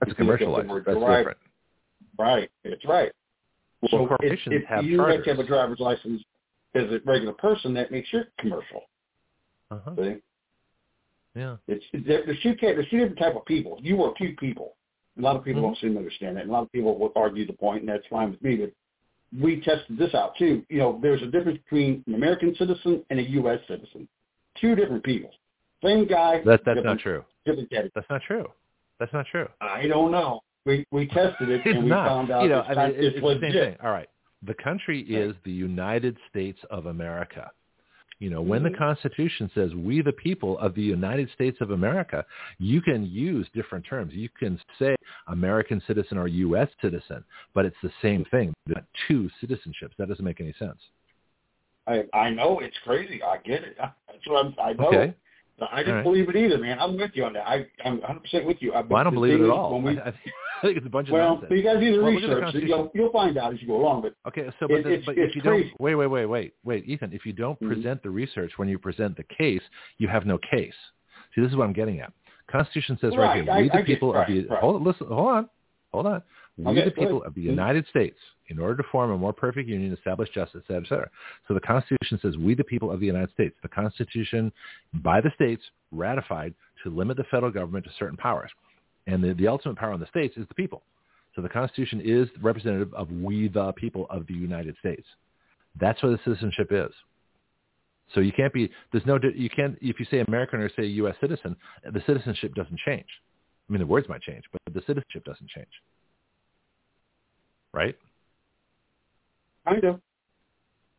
That's a If you look commercial license. That's drive- different. Right. It's right. Well, So corporations if, if have you have to have a driver's license as a regular person, that makes you commercial. Uh-huh. See? Yeah. It's there- there's two there's two different type of people. You are two people. A lot of people Mhm. don't seem to understand that. And a lot of people will argue the point, and that's fine with me. But we tested this out too. You know, there's a difference between an American citizen and a U.S. citizen. Two different people. Same guy. That that's not true. Different category. That's not true. That's not true. I don't know. We we tested it It's and we not. found out you know, it's, I not, mean, it's, it's the same legit. thing. All right. The country is the United States of America. You know, when the mm-hmm. Constitution says we the people of the United States of America, you can use different terms. You can say American citizen or U.S. citizen, but it's the same thing. Two citizenships. That doesn't make any sense. I I know it's crazy. I get it. That's what I'm, I know. Okay. I didn't right. believe it either, man. I'm with you on that. I I'm 100 percent with you. I, Well, I don't believe it at all. we- I, I think it's a bunch of well, nonsense. you guys do the Well, look at the research. You'll you'll find out as you go along. But Okay, so but, It- it's- but it's if you crazy. don't wait, wait, wait, wait, wait, Ethan, if you don't Mhm. present the research when you present the case, you have no case. See, this is what I'm getting at. Constitution says right, Right, here, we the people of the hold on, listen, hold on, hold on. We Okay, the people of the Mhm. United States, in order to form a more perfect union, establish justice, et cetera, et cetera. So the Constitution says we the people of the United States. The Constitution, by the states, ratified to limit the federal government to certain powers, and the, the ultimate power in the states is the people. So the Constitution is representative of we the people of the United States. That's what the citizenship is. So you can't be there's no you can't if you say American or say U.S. citizen, the citizenship doesn't change. I mean the words might change, but the citizenship doesn't change. Right? Kind of.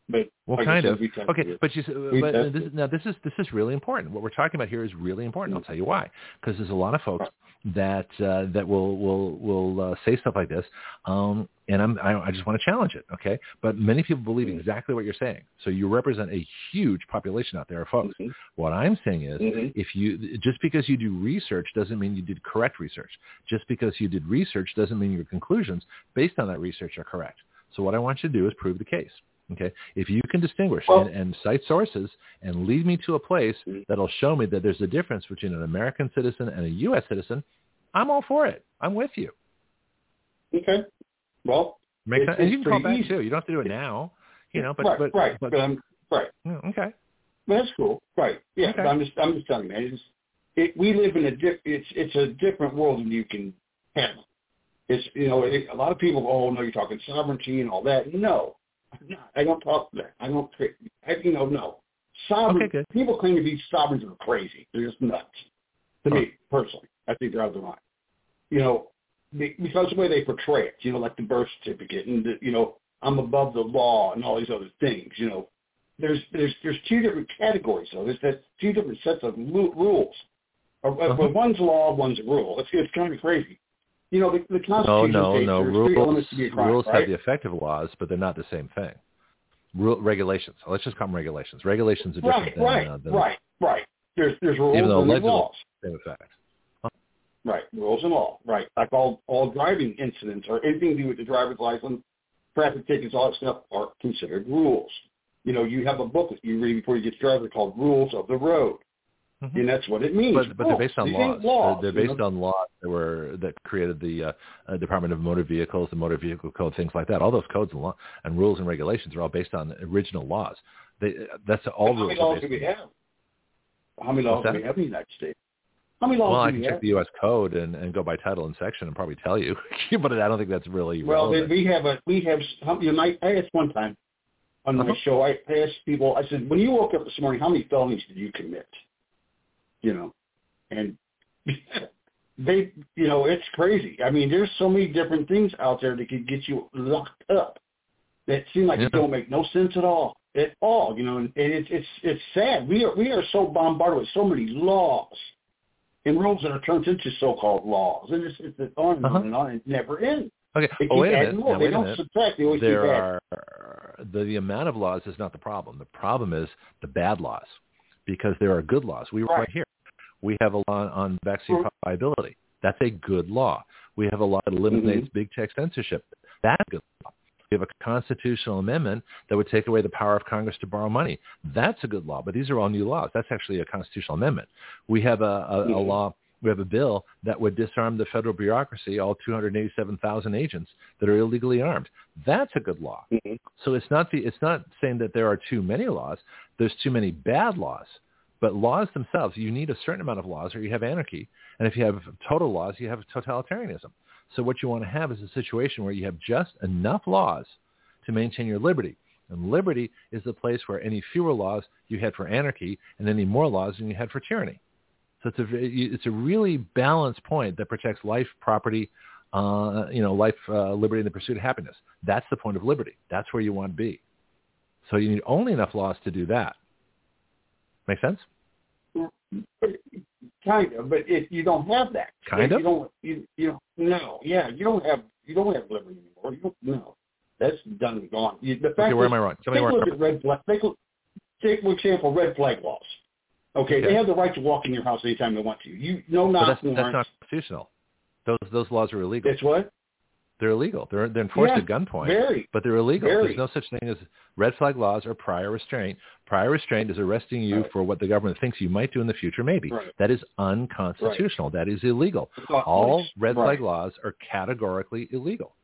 But Well, I kind of. we Okay, but you, s- but tested this, now this is this is really important. What we're talking about here is really important. I'll tell you why. Because there's a lot of folks that uh, that will will will uh, say stuff like this, um, and I'm I, I just want to challenge it. Okay, but many people believe Mhm. exactly what you're saying. So you represent a huge population out there of folks. Mhm. What I'm saying is, Mhm. if you just because you do research doesn't mean you did correct research. Just because you did research doesn't mean your conclusions based on that research are correct. So what I want you to do is prove the case. Okay, if you can distinguish Well- and, and cite sources and lead me to a place Mhm. that'll show me that there's a difference between an American citizen and a U.S. citizen, I'm all for it. I'm with you. Okay. Well, Make sense? And you can call back easy. too. You don't have to do it now. You know, but right, but, right. but But, um, right. okay. Well, that's cool. Right. Yeah. Okay. I'm just I'm just telling you, man. It's, it, we live in a diff, it's it's a different world than you can handle. It's you know it, a lot of people. Oh no, you're talking sovereignty and all that. No. I don't talk that. I don't. I, you know, no. Sovereign. Okay. People claim to be sovereigns are crazy. They're just nuts. To me personally, I think they're out of their mind. You know, because the way they portray it. You know, like the birth certificate and the, you know I'm above the law and all these other things. You know, there's there's there's two different categories though. There's that two different sets of rules. Or, uh, Uh-huh. One's law, one's rule. It's it's kind of crazy. You know, the, the No, Constitution no, states no. Rules elements to be a crime, rules right? have the effect of laws, but they're not the same thing. Rule, regulations. Let's just call them regulations. Regulations are different right, than, right, uh, than right, right. There's there's rules Even though and there's laws. same effect. Right, rules and law. Right, like all all driving incidents or anything to do with the driver's license, traffic tickets, all that stuff are considered rules. You know, you have a book that you read before you get started called Rules of the Road, Mhm. and that's what it means. But, but they're based on laws. laws. They're, they're based know? on laws that were that created the uh, uh, Department of Motor Vehicles, the Motor Vehicle Code, things like that. All those codes and, law, and rules and regulations are all based on original laws. They, that's all How many laws do we have? How many laws do we have in the United States? How many laws Well, I can we check have? the U.S. code and, and go by title and section and probably tell you, but I don't think that's really Well, then relevant. we have a we have. how- You know, I I asked one time on my Uh-huh. show. I asked people. I said, when you woke up this morning, how many felonies did you commit? You know, and they, you know, it's crazy. I mean, there's so many different things out there that could get you locked up that seem like Yeah. don't make no sense at all, at all. You know, and it's it's it's sad. We are we are so bombarded with so many laws and rules that are turned into so-called laws, and it's, it's on and Uh-huh. on and on. It never ends. okay. They Oh, wait a minute. Now, they wait don't minute. subtract. They always there are the, the amount of laws is not the problem. The problem is the bad laws, because there are good laws. We were Right. right here. We have a law on vaccine Sure. liability. That's a good law. We have a law that eliminates Mm-hmm. big tech censorship. That's a good law. We have a constitutional amendment that would take away the power of Congress to borrow money. That's a good law. But these are all new laws. That's actually a constitutional amendment. We have a, a, a Mhm. law. We have a bill that would disarm the federal bureaucracy, all 287,000 agents that are illegally armed. That's a good law. Mhm. So it's not the it's not saying that there are too many laws. There's too many bad laws. But laws themselves, you need a certain amount of laws or you have anarchy. And if you have total laws, you have totalitarianism. So what you want to have is a situation where you have just enough laws to maintain your liberty. And liberty is the place where any fewer laws you had for anarchy and any more laws than you had for tyranny. So it's a, it's a really balanced point that protects life, property, uh, you know, life, uh, liberty, and the pursuit of happiness. That's the point of liberty. That's where you want to be. So you need only enough laws to do that. Make sense? Kind of, but if you don't have that, Kind of, you don't. You you don't. No, yeah, you don't have you don't have liberty anymore. You don't. No, that's done and gone. You, the fact Okay, where is, am I wrong? Tell me take where a I'm look at red flag. Take, take for example red flag laws. Okay, Okay. they have the right to walk in your house anytime they want to. You no knock that's, that's not constitutional. Those those laws are illegal. That's what They're illegal. They're they're enforced at gunpoint. very. But they're illegal. Very. There's no such thing as red flag laws or prior restraint. Prior restraint is arresting you Right. for what the government thinks you might do in the future, maybe. Right. That is unconstitutional. That is illegal. All red Right. flag laws are categorically illegal.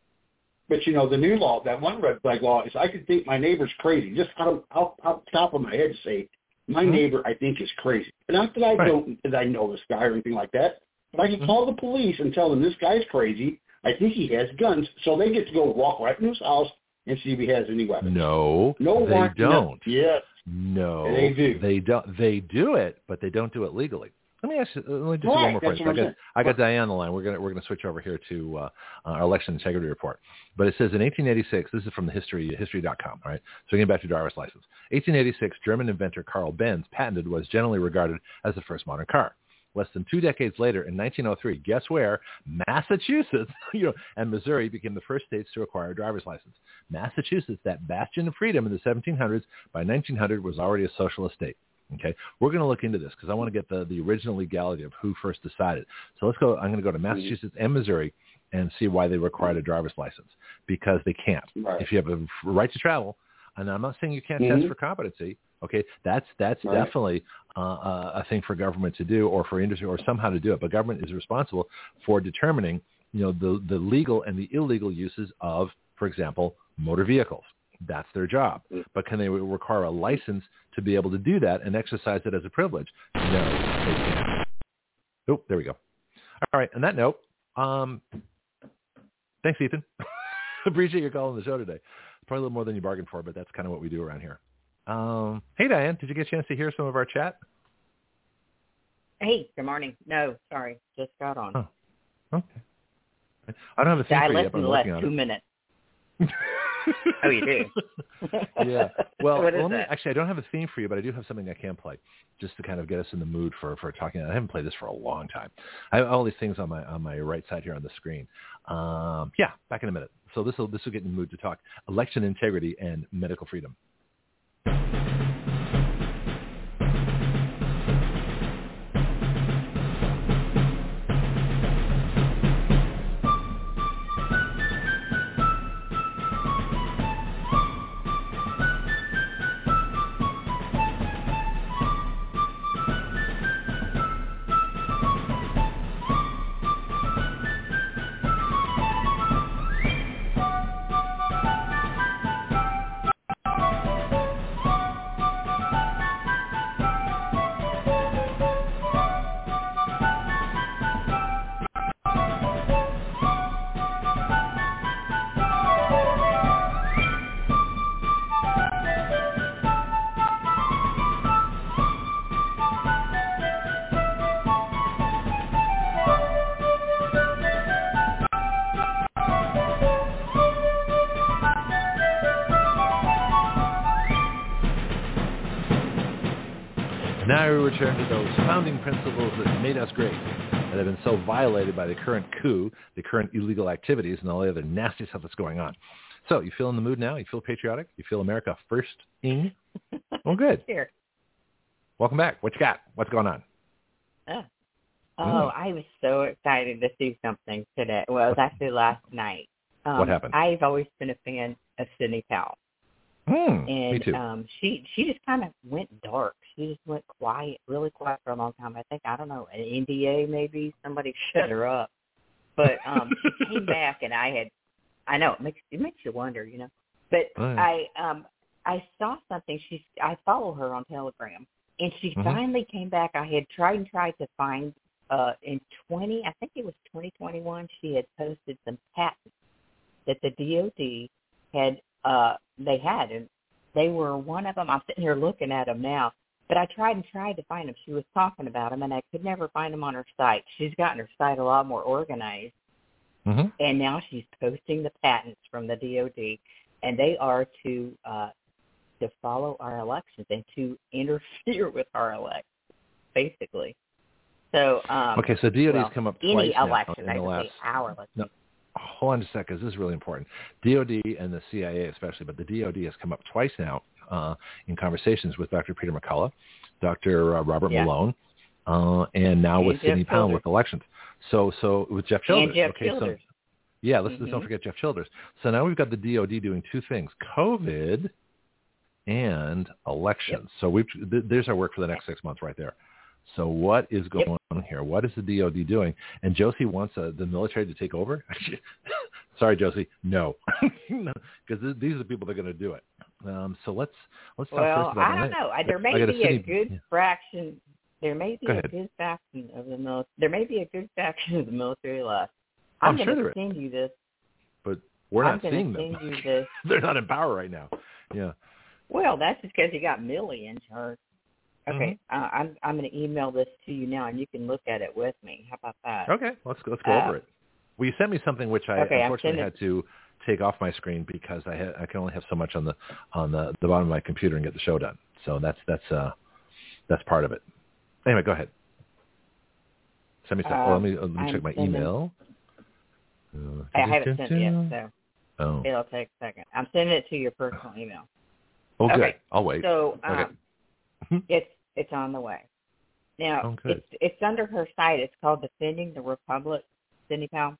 But you know, the new law, that one red flag law, is I could think my neighbor's crazy. Just out of out, out the top of my head, say my Mhm. neighbor I think is crazy. Not that I Right. don't that I know this guy or anything like that, but I can Mhm. call the police and tell them this guy's crazy. I think he has guns, so they get to go walk right in his house and see if he has any weapons. No, no they don't. Yes. No, They do. They don't. They do it, but they don't do it legally. Let me ask you. Let me just do one more question. I got. I got Diane on the line. We're gonna we're gonna switch over here to uh, our election integrity report. But it says in 1886. This is from the history history.com. All right. So getting back to driver's license. 1886. German inventor Carl Benz patented what is generally regarded as the first modern car. Less than two decades later, in 1903, guess where? Massachusetts, you know, and Missouri became the first states to acquire a driver's license. Massachusetts, that bastion of freedom in the 1700s, by 1900 was already a socialist state. Okay, we're going to look into this because I want to get the, the original legality of who first decided. So let's go. I'm going to go to Massachusetts and Missouri and see why they required a driver's license because they can't. Right. If you have a right to travel, and I'm not saying you can't Mhm. test for competency. Okay, that's that's Right. definitely uh, uh, a thing for government to do, or for industry, or somehow to do it. But government is responsible for determining, you know, the the legal and the illegal uses of, for example, motor vehicles. That's their job. Mm. But can they require a license to be able to do that and exercise it as a privilege? No, they can't. Oh, there we go. All right. On that note, um, thanks, Ethan. Appreciate your call on the show today. Probably a little more than you bargained for, but that's kind of what we do around here. Um, hey, Diane, did you get a chance to hear some of our chat? Hey, good morning. No, sorry, just got on. Oh, Okay. I don't have a thing I for you yet, but listened I'm the last working on two it. minutes. Oh, you do? yeah. Well, let me, actually, I don't have a theme for you, but I do have something I can play just to kind of get us in the mood for, for talking. I haven't played this for a long time. I have all these things on my on my right side here on the screen. Um, yeah, back in a minute. So this will this will get in the mood to talk election integrity and medical freedom. Now violated by the current coup, the current illegal activities, and all the other nasty stuff that's going on. So you feel in the mood now? You feel patriotic? You feel America first-ing? Well, good. Here. Welcome back. What you got? What's going on? Oh. Mm. oh, I was so excited to see something today. Well, it was actually last night. Um, What happened? I've always been a fan of Sidney Powell, Hmm, and me too. um, she she just kind of went dark. She just went quiet, really quiet for a long time. I think I don't know an NDA maybe somebody shut her up, but um, she came back, and I had I know it makes it makes you wonder, you know. But yeah. I um I saw something. She I follow her on Telegram, and she Mhm. finally came back. I had tried and tried to find uh in twenty I think it was twenty twenty one. She had posted some patents that the DoD had uh they had, and they were one of them. I'm sitting here looking at them now. But I tried and tried to find them. She was talking about them, and I could never find them on her site. She's gotten her site a lot more organized hmm and now she's posting the patents from the DoD, and they are to uh, to follow our elections and to interfere with our elections, basically. So um, okay, so DOD's well, come up any twice now election, in I the would last. say our election. No. Hold on a second, 'cause this is really important. DOD and the CIA especially, but the DOD has come up twice now uh, in conversations with Dr. Peter McCullough, Dr. Uh, Robert Yeah. Malone, uh, and now And with Jeff Sidney Powell with elections. So, so with Jeff Childers. Jeff okay, Childers. so yeah, let's, let's don't Mhm. forget Jeff Childers. So now we've got the DOD doing two things: COVID and elections. So we've th- there's our work for the next six months right there. So what is Yep. going on here? What is the DOD doing? And Josie wants uh, the military to take over. Sorry, Josie, no, because th- these are the people that are going to do it. Um, so let's let's talk Well, first about I don't know. I- There may be a good yeah. fraction. There may be Go a ahead. good faction of the mil- There may be a good faction of the military left. I'm I'm sure going to is. you this. but we're I'm not gonna seeing them. you this. They're not in power right now. Yeah. Well, that's just because you got Milley in charge. Okay, Mm-hmm. uh, I'm I'm going to email this to you now, and you can look at it with me. How about that? Okay, let's go, let's go Uh, over it. Well, you sent me something which I Okay, unfortunately had to take off my screen because I had, I can only have so much on the on the, the bottom of my computer and get the show done. So that's that's uh that's part of it. Anyway, go ahead. Send me some. well, let me let me Um, I'm check my sending- email. Uh, I haven't sent it yet, so Oh, it'll take a second. I'm sending it to your personal email. oh, good. okay. I'll wait. So Okay. um, it's it's on the way. Now Oh, it's it's under her site. It's called Defending the Republic, Sidney Powell.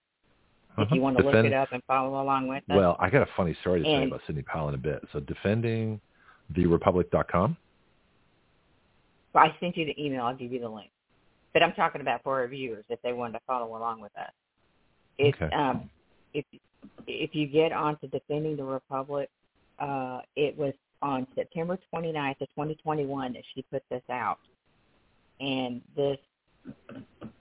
If Uh-huh. you want to look it up and follow along with us. Well, I got a funny story to tell you about Sidney Powell in a bit. So defending the republic.com. I sent you the email. I'll give you the link. But I'm talking about for our viewers if they wanted to follow along with us. It's Okay. um if if you get onto Defending the Republic, uh it was on September 29th of 2021 that she put this out. And this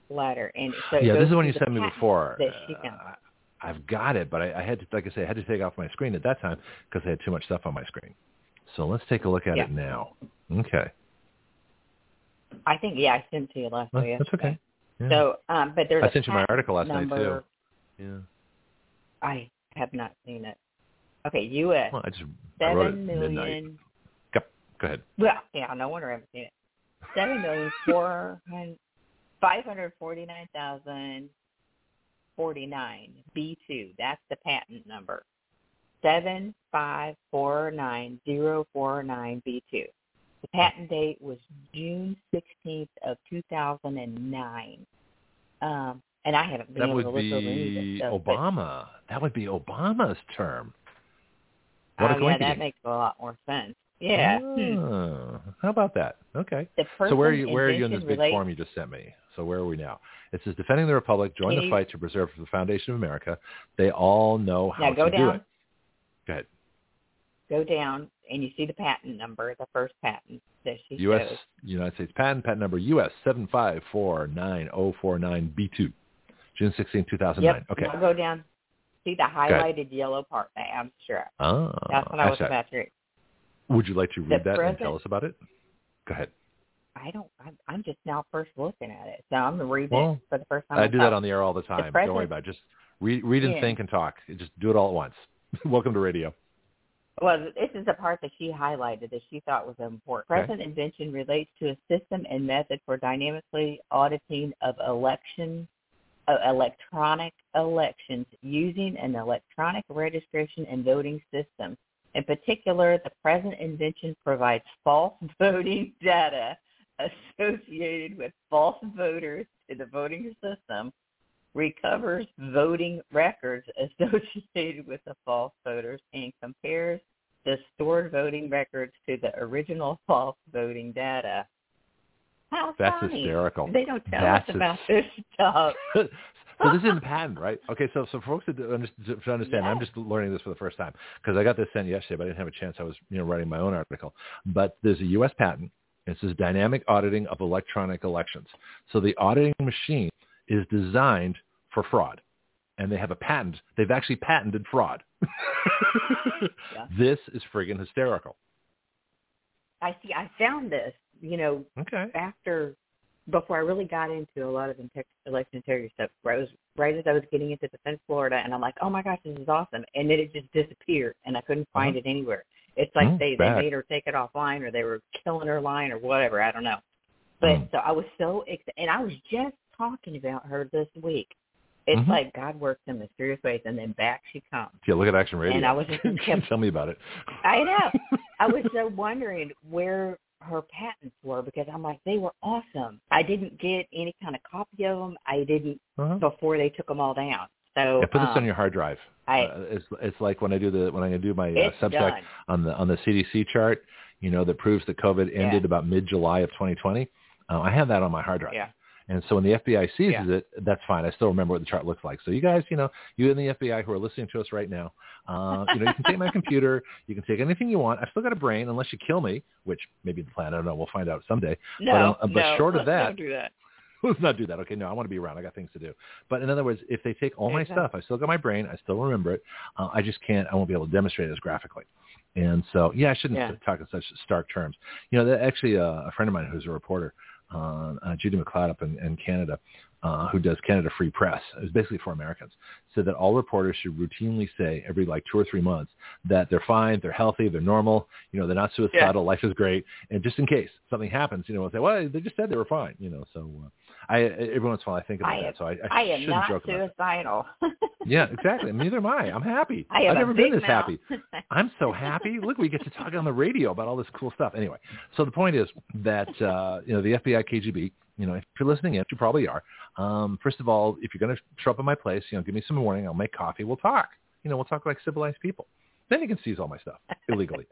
letter and so yeah, this is one you sent me before. Uh. I've got it, but I, I had to, like I say, I had to take off my screen at that time because I had too much stuff on my screen. So let's take a look at Yeah. it now. Okay, I think yeah, I sent it to you last week. that's okay. Yeah. So um but there's I a sent you my article last night, too. number- yeah. I have not seen it. Okay, US Well, I just I wrote it seven midnight. Go, go ahead. Well, yeah, no wonder I haven't seen it. Seven million four hundred five hundred forty nine thousand forty nine B two. That's the patent number. Seven five four nine zero four nine B two. The patent date was June sixteenth of two thousand and nine. Um, and I haven't been That able to look over any of be this stuff. but- Obama. That would be Obama's term. What a oh, yeah, that makes a lot more sense. Yeah. Oh, how about that? Okay. So where are you where are you in this big relates- form you just sent me? So where are we now? It says defending the republic, join the fight to preserve the foundation of America. They all know how Now go to do down. it. Go ahead. go down and you see the patent number, the first patent that she U.S. shows. United States patent patent number U.S. seven five four nine zero four nine B two, June 16, two thousand nine. Yep. Okay. Now go down. See the highlighted yellow part, the abstract. Ah, That's what I was about to read. Would you like to The read that and tell us about it? Go ahead. I don't. I'm, I'm just now first looking at it, so I'm gonna read Well, it for the first time. I do that on the air all the time. Don't worry about it. Just read, read and Yeah. think and talk. Just do it all at once. Welcome to radio. Well, this is the part that she highlighted that she thought was important. Okay. Present invention relates to a system and method for dynamically auditing of election, electronic elections using an electronic registration and voting system. In particular, the present invention provides false voting data associated with false voters to the voting system, recovers voting records associated with the false voters, and compares the stored voting records to the original false voting data. How That's funny. hysterical. They don't tell That's us about this stuff. so this is in the patent, right? Okay, so so for folks to, do- under- to understand, I'm just learning this for the first time because I got this sent yesterday, but I didn't have a chance. I was you know writing my own article. But there's a U.S. patent. It says dynamic auditing of electronic elections. So the auditing machine is designed for fraud, and they have a patent. They've actually patented fraud. Yeah. This is friggin' hysterical. I see. I found this, you know, Okay. after before I really got into a lot of inte- election integrity stuff. Where I was right as I was getting into Defense Florida, and I'm like, oh my gosh, this is awesome, and then it just disappeared, and I couldn't find Uh-huh. it anywhere. It's like Mm, they bad. they made her take it offline, or they were killing her line, or whatever. I don't know. But Mm. so I was so excited, and I was just talking about her this week. It's Mhm. like God works in mysterious ways, and then back she comes. Yeah, look at Action Radio. And I was just kept- Tell me about it. I know. I was so wondering where her patents were because I'm like, they were awesome. I didn't get any kind of copy of them. I didn't Uh-huh. before they took them all down. So Yeah, put this um, on your hard drive. I, uh, it's it's like when I do the when I do my uh, it's Substack done. on the on the CDC chart, you know, that proves that COVID ended Yeah. about mid July of 2020. Uh, I have that on my hard drive. Yeah. And so when the FBI seizes Yeah. it, that's fine. I still remember what the chart looks like. So you guys, you know, you in the FBI who are listening to us right now, uh, you know, you can take my computer, you can take anything you want. I've still got a brain, unless you kill me, which maybe the plan. I don't know. We'll find out someday. No, uh, but no, short of that- don't do that. Let's not do that. Okay, no, I want to be around. I got things to do. But in other words, if they take all my Exactly. stuff, I still got my brain. I still remember it. Uh, I just can't. I won't be able to demonstrate it as graphically. And so, yeah, I shouldn't Yeah. talk in such stark terms. You know, that actually, uh, a friend of mine who's a reporter, uh, uh, Judi McLeod up in, in Canada, uh, who does Canada Free Press, it was basically for Americans, said that all reporters should routinely say every like two or three months that they're fine, they're healthy, they're normal, you know, they're not suicidal, life is great, and just in case something happens, you know, we'll say, well, they just said they were fine, you know. So uh, I every once in a while I think about I that, am- so I, I, I am not joke suicidal. Yeah, exactly. Neither am I. I'm happy. I have I've never been this mouth. happy. I'm so happy. Look, we get to talk on the radio about all this cool stuff. Anyway, so the point is that uh, you know the FBI, KGB. You know, if you're listening in, you probably are. Um, first of all, if you're going to show up at my place, you know, give me some warning. I'll make coffee. We'll talk. You know, we'll talk like civilized people. Then you can seize all my stuff illegally.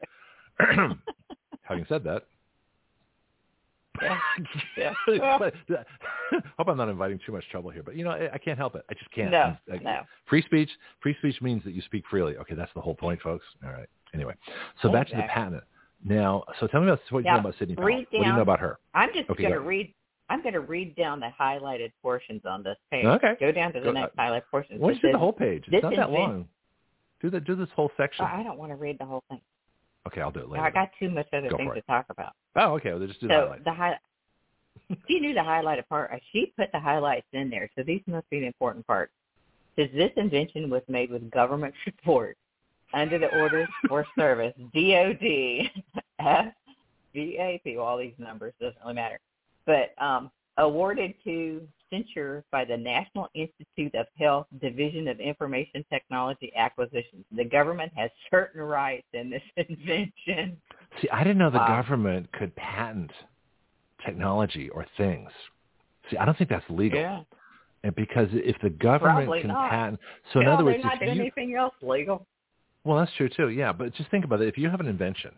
Having said that, Yeah. Yeah. uh, hope I'm not inviting too much trouble here, but you know, I, I can't help it. I just can't. no, I- no. Free speech. Free speech means that you speak freely. Okay, that's the whole point, folks. All right. Anyway, so back to the patent. Now, so tell me about what you Now, know about Sidney Powell. read What do you know about her? I'm just Okay, going to read. I'm going to read down the highlighted portions on this page. Okay. Go down to the Go- next highlight portion. Why don't you do the whole page? It's not that long. Do the do this whole section. I don't want to read the whole thing. Okay, I'll do it later. I got too much other Go things to talk about. oh, okay. Well, just do the so the high. She knew the highlighted part. uh, She put the highlights in there, so these must be the important parts. Says this invention was made with government support under the Orders for Service, DOD, FVAP, all these numbers doesn't really matter, but um, awarded to Accenture by the National Institute of Health Division of Information Technology Acquisitions. The government has certain rights in this invention. See, I didn't know the Wow. government could patent technology or things. See, I don't think that's legal. Yeah. And because if the government Probably can not. patent, so in other words, not if doing you, anything else legal. Well, that's true too. Yeah, but just think about it. If you have an invention,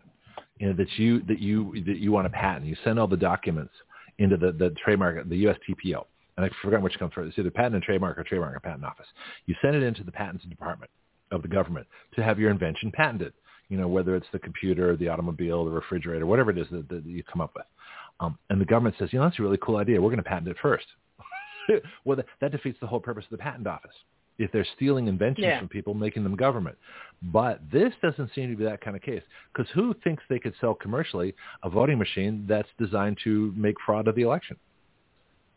you know that you that you that you want to patent, you send all the documents into the the trademark, the USTPO, and I forgot which comes first. It's either patent and trademark or trademark and patent office. You send it into the patents department of the government to have your invention patented. You know, whether it's the computer, the automobile, the refrigerator, whatever it is that, that you come up with. Um, and the government says, you know, that's a really cool idea. We're going to patent it first. well, that, that defeats the whole purpose of the patent office. If they're stealing inventions Yeah. from people, making them government. But this doesn't seem to be that kind of case. Because who thinks they could sell commercially a voting machine that's designed to make fraud of the election?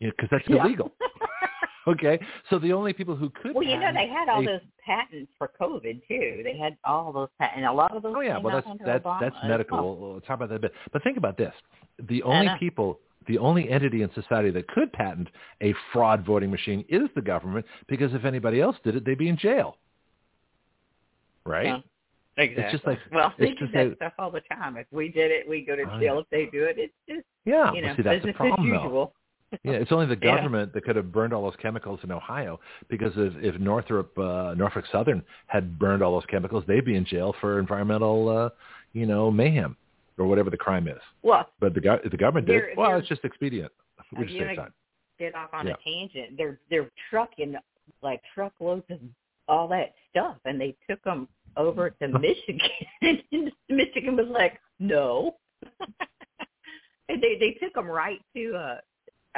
Because that's Yeah. illegal. okay, so the only people who could well, you know, they had all a- those patents for COVID too. They had all those patents, and a lot of those. Oh yeah, well that's that's Obama that's medical. well. We'll, we'll talk about that a bit. But think about this: the only people, the only entity in society that could patent a fraud voting machine is the government, because if anybody else did it, they'd be in jail. Right? Yeah. Exactly. just like- well, it's they do that like- stuff all the time. If we did it, we go to Oh, jail. If they do it, it's just Yeah. you well, know see, that's the problem, usual. Yeah, it's only the Yeah. government that could have burned all those chemicals in Ohio because if, if Northrop, uh, Norfolk Southern had burned all those chemicals, they'd be in jail for environmental, uh, you know, mayhem or whatever the crime is. Well, But the, gov- the government did. They're- Well, they're- it's just expedient. We just save time. get off on Yeah. a tangent. They're they're trucking like truckloads of all that stuff, and they took them over to Michigan. and Michigan was like, no. and they they took them right to uh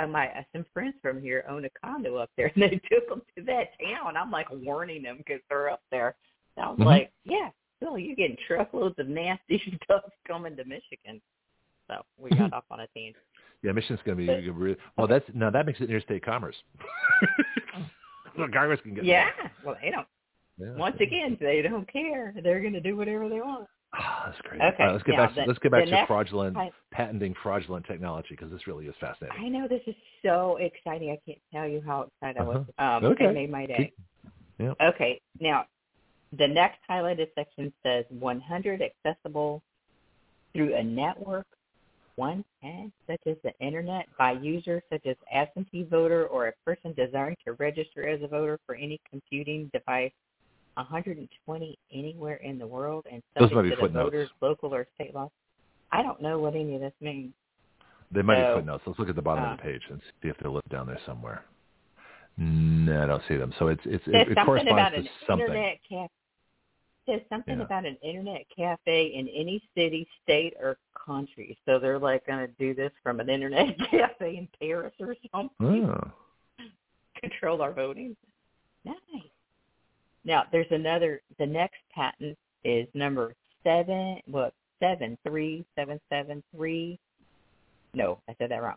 my some friends from here own a condo up there, and they took them to that town. I'm like warning them because they're up there. And I was Mhm. like, yeah, Bill, you're getting truckloads of nasty stuff coming to Michigan. So we got off on a tangent. Yeah, Michigan's going to be really, well. That's now that makes it interstate commerce. well, Congress can get Yeah, involved. well, they don't. Yeah. Once again, they don't care. They're going to do whatever they want. Ah, that's great. Okay, right, let's get now back. The- let's get back to fraudulent patenting fraudulent technology because this really is fascinating. I know this is so exciting. I can't tell you how excited I was. Um, Okay. It made my day. Yeah. Okay. Now, the next highlighted section says 100 accessible through a network, one and such as the internet, by users such as absentee voter or a person desiring to register as a voter for any computing device. 120 anywhere in the world and subject to the footnotes. voters' local or state laws. I don't know what any of this means. They might So, be footnotes. Let's look at the bottom uh, of the page and see if they're listed down there somewhere. No, I don't see them. So it's it's it, it something corresponds about to an something. internet cafe. Says something Yeah. about an internet cafe in any city, state, or country. So they're like going to do this from an internet cafe in Paris or something. Oh. Control our voting. Nice. Now there's another. The next patent is number seven. What seven three seven seven three? No, I said that wrong.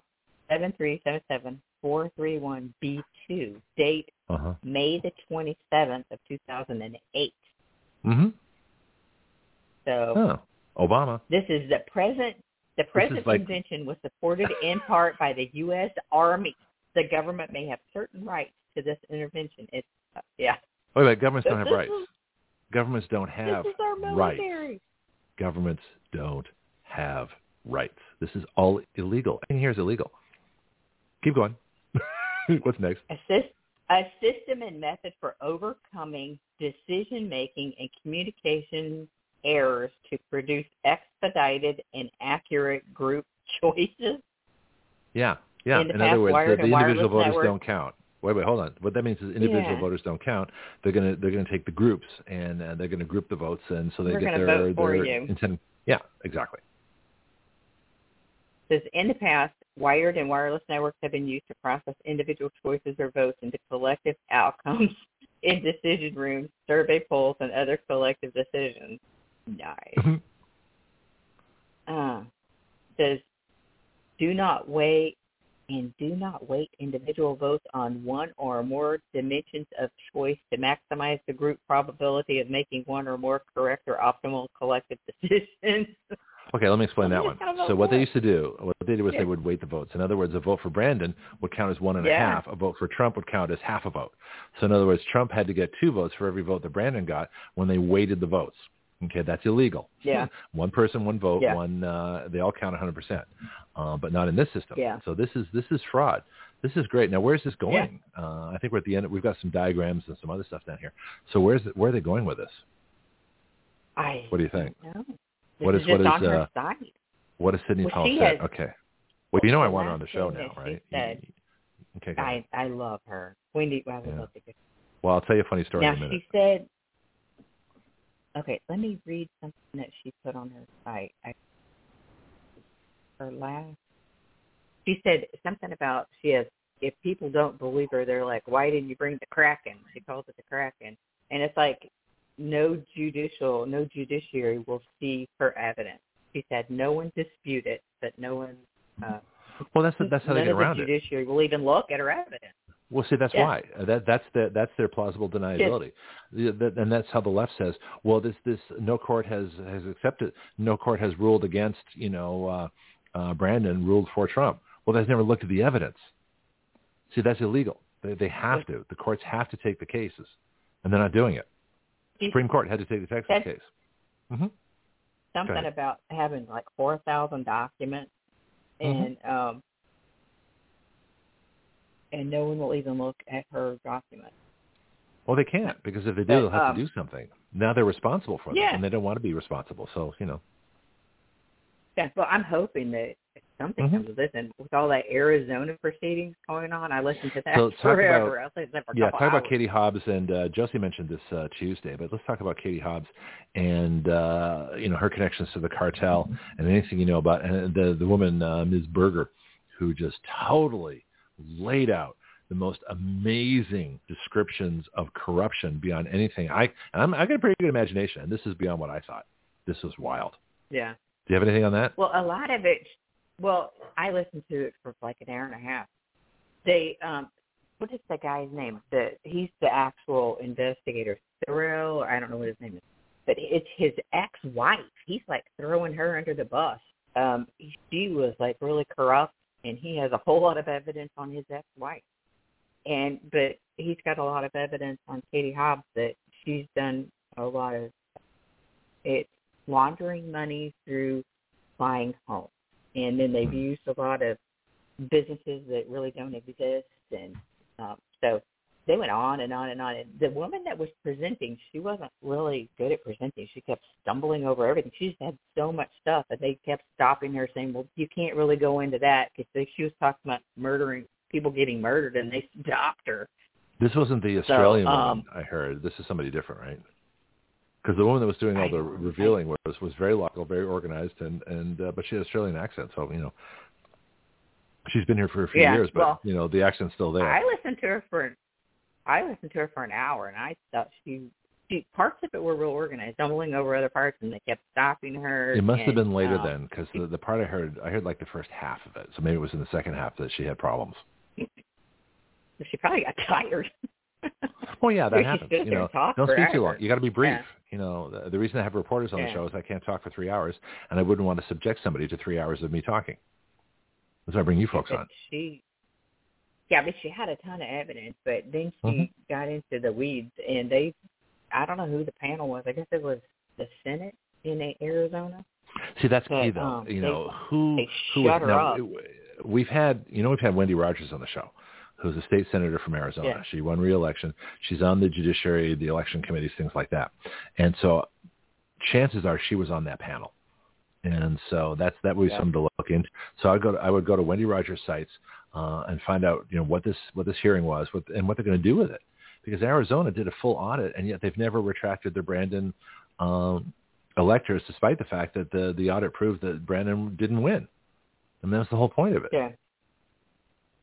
Seven three seven seven four three one B two. Date Uh-huh. May the 27th of 2008. Mhm. So Oh. Obama. this is the present. The present like- convention was supported in part by the U.S. Army. The government may have certain rights to this intervention. It's uh, yeah. Oh, wait, wait, governments don't have This rights. is- Governments don't have this is our rights. Governments don't have rights. This is all illegal. Everything here is illegal. Keep going. What's next? A, a system and method for overcoming decision making and communication errors to produce expedited and accurate group choices. Yeah, yeah. In In other words, the, the individual voters network- don't count. Wait, wait, hold on. What that means is individual Yeah. voters don't count. They're gonna they're gonna take the groups and uh, they're gonna group the votes and so they We're get their vote for their you. intent. Yeah, exactly. says in the past, wired and wireless networks have been used to process individual choices or votes into collective outcomes in decision rooms, survey polls, and other collective decisions. Nice. Uh, says do not wait and do not weight individual votes on one or more dimensions of choice to maximize the group probability of making one or more correct or optimal collective decisions. Okay, let me explain that one. just gotta vote So what they used to do, what they did was Yeah. they would weight the votes. In other words, a vote for Brandon would count as one and a half. A vote for Trump would count as half a vote. So in other words, Trump had to get two votes for every vote that Brandon got when they weighted the votes. Okay, that's illegal. Yeah. one person, one vote. Yeah. One. Uh, they all count 100 percent, uh, but not in this system. Yeah. So this is this is fraud. This is great. Now, where's this going? Uh, I think we're at the end. We've got some diagrams and some other stuff down here. So where's where are they going with this? I What do you think? don't know. This What is is- what is, uh, site. What does Sidney Well, Powell say? has- Okay. Well, you know I want her on the show now, right? said- Okay. I I love her. Wendy, I Yeah. love to get Well, I'll tell you a funny story Now in a minute. she said, okay, let me read something that she put on her site. I, her last, she said something about she has. If people don't believe her, they're like, "Why didn't you bring the Kraken?" She calls it the Kraken, and it's like no judicial, no judiciary will see her evidence. She said no one dispute it, but no one. Uh, Well, that's that's how they get around the it. judiciary will even look at her evidence. Well, see, that's why Uh, that that's the that's their plausible deniability, and that's how the left says, well, this this no court has has accepted, no court has ruled against, you know, uh, uh, Brandon ruled for Trump. Well, they've never looked at the evidence. See, that's illegal. They they have to. The courts have to take the cases, and they're not doing it. Supreme Court had to take the Texas That's- case. hmm something about having like four thousand documents Mhm. and um and no one will even look at her documents. Well, they can't because if they do, But, they'll have um, to do something. Now they're responsible for Yeah. and they don't want to be responsible. So you know, Yeah, well, I'm hoping that something Mhm. comes of this, and with all that Arizona proceedings going on, I listened to that So talk forever. about- I listened to that for yeah. Talk about. Katie Hobbs and uh, Josie mentioned this uh, Tuesday, but let's talk about Katie Hobbs and uh, you know her connections to the cartel and anything you know about and the the woman uh, Ms. Breger, who just totally laid out the most amazing descriptions of corruption beyond anything I and I'm, I got a pretty good imagination, and this is beyond what I thought. This was wild. Yeah. Do you have anything on that? Well, a lot of it. Well, I listened to it for like an hour and a half. They, um, what is the guy's name? The he's the actual investigator, Thrill, or I don't know what his name is. but it's his ex-wife. He's like throwing her under the bus. Um, she was like really corrupt, and he has a whole lot of evidence on his ex-wife. And but he's got a lot of evidence on Katie Hobbs that she's done a lot of it laundering money through buying homes, and then they've used a lot of businesses that really don't exist, and um, so they went on and on and on. And the woman that was presenting, she wasn't really good at presenting. She kept stumbling over everything. She just had so much stuff, and they kept stopping her, saying, "Well, you can't really go into that," because she was talking about murdering people getting murdered, and they stopped her. This wasn't the Australian so, woman um, I heard. This is somebody different, right? Because the woman that was doing all I the revealing was was very local, very organized, and and uh, but she had Australian accent, so you know she's been here for a few Yeah, years, but well, you know the accent's still there. I listened to her for I listened to her for an hour, and I thought she, she parts of it were real organized, stumbling over other parts, and they kept stopping her. It must have been later um, then, because the, the part I heard, I heard like the first half of it, so maybe it was in the second half that she had problems. She probably got tired. Well, yeah, that happens. You know, and don't speak too long. You got to be brief. Yeah. You know, the, the reason I have reporters on the show is I can't talk for three hours, and I wouldn't want to subject somebody to three hours of me talking. That's why I bring you folks But on. She, yeah, but she had a ton of evidence. But then she Mhm. got into the weeds, and they, I don't know who the panel was. I guess it was the Senate in Arizona. See, that's key though. um, you they- know, who they who shut her now, up. we've had, you know, we've had Wendy Rogers on the show, who's a state senator from Arizona. Yeah. She won re-election. She's on the judiciary, the election committees, things like that. And so, chances are she was on that panel. And so that's that would be Yeah. something to look into. So I go to, I would go to Wendy Rogers' sites uh, and find out you know what this what this hearing was what, and what they're going to do with it, because Arizona did a full audit and yet they've never retracted their Brandon um, electors, despite the fact that the the audit proved that Brandon didn't win, and that's the whole point of it. Yeah.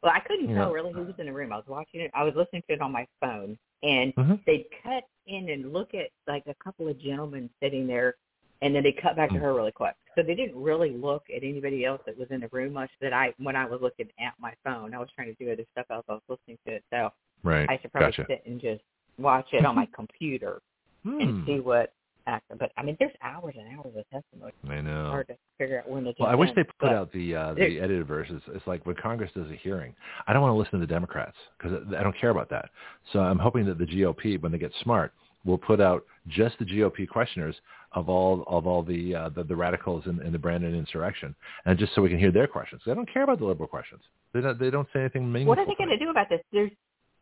Well, I couldn't Yeah. tell really who was in the room. I was watching it. I was listening to it on my phone, and Mhm. they'd cut in and look at like a couple of gentlemen sitting there, and then they cut back to Mm. her really quick. So they didn't really look at anybody else that was in the room much. That I, when I was looking at my phone, I was trying to do other stuff else. I was listening to it, so Right. I should probably gotcha. sit and just watch it on my computer Hmm. and see what. Actor. But I mean, there's hours and hours of testimony. I know. It's Hard to figure out when to. Well, I wish in, they put out the uh, the edited versions. It's like when Congress does a hearing. I don't want to listen to the Democrats because I don't care about that. So I'm hoping that the GOP, when they get smart, will put out just the GOP questioners of all of all the uh, the, the radicals in, in the Brandon insurrection, and just so we can hear their questions. I don't care about the liberal questions. They don't they don't say anything meaningful. What are they going to do about this? There's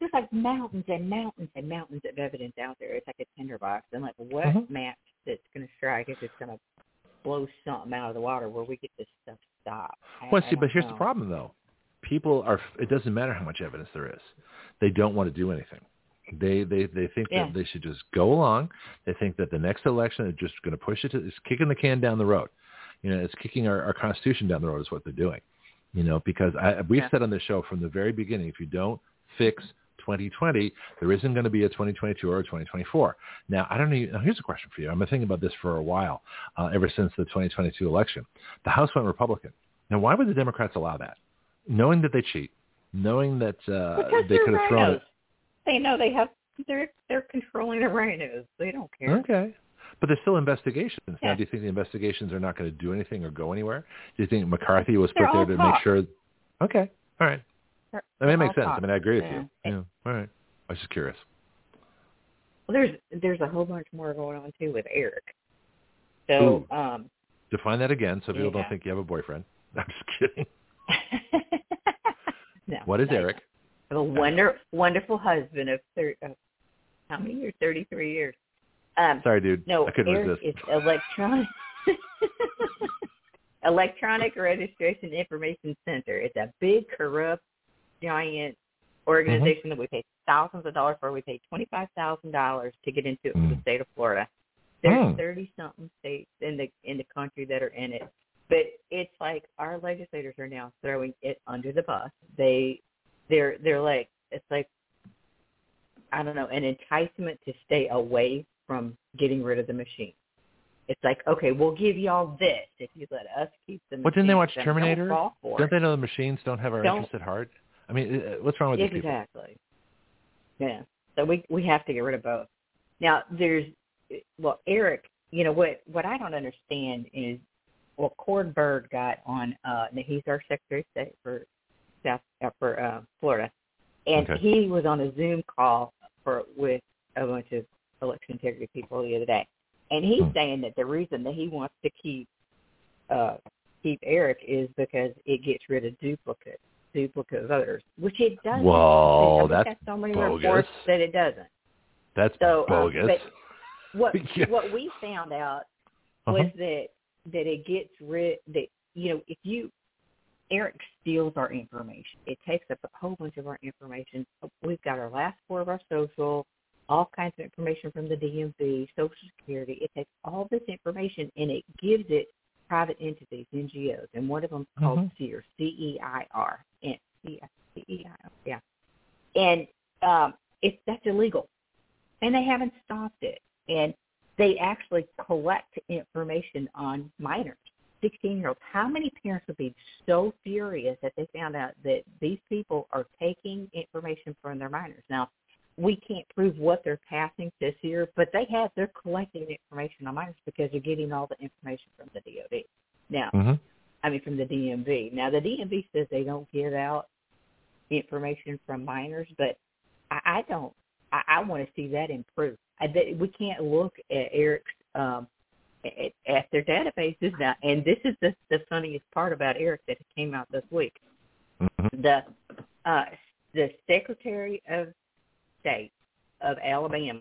there's like mountains and mountains and mountains of evidence out there. It's like a tinderbox, and like what Mhm. match that's going to strike if it's going to blow something out of the water where we get this stuff stopped. I- Well, I see, but here's the problem, though. People are. It doesn't matter how much evidence there is. They don't want to do anything. They they they think Yeah. that they should just go along. They think that the next election is just going to push it. To, it's kicking the can down the road. You know, it's kicking our, our constitution down the road is what they're doing. You know, because I, we've Yeah. said on the show from the very beginning, if you don't fix 2020, there isn't going to be a 2022 or a 2024. Now, I don't know. Now, here's a question for you. I've been thinking about this for a while, uh, ever since the 2022 election. The House went Republican. Now, why would the Democrats allow that? Knowing that they cheat, knowing that uh, Because they could have thrown RINOs. They know they have. They're they're controlling the RINOs. They don't care. Okay. But there's still investigations. Now, Yeah. do you think the investigations are not going to do anything or go anywhere? Do you think McCarthy was put They're there to talk. make sure? Okay. All right. They're- I mean, it they're makes sense. I mean, I agree with Yeah. you. Yeah. All right. I was just curious. Well, there's there's a whole bunch more going on too with Eric. So, um, Define that again so people Yeah. don't think you have a boyfriend. I'm just kidding. no, What is no. Eric? a wonder, wonderful husband of, thir- of how many years? Thirty-three years. Um, Sorry, dude. no, I couldn't Eric resist. is electronic electronic registration information center. It's a big, corrupt, giant organization Mm-hmm. that we pay thousands of dollars for. We pay twenty-five thousand dollars to get into it for the Mm. state of Florida. There's Mm. thirty something states in the in the country that are in it. But it's like our legislators are now throwing it under the bus. They they're they're like it's like I don't know, an enticement to stay away from getting rid of the machine. It's like, okay, we'll give y'all this if you let us keep the What didn't they watch Terminator? Don't Don't they know the machines don't have our Don't- interests at heart? I mean, uh, what's wrong with these people? Exactly. Yeah. So we we have to get rid of both. Now there's well, Eric you know what what I don't understand is well Cord Byrd got on uh he's our Secretary of State for South uh, for uh, Florida, and Okay. he was on a Zoom call for with a bunch of election integrity people the other day, and he's Hmm. saying that the reason that he wants to keep uh keep Eric is because it gets rid of duplicates. duplicate voters, which it doesn't. Mean, that's so many bogus. reports that it doesn't. That's So, um, bogus. but what Yeah. what we found out Uh-huh. was that that it gets rid that you know if you Eric steals our information. It takes up a whole bunch of our information. We've got our last four of our social, all kinds of information from the DMV, Social Security. It takes all this information and it gives it private entities, NGOs, and one of them is called. CEIR, C-E-I-R, and C-E-I-R, yeah. And um, it's that's illegal, and they haven't stopped it. And they actually collect information on minors, 16 year olds. How many parents would be so furious that they found out that these people are taking information from their minors? Now, we can't prove what they're passing this year, but they have, they're collecting information on minors because they're getting all the information from the DOD. Now, Mhm. I mean, from the DMV. Now, the DMV says they don't give out information from minors, but I, I don't. I, I want to see that improve. I, we can't look at Eric's um, at, at their databases now, and this is the, the funniest part about Eric that came out this week. Mhm. The uh, the Secretary of State of Alabama,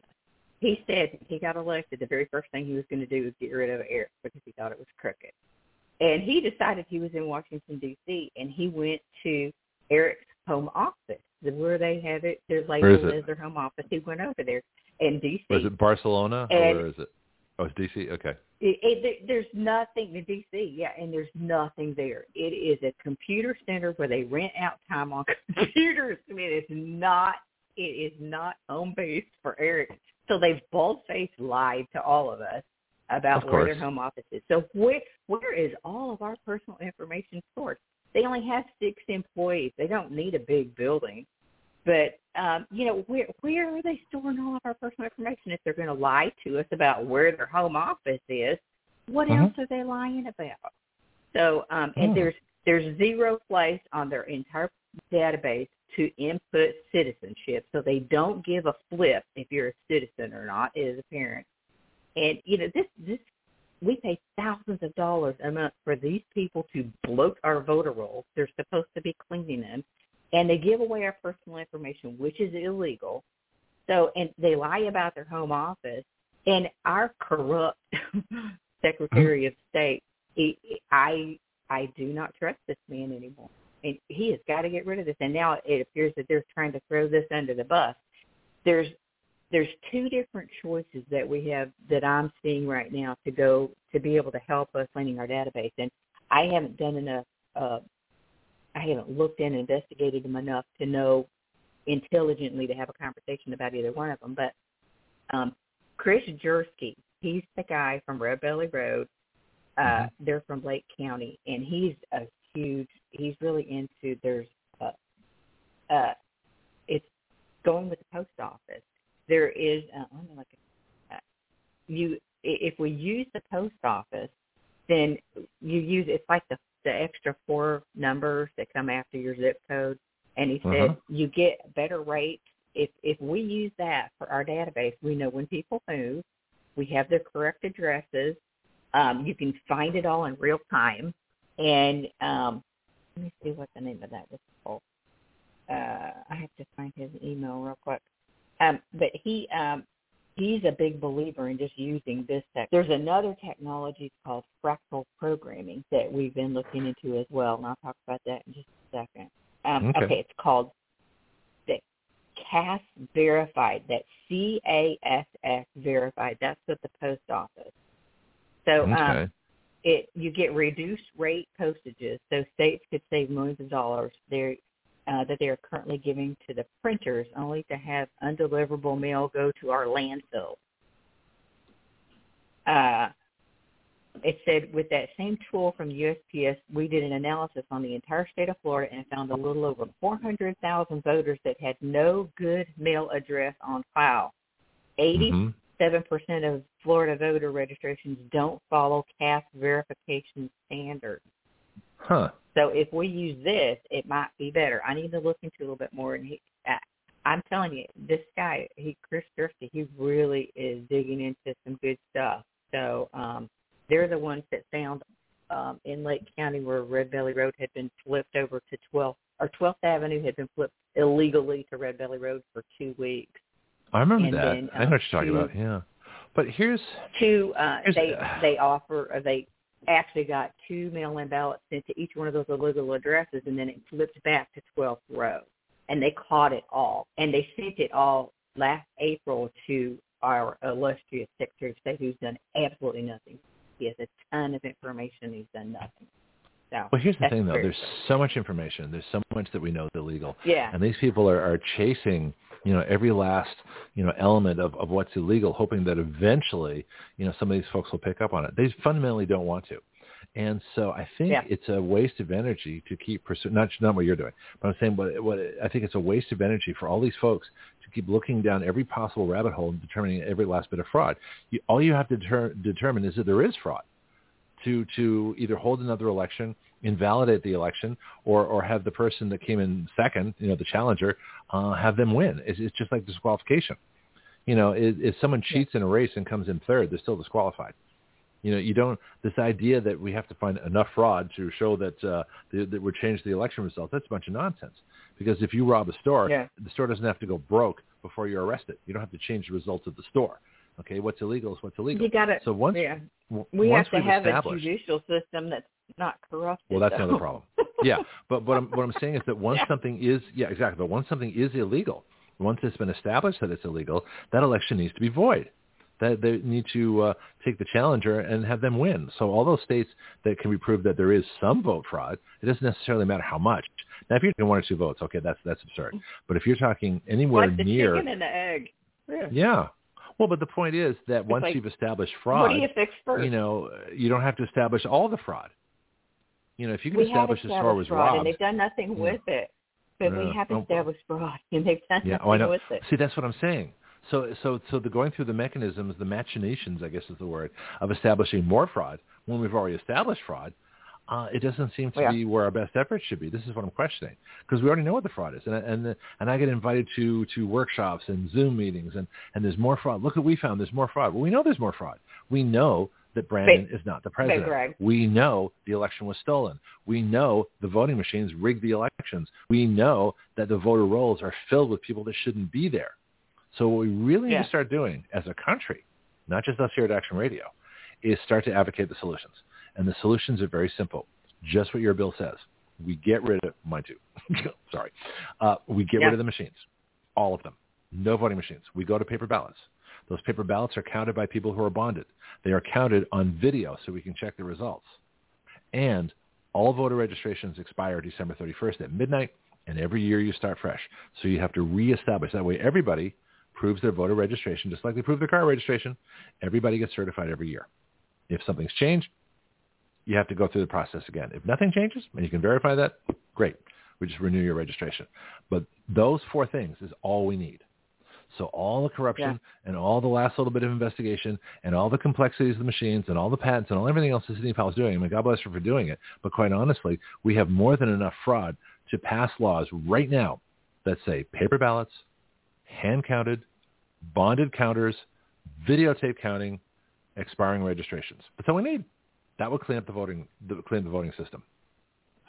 he said he got elected. The very first thing he was going to do was get rid of Eric because he thought it was crooked. And he decided he was in Washington D.C. and he went to Eric's home office, where they have it. They're Where is as their home office. He went over there in D.C. Was it Barcelona or where is it? Oh, it's DC. Okay. It, it, there's nothing in DC, yeah, and there's nothing there. It is a computer center where they rent out time on computers. I mean, it's not, it is not home base for Eric. So they've bold faced lied to all of us about Of where their home office is. So where where is all of our personal information stored? They only have six employees. They don't need a big building. But um, you know, where where are they storing all of our personal information if they're going to lie to us about where their home office is? What Mhm. else are they lying about? So, um, and Oh. there's there's zero place on their entire database to input citizenship, so they don't give a flip if you're a citizen or not as a parent. And you know, this this we pay thousands of dollars a month for these people to bloat our voter rolls. They're supposed to be cleaning them, and they give away our personal information, which is illegal. So, and they lie about their home office, and our corrupt Secretary of State. He, I I do not trust this man anymore, and he has got to get rid of this. And now it appears that they're trying to throw this under the bus. There's there's two different choices that we have that I'm seeing right now to go to be able to help us cleaning our database. And I haven't done enough. Uh, I haven't looked in and investigated them enough to know intelligently to have a conversation about either one of them. But um, Chris Jersky, he's the guy from Red Belly Road. Uh, Mhm. They're from Lake County, and he's a huge. He's really into. There's, uh, uh, it's going with the post office. There is. Uh, let me look at. Uh, you, if we use the post office, then you use. It's like the the extra four numbers that come after your zip code. And he said Uh-huh. you get better rates if if we use that for our database. We know when people move. We have their correct addresses. Um, you can find it all in real time. And um, let me see what the name of that was called. Uh, I have to find his email real quick. Um, but he um, he's a big believer in just using this tech. There's another technology called fractal programming that we've been looking into as well, and I'll talk about that in just a second. Um, Okay. okay. it's called the CASS Verified. That's C A S S Verified. That's with the post office. So um, it you get reduced rate postages, so states could save millions of dollars there uh, that they are currently giving to the printers, only to have undeliverable mail go to our landfill. Uh, it said with that same tool from USPS, we did an analysis on the entire state of Florida and found a little over 400,000 voters that had no good mail address on file. 80 Mhm. seven percent of Florida voter registrations don't follow CASS verification standards. Huh. So if we use this, it might be better. I need to look into a little bit more. And he, I, I'm telling you, this guy, he Chris Durfee, he really is digging into some good stuff. So um, they're the ones that found um, in Lake County where Red Belly Road had been flipped over to 12th or 12th Avenue had been flipped illegally to Red Belly Road for two weeks. I remember And that. then, I know what um, you're talking two- about. Yeah. But here's Two, uh, Here's- they they offer uh, they actually got two mail-in ballots sent to each one of those illegal addresses, and then it flipped back to 12th Row, and they caught it all, and they sent it all last April to our illustrious Secretary of State, who's done absolutely nothing. He has a ton of information. He's done nothing. So well here's the thing though. There's so much information. There's so much that we know is illegal. yeah. And these people are, are chasing, you know, every last, you know, element of, of what's illegal, hoping that eventually, you know, some of these folks will pick up on it. They fundamentally don't want to. And so I think Yeah. it's a waste of energy to keep pursuing, not, not what you're doing, but I'm saying what, what I think it's a waste of energy for all these folks to keep looking down every possible rabbit hole and determining every last bit of fraud. You, all you have to deter, determine is that there is fraud to, to either hold another election, invalidate the election, or, or have the person that came in second, you know, the challenger, uh, have them win. It's, it's just like disqualification. You know, if, if someone cheats in a race and comes in third, they're still disqualified. You know, you don't. This idea that we have to find enough fraud to show that uh, that, that would change the election result. That's a bunch of nonsense. Because if you rob a store, Yeah. the store doesn't have to go broke before you're arrested. You don't have to change the results of the store. Okay, what's illegal is what's illegal. You got to. So once yeah. We once have to we've a judicial system that's not corrupted. well, that's though. another problem. Yeah, but what I'm, what I'm saying is that once Yeah. something is yeah exactly, but once something is illegal, once it's been established that it's illegal, that election needs to be void. That they need to uh, take the challenger and have them win. So all those states that can be proved that there is some vote fraud, it doesn't necessarily matter how much. Now, if you're getting one or two votes, okay, that's that's absurd. But if you're talking anywhere like the near, chicken and the egg. Yeah. yeah. Well, but the point is that once like, you've established fraud, What do you fix first? you know, you don't have to establish all the fraud. You know, if you can we establish the store was fraud, and they've done nothing with it. But Yeah. we have Oh, established fraud, and they've done Yeah, nothing oh, I know. with it. See, that's what I'm saying. So, so, so the going through the mechanisms, the machinations, I guess is the word, of establishing more fraud when we've already established fraud, uh, it doesn't seem to Yeah. be where our best efforts should be. This is what I'm questioning because we already know what the fraud is, and and and I get invited to to workshops and Zoom meetings, and and there's more fraud. Look what we found. There's more fraud. Well, we know there's more fraud. We know that Brandon is not the president. Greg. We know the election was stolen. We know the voting machines rigged the elections. We know that the voter rolls are filled with people that shouldn't be there. So what we really need to start doing as a country, not just us here at Action Radio, is start to advocate the solutions. And the solutions are very simple. Just what your bill says. We get rid of, mine too, sorry. Uh, we get Yeah. rid of the machines, all of them. No voting machines. We go to paper ballots. Those paper ballots are counted by people who are bonded. They are counted on video so we can check the results. And all voter registrations expire December 31st at midnight, and every year you start fresh. So you have to reestablish. That way everybody proves their voter registration just like they prove their car registration. Everybody gets certified every year. If something's changed, you have to go through the process again. If nothing changes and you can verify that, great. We just renew your registration. But those four things is all we need. So all the corruption and all the last little bit of investigation and all the complexities of the machines and all the patents and all everything else that Sidney Powell is doing, I mean, God bless her for doing it. But quite honestly, we have more than enough fraud to pass laws right now that say paper ballots, hand counted, bonded counters, videotape counting, expiring registrations. That's all we need. That would clean up the voting, the, clean up the voting system,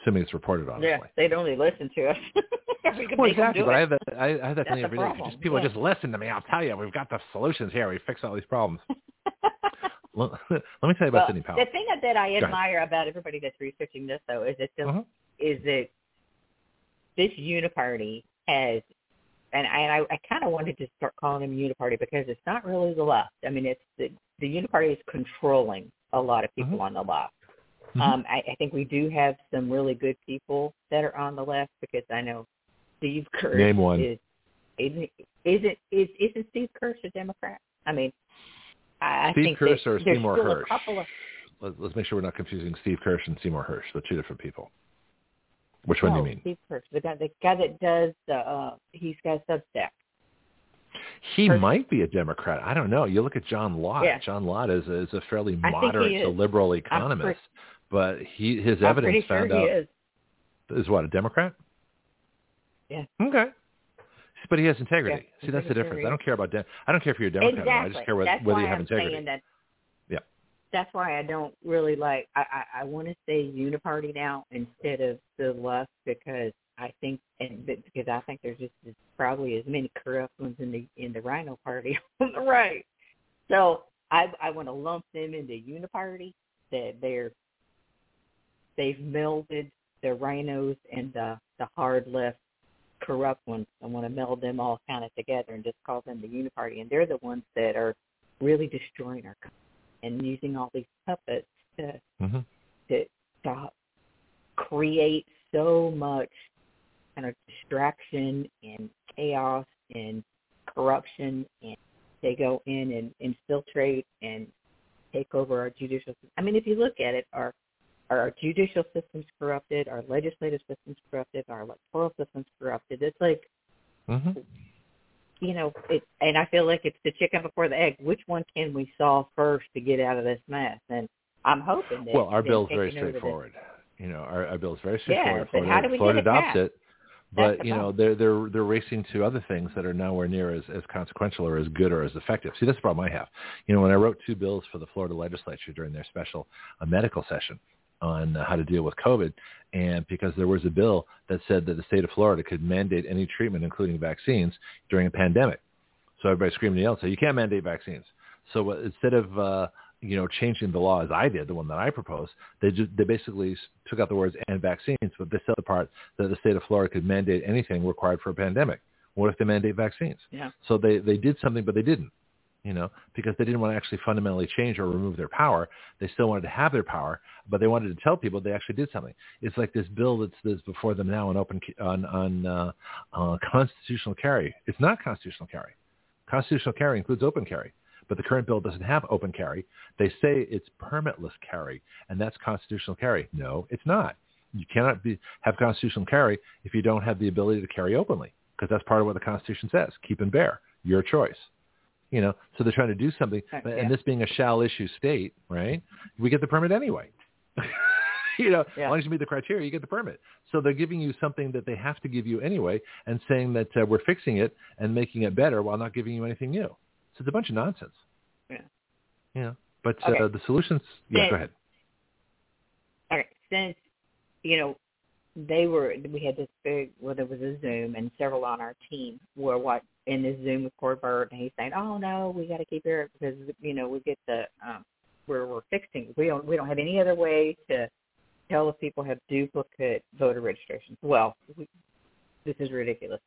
assuming it's reported honestly. Yeah, they'd only listen to us. we could Well, exactly. But I it. have that. I, I have that That's feeling the every day. problem. Just people Yeah. just listen to me. I'll tell you, we've got the solutions here. We fix all these problems. Let, me tell you about well, Sidney Powell. the thing that I admire about everybody that's researching this, though, is that the, Uh-huh. is that this uniparty has, and I, and I, I kind of wanted to start calling them uniparty because it's not really the left. I mean, it's the the uniparty is controlling a lot of people Mhm. on the left. Mhm. Um, I, I think we do have some really good people that are on the left because I know Steve Kirsch Name one. is isn't isn't is isn't Steve Kirsch a Democrat? I mean, I, I Steve think Kirsch or Seymour Hersh? of Let, let's make sure we're not confusing Steve Kirsch and Seymour Hersh. They're two different people. Which one do you mean? Steve Kirsch, the guy the guy that does the uh he's got a Substack. He might be a Democrat. I don't know. You look at John Lott. Yeah. John Lott is a, is a fairly I think he moderate to liberal economist, but he his I'm evidence pretty found sure he out is. is what a Democrat. Yeah. Okay. But he has integrity. Yeah, See, that's the sure difference. he I don't care about Dem- I don't care if you're a Democrat. Exactly. I just care whether, you have I'm integrity. that. Yeah. That's why I don't really like. I I, I want to say Uniparty now instead of the left because I think and because I think there's just as, probably as many corrupt ones in the in the RINO Party on the right. So I I want to lump them into Uniparty that they're they've melded the RINOs and the the hard left corrupt ones. I want to meld them all kind of together and just call them the Uniparty, and they're the ones that are really destroying our country and using all these puppets to hmm to, to create so much kind of distraction and chaos and corruption and they go in and infiltrate and take over our judicial system. I mean if you look at it our our judicial system's corrupted, our legislative system's corrupted, our electoral system's corrupted. It's like hmm you know, it, and I feel like it's the chicken before the egg. Which one can we solve first to get out of this mess? And I'm hoping that. Well, our that bill's very taking over this- straightforward. You know, our, our bill's very Yeah, straightforward. but how do we Florida get it adopts passed? it, but you know they're they're they're racing to other things that are nowhere near as as consequential or as good or as effective. See, that's the problem I have. You know, when I wrote two bills for the Florida legislature during their special uh, medical session on how to deal with COVID, and because there was a bill that said that the state of Florida could mandate any treatment, including vaccines, during a pandemic. So everybody screamed and yelled, "So you can't mandate vaccines." So instead of uh, you know changing the law as I did, the one that I proposed, they just they basically took out the words "and vaccines," but they said the part that the state of Florida could mandate anything required for a pandemic. What if they mandate vaccines? Yeah. So they they did something, but they didn't. You know, because they didn't want to actually fundamentally change or remove their power. They still wanted to have their power, but they wanted to tell people they actually did something. It's like this bill that's, that's before them now on open on on uh, uh, constitutional carry. It's not constitutional carry. Constitutional carry includes open carry, but the current bill doesn't have open carry. They say it's permitless carry, and that's constitutional carry. No, it's not. You cannot be, have constitutional carry if you don't have the ability to carry openly, because that's part of what the Constitution says. Keep and bear, your choice. You know, so they're trying to do something, Heck, and this being a shall issue state, right? We get the permit anyway. you know, Yeah. as long as you meet the criteria, you get the permit. So they're giving you something that they have to give you anyway, and saying that uh, we're fixing it and making it better while not giving you anything new. So it's a bunch of nonsense. Yeah. Yeah. but Okay. uh, the solutions. Yeah, Then- go ahead. All right, since you know they were, we had this big. Well, there was a Zoom, and several on our team were what in this Zoom with Corbett, and he's saying, "Oh no, we got to keep it because you know we get the um, we're we're fixing. We don't we don't have any other way to tell if people have duplicate voter registrations. Well, we, this is ridiculous.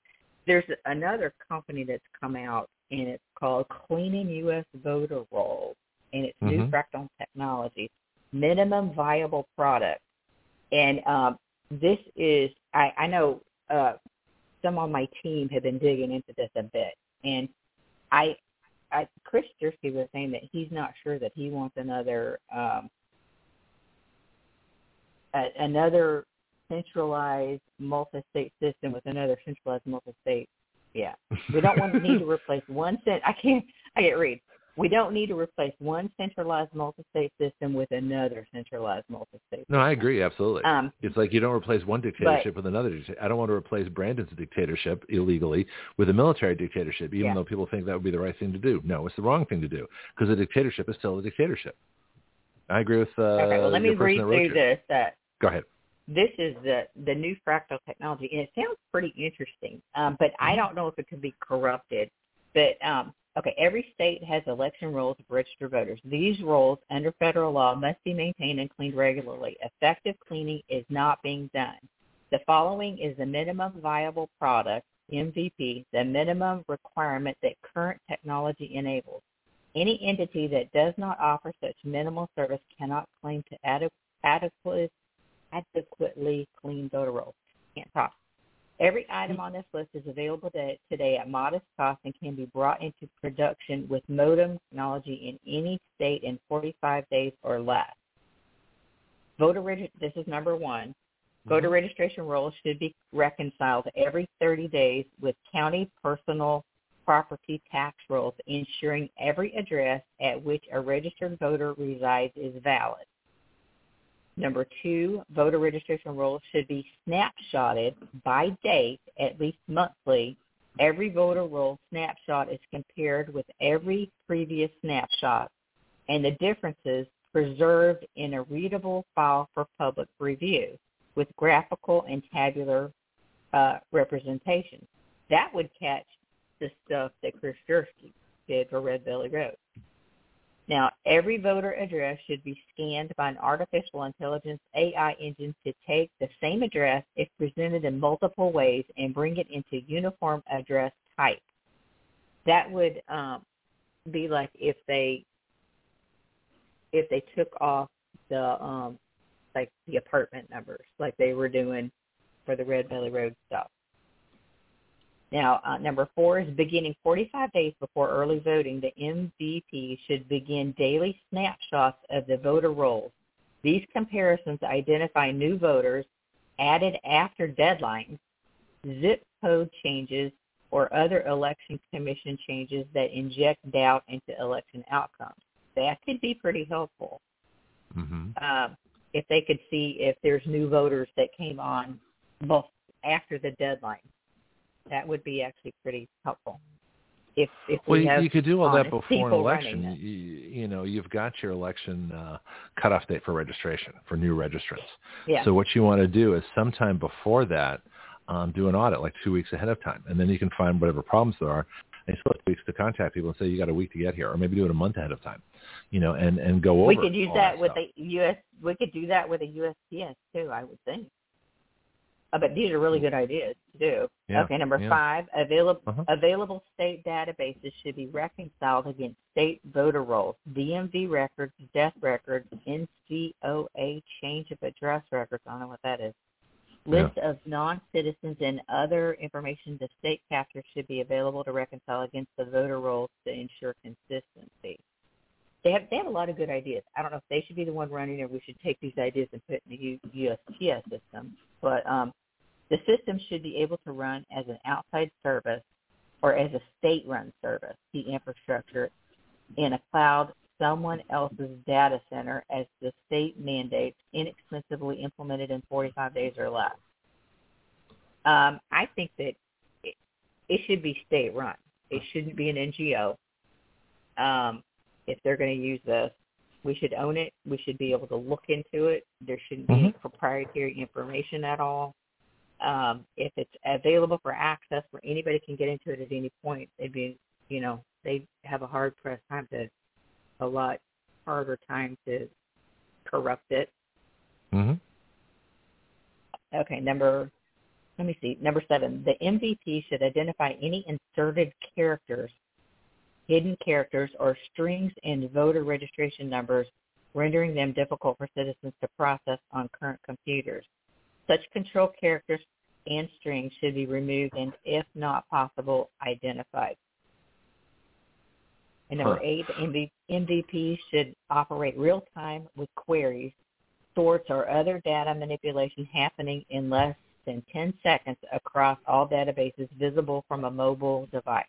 There's another company that's come out, and it's called Cleaning U.S. Voter Rolls, and it's New Mhm. Fractal Technology, minimum viable product. And um, this is, I, I know uh, some on my team have been digging into this a bit, and I, I Chris Jersey was saying that he's not sure that he wants another um, a, another centralized multi-state system with another centralized multi-state. Yeah, we don't want to need to replace one cent. I can't. I can't read. We don't need to replace one centralized multi-state system with another centralized multi-state. No, I agree absolutely. Um, It's like you don't replace one dictatorship with another. dictatorship. I don't want to replace Brandon's dictatorship illegally with a military dictatorship, even Yeah. though people think that would be the right thing to do. No, it's the wrong thing to do because a dictatorship is still a dictatorship. I agree with uh, okay, well, let me the read through this. Uh, Go ahead. this is the the new fractal technology, and it sounds pretty interesting. Um, but I don't know if it could be corrupted. But um, okay, every state has election rolls of registered voters. These rolls, under federal law, must be maintained and cleaned regularly. Effective cleaning is not being done. The following is the minimum viable product (MVP), the minimum requirement that current technology enables. Any entity that does not offer such minimal service cannot claim to adequ- adequately adequately clean voter rolls. Can't talk. Every item mm-hmm. on this list is available to, today at modest cost and can be brought into production with modem technology in any state in 45 days or less. Voter this is number one. Voter mm-hmm. registration rolls should be reconciled every 30 days with county personal property tax rolls ensuring every address at which a registered voter resides is valid. Number two, voter registration rolls should be snapshotted by date, at least monthly. Every voter roll snapshot is compared with every previous snapshot, and the differences preserved in a readable file for public review with graphical and tabular uh, representation. That would catch the stuff that Chris Jursky did for Red Belly Road. Now, every voter address should be scanned by an artificial intelligence AI engine to take the same address if presented in multiple ways and bring it into uniform address type. That would um, be like if they if they took off the um, like the apartment numbers, like they were doing for the Red Belly Road stuff. Now, uh, number four is beginning 45 days before early voting, the MVP should begin daily snapshots of the voter rolls. These comparisons identify new voters added after deadlines, zip code changes, or other election commission changes that inject doubt into election outcomes. That could be pretty helpful. Mm-hmm. Uh, if they could see if there's new voters that came on both after the deadline that would be actually pretty helpful. If if well, we you, could do all that before an election. You, you know, you've got your election uh, cutoff date for registration for new registrants. Yeah. So what you want to do is sometime before that, um, do an audit like two weeks ahead of time, and then you can find whatever problems there are. And you still have two weeks to contact people and say you got a week to get here, or maybe do it a month ahead of time. You know, and and go over. we could use that, that with stuff. a US. We could do that with a USPS too. I would think. Uh, but these are really good ideas to do. Yeah, okay, number yeah. five, available Uh-huh. available state databases should be reconciled against state voter rolls, DMV records, death records, NCOA change of address records. I don't know what that is. Yeah. List of non-citizens and other information the state captures should be available to reconcile against the voter rolls to ensure consistency. They have they have a lot of good ideas. I don't know if they should be the one running or we should take these ideas and put in the USPS system. But um, the system should be able to run as an outside service or as a state-run service, the infrastructure in a cloud, someone else's data center as the state mandates, inexpensively implemented in 45 days or less. Um, I think that it, it should be state-run. It shouldn't be an NGO. Um, if they're going to use this, we should own it. We should be able to look into it. There shouldn't be any proprietary information at all. Um, if it's available for access where anybody can get into it at any point, they'd be, you know, they have a hard pressed time to, a lot harder time to corrupt it. Mm-hmm. Okay, number, let me see, number seven, the MVP should identify any inserted characters, hidden characters, or strings in voter registration numbers, rendering them difficult for citizens to process on current computers. Such control characters and strings should be removed and, if not possible, identified. And number Huh. eight, the MVP should operate real time with queries, sorts, or other data manipulation happening in less than 10 seconds across all databases visible from a mobile device.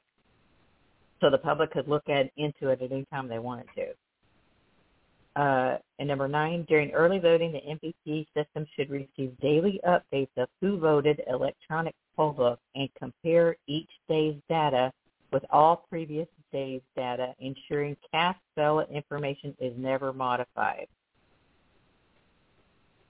So the public could look at into it at any time they wanted to. Uh, and number nine, during early voting, the MVP system should receive daily updates of who voted electronic poll book and compare each day's data with all previous days' data, ensuring cast ballot information is never modified.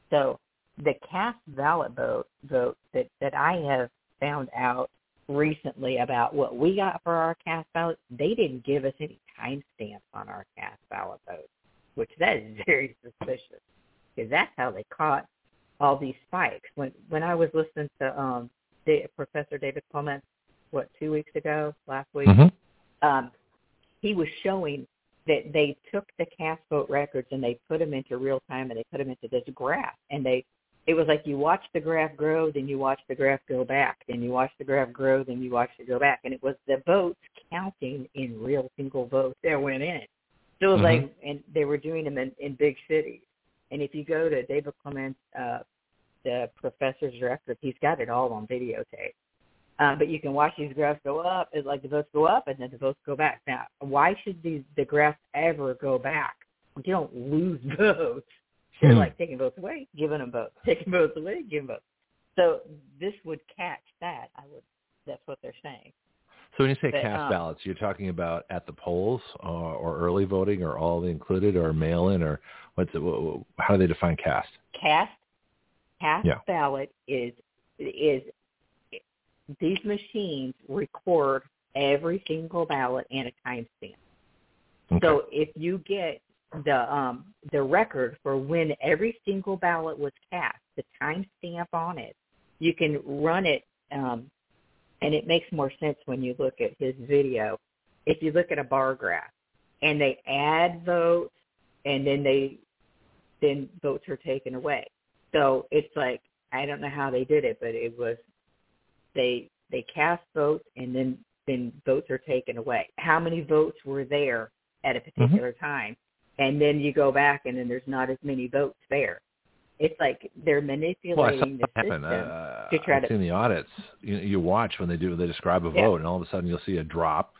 So the cast ballot vote vote that, that I have found out recently about what we got for our cast ballot, they didn't give us any timestamps on our cast ballot vote, which that is very suspicious because that's how they caught all these spikes. When when I was listening to um Da- Professor David Clement, what two weeks ago, last week, Mm-hmm. um, he was showing that they took the cast vote records and they put them into real time and they put them into this graph and they it was like you watch the graph grow then you watch the graph go back then you watch the graph grow then you watch it go back and it was the votes counting in real single votes that went in so it was Mhm. like and they were doing them in, in big cities and if you go to David Clements' uh the professor's record he's got it all on videotape Uh, but you can watch these graphs go up. It's like the votes go up and then the votes go back. Now, why should these the graphs ever go back? You don't lose votes. They're Hmm. like taking votes away, giving them votes, taking votes away, giving votes. So this would catch that. I would. That's what they're saying. So when you say But, cast um, ballots, you're talking about at the polls or, or early voting or all included or mail-in or what's it? How do they define cast? Cast cast Yeah. ballot is is these machines record every single ballot and a timestamp. Okay. So if you get the um the record for when every single ballot was cast, the timestamp on it, you can run it um and it makes more sense when you look at his video. If you look at a bar graph and they add votes and then they then votes are taken away. So it's like I don't know how they did it, but it was they they cast votes and then then votes are taken away. How many votes were there at a particular time? And then you go back and then there's not as many votes there. It's like they're well, manipulating that the system. Uh, to try I've to- seen the audits. You, you watch when they do they describe a Yeah. vote, and all of a sudden you'll see a drop.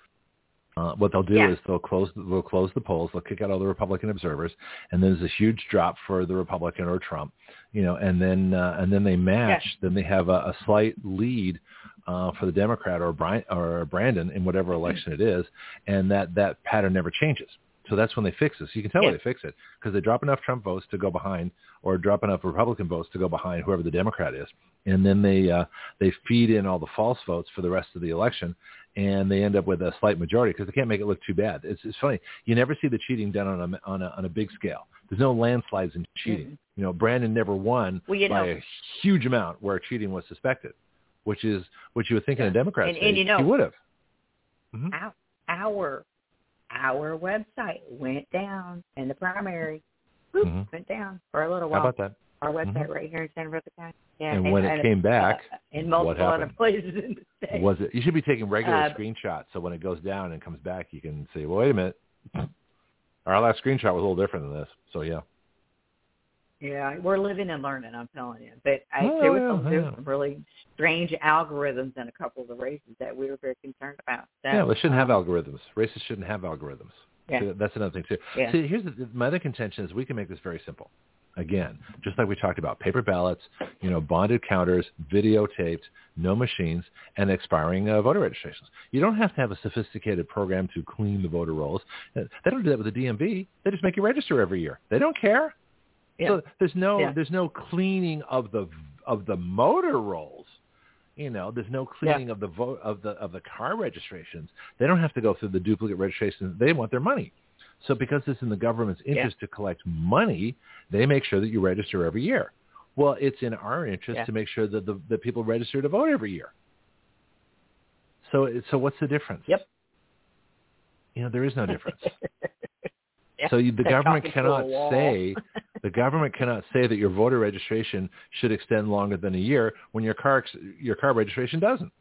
Uh, what they'll do Yeah. is they'll close they'll close the polls, they'll kick out all the Republican observers, and then there's a huge drop for the Republican or Trump, you know, and then uh, and then they match. Then they have a, a slight lead uh, for the Democrat or Brian or Brandon in whatever Mm-hmm. election it is, and that that pattern never changes. So that's when they fix it. So you can tell Yeah. why they fix it because they drop enough Trump votes to go behind, or drop enough Republican votes to go behind whoever the Democrat is, and then they uh, they feed in all the false votes for the rest of the election, and they end up with a slight majority because they can't make it look too bad. It's it's funny. You never see the cheating done on a on a on a big scale. There's no landslides in cheating. Mhm. You know, Brandon never won Well, you by know- a huge amount where cheating was suspected, which is what you would think in a Democrat And- state and you know- he would have. Mhm. our our our website went down in the primary. Whoop, Mhm. Went down for a little while. How about that? Our website Mhm. right here in San Francisco County. Yeah, And when it came back, uh, in multiple other places in the state. Was it? You should be taking regular Uh, screenshots, so when it goes down and comes back, you can say, "Well, wait a minute." Our last screenshot was a little different than this, so yeah. Yeah, we're living and learning. I'm telling you. But I, Oh, there was yeah, some, there was some really strange algorithms in a couple of the races that we were very concerned about. So, yeah, they shouldn't have um, algorithms. Races shouldn't have algorithms. Yeah. See, that's another thing too. Yeah. See, here's the, my other contention is we can make this very simple. Again, just like we talked about, paper ballots, you know, bonded counters, videotaped, no machines, and expiring uh, voter registrations. You don't have to have a sophisticated program to clean the voter rolls. Uh, They don't do that with the DMV. They just make you register every year. They don't care. Yeah. So there's no Yeah. there's no cleaning of the of the motor rolls. You know, there's no cleaning of the vote of the of the car registrations. They don't have to go through the duplicate registrations. They want their money. So because it's in the government's Yeah. interest to collect money, they make sure that you register every year. Well, it's in our interest Yeah. to make sure that the that people register to vote every year. So so what's the difference? Yep. You know, there is no difference. Yeah. So you, the They're government talking to a cannot say the government cannot say that your voter registration should extend longer than a year when your car your car registration doesn't.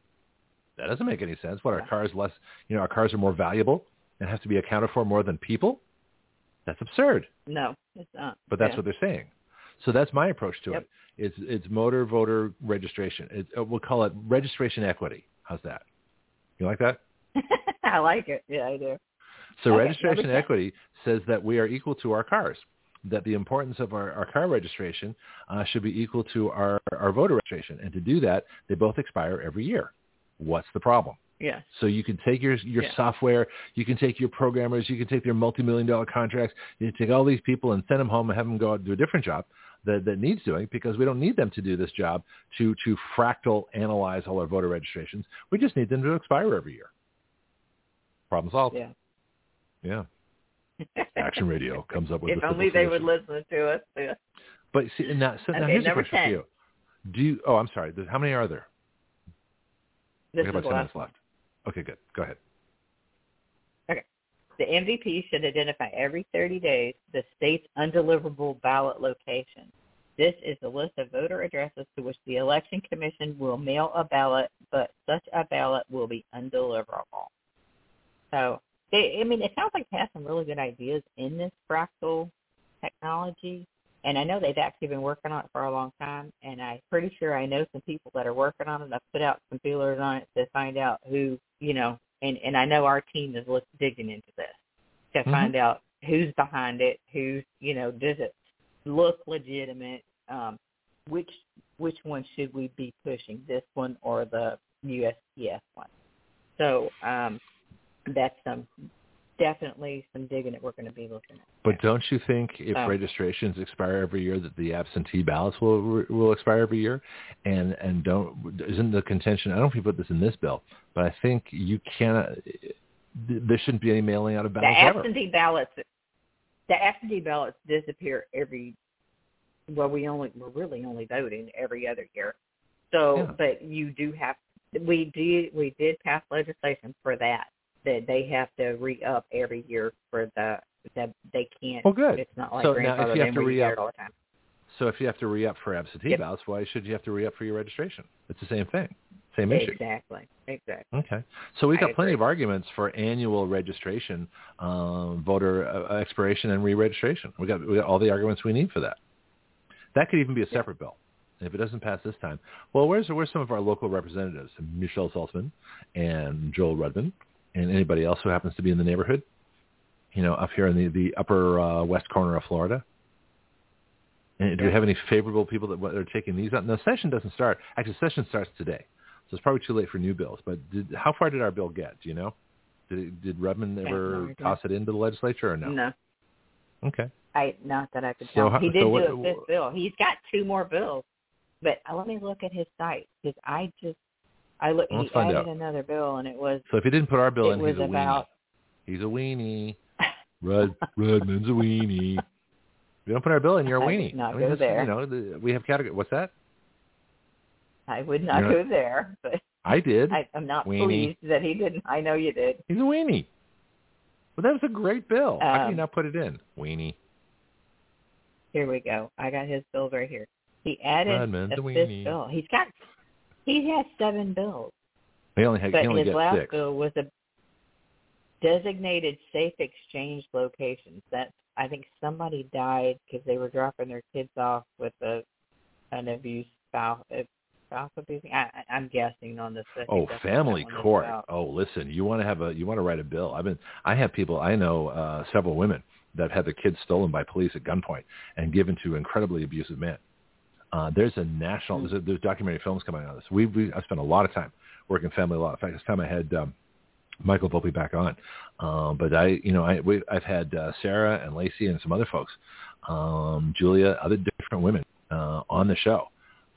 That doesn't make any sense. What our cars less, you know, our cars are more valuable and have to be accounted for more than people. That's absurd. No, it's not. But that's Yeah. what they're saying. So that's my approach to Yep. it. It's it's motor voter registration. It, uh, we'll call it registration equity. How's that? You like that? I like it. Yeah, I do. So Okay, registration equity says that we are equal to our cars, that the importance of our, our car registration uh, should be equal to our, our voter registration. And to do that, they both expire every year. What's the problem? Yeah. So you can take your your Yeah. software, you can take your programmers, you can take their multi-million dollar contracts, you can take all these people and send them home and have them go out and do a different job that, that needs doing because we don't need them to do this job to, to fractal analyze all our voter registrations. We just need them to expire every year. Problem solved. Yeah. Yeah. Action Radio comes up with if the only they would listen to us. Yeah. But see, now, so now here's a question 10. for you. Do you? Oh, I'm sorry. How many are there? This we is have the about ten last minutes left. Okay, good. Go ahead. Okay. The MVP should identify every 30 days the state's undeliverable ballot location. This is a list of voter addresses to which the Election Commission will mail a ballot, but such a ballot will be undeliverable. So, it, I mean, it sounds like they have some really good ideas in this fractal technology, and I know they've actually been working on it for a long time, and I'm pretty sure I know some people that are working on it. I've put out some feelers on it to find out who, you know, and and I know our team is look, digging into this to Mhm. find out who's behind it, who's, you know, does it look legitimate? Um, which which one should we be pushing, this one or the USPS one? So um, that's some definitely some digging that we're going to be looking at. But don't you think if Oh. registrations expire every year, that the absentee ballots will will expire every year? And and don't isn't the contention? I don't know if you put this in this bill, but I think you cannot. There shouldn't be any mailing out of the ballots ever. absentee ballots the absentee ballots disappear every well we only we're really only voting every other year so Yeah. but you do have we did we did pass legislation for that that they have to re up every year for the that they can't Well, good. it's not like So now if you have to get re-up- all the time So if you have to re-up for absentee Yep. ballots, why should you have to re-up for your registration? It's the same thing, same issue. exactly exactly Okay. So we've I got plenty agree. of arguments for annual registration, um, voter uh, expiration, and re-registration. We got we got all the arguments we need for that. That could even be a separate bill. If it doesn't pass this time, well, where's where's some of our local representatives, Michelle Salzman and Joel Rudman, and anybody else who happens to be in the neighborhood? You know, up here in the the upper uh, west corner of Florida. And do we have any favorable people that what, are taking these out? No, session doesn't start. Actually, session starts today, so it's probably too late for new bills. But did, how far did our bill get? Do you know? Did did Rudman no ever toss it into the legislature or no? no Okay. I not that I could So tell. how- he so did what- do a fifth bill. He's got two more bills, but let me look at his site because I just I look. Let's he find added out. another bill, and it was So if he didn't put our bill in, was he's a about weenie. He's a weenie. Rud Rudman's a weenie. If you don't put our bill in, you're a I weenie. would not I mean, go this- there. You know, the, we have category. What's that? I would not You're go there, but I did. I, I'm not Weenie. pleased that he didn't. I know you did. He's a weenie. But that was a great bill. How can you Um, not put it in? Weenie. Here we go. I got his bill right here. He added Rudman's a a weenie. bill. He's got he has seven bills, He only had, but only his last six. bill was a designated safe exchange locations. That I think somebody died because they were dropping their kids off with a an abuse spouse spouse abusing. I, I'm guessing on this. Oh, that's what that family court. Oh, listen, you want to have a you want to write a bill. I've been I have people I know uh several women that have had their kids stolen by police at gunpoint and given to incredibly abusive men. Uh there's a national there's, a, there's documentary films coming out of this. We we I spent a lot of time working family law. In fact, this time I had um Michael Volpe back on. Um, but I, you know, I, we, I've had uh, Sarah and Lacey and some other folks, um, Julia, other different women uh, on the show.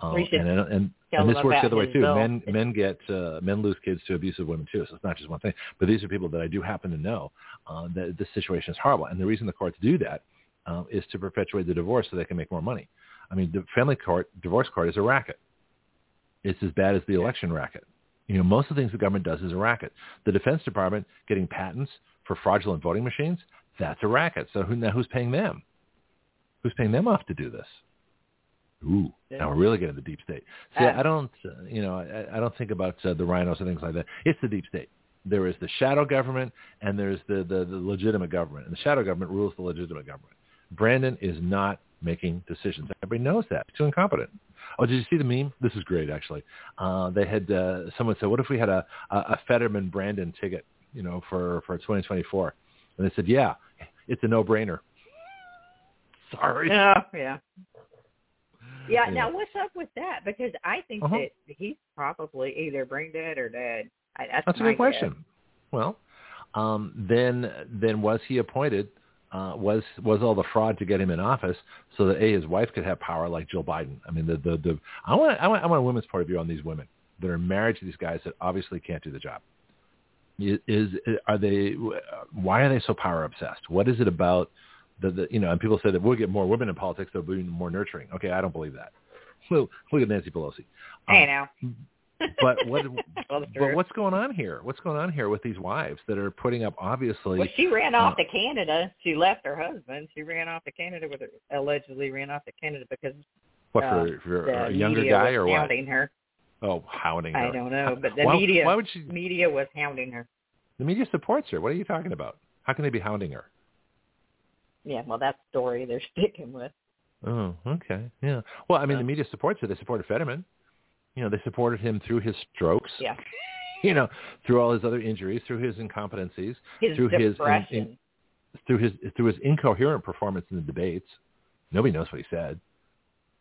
Um, and and, and this works the other way too. bill. Men men get uh, men lose kids to abusive women too. So it's not just one thing. But these are people that I do happen to know uh, that this situation is horrible. And the reason the courts do that um, is to perpetuate the divorce so they can make more money. I mean, the family court, divorce court is a racket. It's as bad as the election racket. You know, most of the things the government does is a racket. The Defense Department getting patents for fraudulent voting machines, that's a racket. So who, now who's paying them? Who's paying them off to do this? Ooh, now we're really getting the deep state. See, Uh, I don't, uh, you know, I, I don't think about uh, the RINOs and things like that. It's the deep state. There is the shadow government and there's the, the, the legitimate government. And the shadow government rules the legitimate government. Brandon is not making decisions. Everybody knows that. He's too incompetent. Oh, did you see the meme? This is great, actually. Uh, they had uh, someone said, "What if we had a, a, a Fetterman Brandon ticket, you know, for for 2024?" And they said, "Yeah, it's a no-brainer." Sorry. Yeah, yeah. Yeah, Yeah. now what's up with that? Because I think Uh-huh. that he's probably either brain dead or dead. I, that's That's a my good question. Well, um, then then was he appointed? Uh, was was all the fraud to get him in office so that a his wife could have power like Jill Biden? I mean, the the, the I want I want I want a women's point of view on these women that are married to these guys that obviously can't do the job. Is, is are they? Why are they so power obsessed? What is it about the, the you know? And people say that we'll get more women in politics; they'll be more nurturing. Okay, I don't believe that. Look, look at Nancy Pelosi. Hey Um, now. But what but what's going on here? What's going on here with these wives that are putting up obviously? Well, she ran off uh, to Canada. She left her husband. She ran off to Canada with her, allegedly ran off to Canada because what uh, for, for a younger guy or what? her. Oh, hounding her. I don't know, but the why, media Why would she? media was hounding her. The media supports her. What are you talking about? How can they be hounding her? Yeah, well, that's the story they're sticking with. Oh, okay. Yeah. Well, I mean, the media supports her. They supported Fetterman. You know, they supported him through his strokes. Yeah. You know, through all his other injuries, through his incompetencies, His through his in- in- through his through his incoherent performance in the debates. Nobody knows what he said.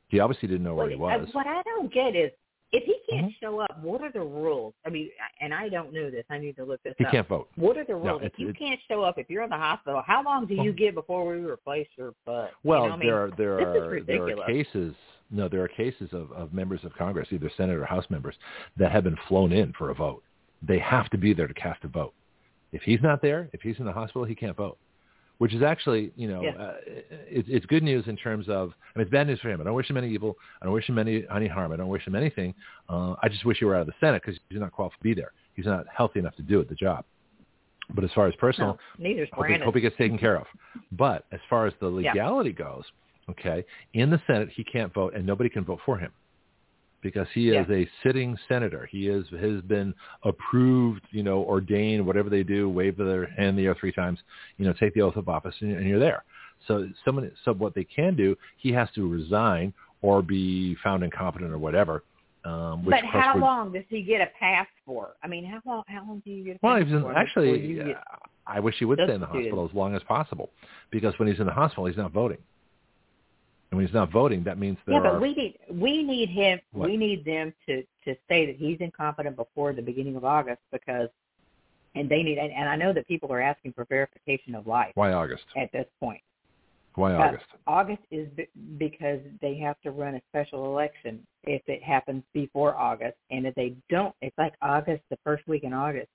He obviously didn't know where he What- was. What I don't get is if he can't Mhm. show up, what are the rules? I mean, and I don't know this. I need to look this He up. can't vote. What are the rules? it's- if you can't show up, if you're in the hospital, how long do you get before we replace your butt? Well, you know, I mean, there are there this are there are cases. No, there are cases of, of members of Congress, either Senate or House members, that have been flown in for a vote. They have to be there to cast a vote. If he's not there, if he's in the hospital, he can't vote. Which is actually, you know, Yeah. uh, it's it's good news in terms of. I mean, it's bad news for him. I don't wish him any evil. I don't wish him any any harm. I don't wish him anything. Uh, I just wish he were out of the Senate because he's not qualified to be there. He's not healthy enough to do it, the job. But as far as personal, no, neither is hope he, hope he gets taken care of. But as far as the Yeah. legality goes, okay, in the Senate he can't vote, and nobody can vote for him because he is Yeah. a sitting senator. He is has been approved, you know, ordained, whatever they do, wave their hand in the air three times, you know, take the oath of office, and, and you're there. So someone, so what they can do, he has to resign or be found incompetent or whatever. Um, which but how would- long does he get a pass for? I mean, how long? How long do you get? A Well, pass he's in, for actually, get- uh, I wish he would stay in the hospital as long as possible, because when he's in the hospital, he's not voting. And when he's not voting, that means there yeah, but are. we need we need him. What? We need them to to say that he's incompetent before the beginning of August because, and they need. And, and I know that people are asking for verification of life why August? at this point. Why Uh, August? August is b- because they have to run a special election if it happens before August, and if they don't, it's like August, the first week in August,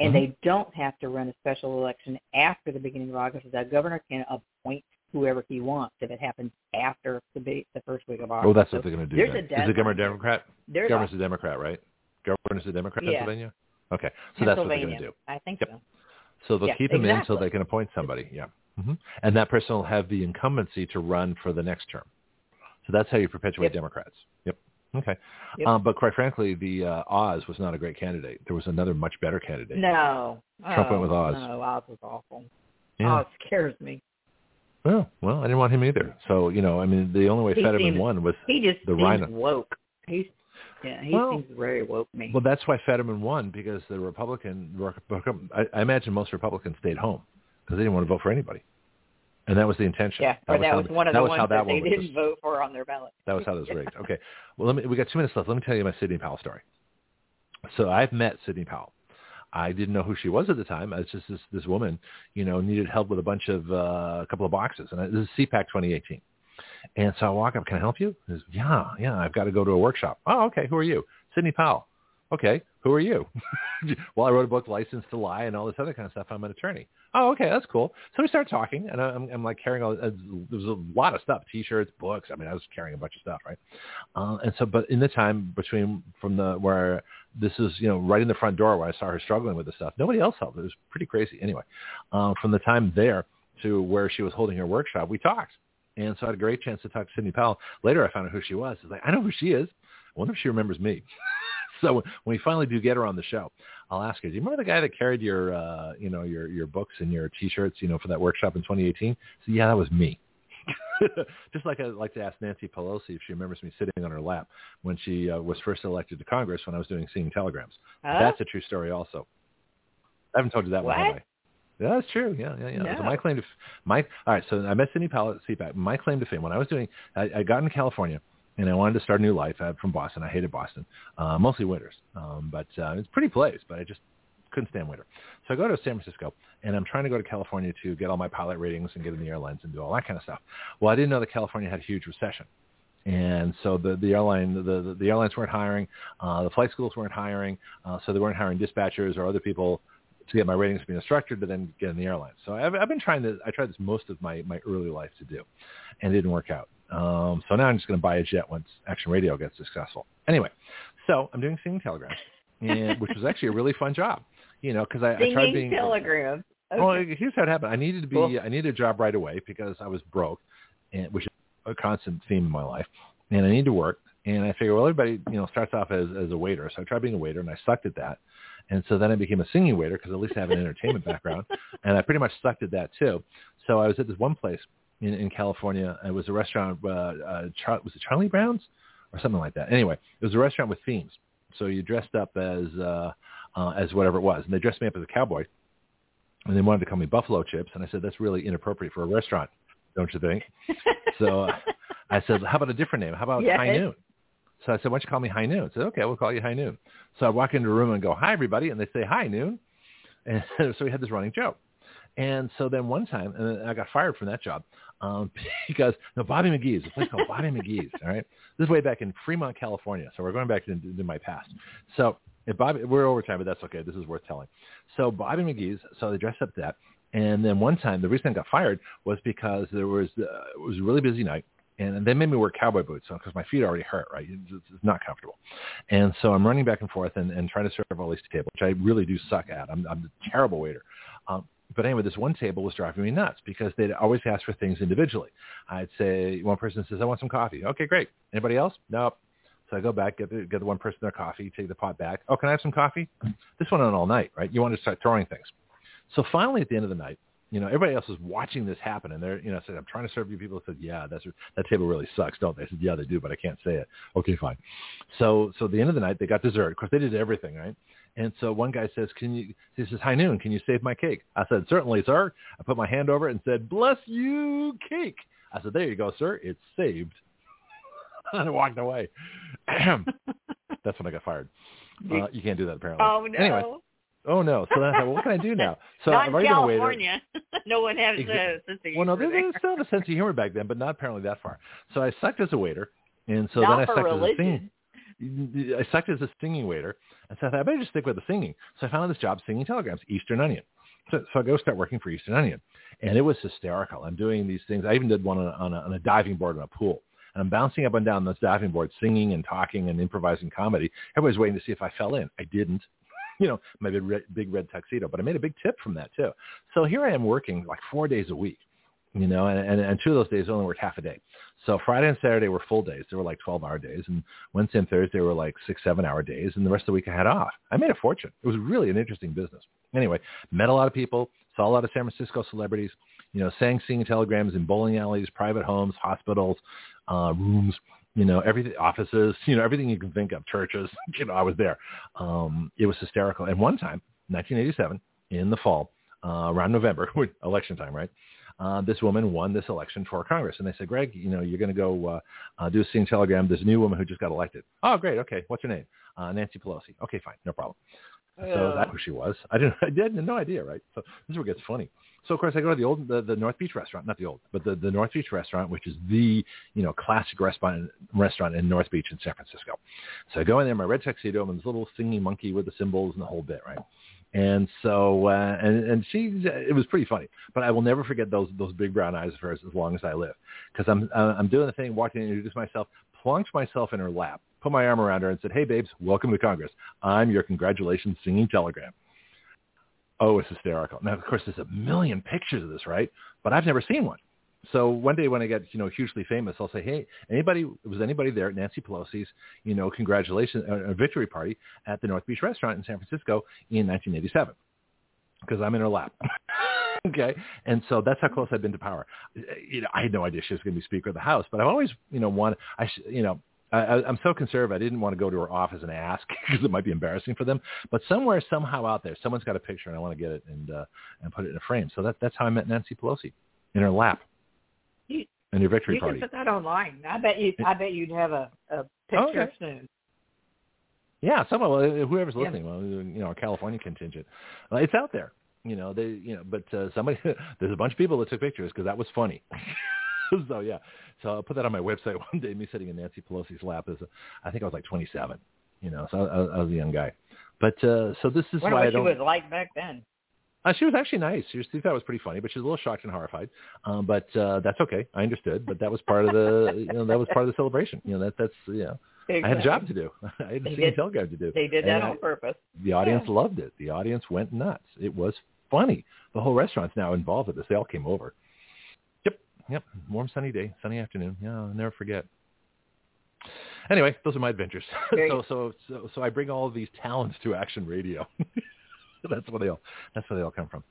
and Mhm. they don't have to run a special election after the beginning of August. The governor can appoint whoever he wants if it happens after the the first week of August. Oh, that's So what they're going to do. there's then. a Is the governor Democrat? There's Governor's a, a Democrat, right? Governor's a Democrat Yeah. Pennsylvania? Okay. So that's what they're going to do. I think Yep. so. So they'll Yeah, keep him in until they can appoint somebody. Yeah. hmm And that person will have the incumbency to run for the next term. So that's how you perpetuate Yep. Democrats. Yep. Okay. Yep. Um, but quite frankly, the uh, Oz was not a great candidate. There was another much better candidate. No. Trump went Oh, with Oz. No, Oz was awful. Yeah. Oz scares me. Well, well, I didn't want him either. So you know, I mean, the only way He Fetterman seems- won was He just The RINO. woke. He's yeah, he Well- seems very woke to me. well. That's why Fetterman won because the Republican, I, I imagine most Republicans stayed home because they didn't want to vote for anybody, and that was the intention. yeah, or that how- was one of that the was ones how that, that they was didn't vote for on their ballot. That was how this was rigged. Okay. Well, let me. We got two minutes left. Let me tell you my Sidney Powell story. So I've met Sidney Powell. I didn't know who she was at the time. It's just this this woman, you know, needed help with a bunch of uh, a couple of boxes, and I, this is CPAC 2018. And so I walk up. Can I help you? He says, yeah, yeah. I've got to go to a workshop. Oh, okay. Who are you? Sidney Powell. Okay. Who are you? well, I wrote a book, Licensed to Lie, and all this other kind of stuff. I'm an attorney. Oh, okay, that's cool. So we start talking, and I'm, I'm like carrying all. Uh, there was a lot of stuff: T-shirts, books. I mean, I was carrying a bunch of stuff, right? Uh, and so, but in the time between from the where this is, you know, right in the front door where I saw her struggling with the stuff, nobody else helped. It was pretty crazy. Anyway, uh, from the time there to where she was holding her workshop, we talked, and so I had a great chance to talk to Sidney Powell. Later, I found out who she was. I was like, I know who she is. I wonder if she remembers me. so when we finally do get her on the show, I'll ask her, do you remember the guy that carried your, uh, you know, your, your books and your T-shirts, you know, for that workshop in 2018? So yeah, that was me. Just like I'd like to ask Nancy Pelosi if she remembers me sitting on her lap when she uh, was first elected to Congress when I was doing Seeing Telegrams. Huh? That's a true story also. I haven't told you that one, have I? Yeah, that's true. Yeah, yeah, yeah. So my claim to f- my all right. So I met Sidney Powell at CPAC. My claim to fame when I was doing, I, I got in California and I wanted to start a new life. I'm from Boston. I hated Boston, uh, mostly winters, um, but uh, it's a pretty place. But I just couldn't stand winter. So I go to San Francisco and I'm trying to go to California to get all my pilot ratings and get in the airlines and do all that kind of stuff. Well, I didn't know that California had a huge recession. And so the, the airline, the, the, the airlines weren't hiring, uh, the flight schools weren't hiring, uh, so they weren't hiring dispatchers or other people to get my ratings to be an instructor to then get in the airlines. So I've, I've been trying to, I tried this most of my, my early life to do and it didn't work out. Um, so now I'm just going to buy a jet once Action Radio gets successful. Anyway, so I'm doing singing telegrams, and, which was actually a really fun job, you know, because I, I tried being telegrams. Okay. well, here's how it happened. I needed to be. Cool. I needed a job right away because I was broke, and which is a constant theme in my life. And I need to work. And I figured, well, everybody, you know, starts off as as a waiter. So I tried being a waiter, and I sucked at that. And so then I became a singing waiter because at least I have an entertainment background, and I pretty much sucked at that too. So I was at this one place in, in California. It was a restaurant. Uh, uh, Char- was it Charlie Brown's or something like that? Anyway, it was a restaurant with themes. So you dressed up as uh, uh, as whatever it was, and they dressed me up as a cowboy, and they wanted to call me Buffalo Chips, and I said that's really inappropriate for a restaurant, don't you think? so uh, I said, how about a different name? How about Yes. High Noon? So I said, why don't you call me High Noon? I said, okay, we'll call you High Noon. So I walk into a room and go, hi, everybody. And they say, hi, Noon. And so we had this running joke. And so then one time, and I got fired from that job um, because, no, Bobby McGee's, a place called Bobby McGee's, all right? This is way back in Fremont, California. So we're going back into, into my past. So if Bobby, we're over time, but that's okay. This is worth telling. So Bobby McGee's, so they dressed up that. And then one time, the reason I got fired was because there was, uh, it was a really busy night and they made me wear cowboy boots because my feet already hurt, right? It's, it's not comfortable. And so I'm running back and forth and, and trying to serve all these tables, which I really do suck at. I'm, I'm a terrible waiter. Um, but anyway, this one table was driving me nuts because they'd always ask for things individually. I'd say one person says, "I want some coffee." Okay, great. Anybody else? Nope. So I go back, get the, get the one person their coffee, take the pot back. Oh, can I have some coffee? This went on all night, right? You want to start throwing things. So finally, at the end of the night, you know, everybody else is watching this happen, and they're, you know, said, "I'm trying to serve you." People said, "Yeah, that's that table really sucks, don't they?" I said, "Yeah, they do, but I can't say it." Okay, fine. So, so at the end of the night, they got dessert. Of course, they did everything, right? And so one guy says, "Can you?" He says, "High noon, can you save my cake?" I said, "Certainly, sir." I put my hand over it and said, "Bless you, cake." I said, "There you go, sir. It's saved." and I walked away. That's when I got fired. Uh, you can't do that apparently. Oh no. Anyway, oh no. So then I thought, well, what can I do now? So Not I'm already been a waiter. California. no one has Exa- a sense of Well, no, there, was still a sense of humor back then, but not apparently that far. So I sucked as a waiter, and so Not then I sucked as a religion. I sucked as a singing waiter, and so I thought I better just stick with the singing. So I found this job singing telegrams, Eastern Onion. So, so I go start working for Eastern Onion, and it was hysterical. I'm doing these things. I even did one on a, on a, on a diving board in a pool. And I'm bouncing up and down this diving board, singing and talking and improvising comedy. Everybody's waiting to see if I fell in. I didn't you know, my big red, big red tuxedo. But I made a big tip from that too. So here I am working like four days a week, you know, and, and, and two of those days only worked half a day. So Friday and Saturday were full days. They were like 12 hour days. And Wednesday and Thursday were like six, seven hour days. And the rest of the week I had off. I made a fortune. It was really an interesting business. Anyway, met a lot of people, saw a lot of San Francisco celebrities, you know, sang singing telegrams in bowling alleys, private homes, hospitals, uh, rooms, you know, everything, offices, you know, everything you can think of, churches, you know, I was there. Um, it was hysterical. And one time, 1987, in the fall, uh, around November, election time, right? Uh, this woman won this election for Congress. And they said, Greg, you know, you're going to go uh, uh, do a singing telegram. There's a new woman who just got elected. Oh, great. Okay. What's her name? Uh, Nancy Pelosi. Okay, fine. No problem. So that's who she was. I didn't, I had no idea, right? So this is where it gets funny. So of course I go to the old, the, the North Beach restaurant, not the old, but the, the North Beach restaurant, which is the, you know, classic restaurant, restaurant in North Beach in San Francisco. So I go in there, my red tuxedo, and this little singing monkey with the cymbals and the whole bit, right? And so, uh, and, and she, it was pretty funny, but I will never forget those, those big brown eyes of hers as long as I live. Cause I'm, uh, I'm doing the thing, walked in, introduced myself, plunked myself in her lap, put my arm around her and said, Hey babes, welcome to Congress. I'm your congratulations singing telegram. Oh, it's hysterical. Now, of course, there's a million pictures of this, right? But I've never seen one. So one day when I get, you know, hugely famous, I'll say, hey, anybody, was anybody there at Nancy Pelosi's, you know, congratulations, uh, victory party at the North Beach restaurant in San Francisco in 1987? Because I'm in her lap. okay. And so that's how close I've been to power. You know, I had no idea she was going to be Speaker of the House, but I've always, you know, wanted, I, sh- you know, I, I'm so conservative. I didn't want to go to her office and ask because it might be embarrassing for them. But somewhere, somehow out there, someone's got a picture, and I want to get it and uh, and put it in a frame. So that that's how I met Nancy Pelosi in her lap You- in your victory You party. can put that online. I bet you. I bet you'd have a, a picture Okay. soon. Yeah, someone, well, whoever's Yeah. listening, well, you know, our California contingent, uh, it's out there. You know, they, you know, but uh, somebody, there's a bunch of people that took pictures because that was funny. so yeah, so I'll put that on my website one day. Me sitting in Nancy Pelosi's lap is, a, I think I was like 27. You know, so I, I was a young guy. But uh, so this is Wonder why I what she don't. was like back then. Uh, she was actually nice. She, was, she thought it was pretty funny, but she was a little shocked and horrified. Um, but uh, that's okay. I understood. But that was part of the, you know, that was part of the celebration. You know, that that's you know, I had a job to do. I had a did- telegram to do. They did that And I- on purpose. the audience Yeah. loved it. The audience went nuts. It was funny. The whole restaurant's now involved with this. They all came over. Yep, yep. Warm sunny day, sunny afternoon. Yeah, I'll never forget. Anyway, those are my adventures. So, so, so, so I bring all of these talents to Action Radio. that's where they all. That's where they all come from.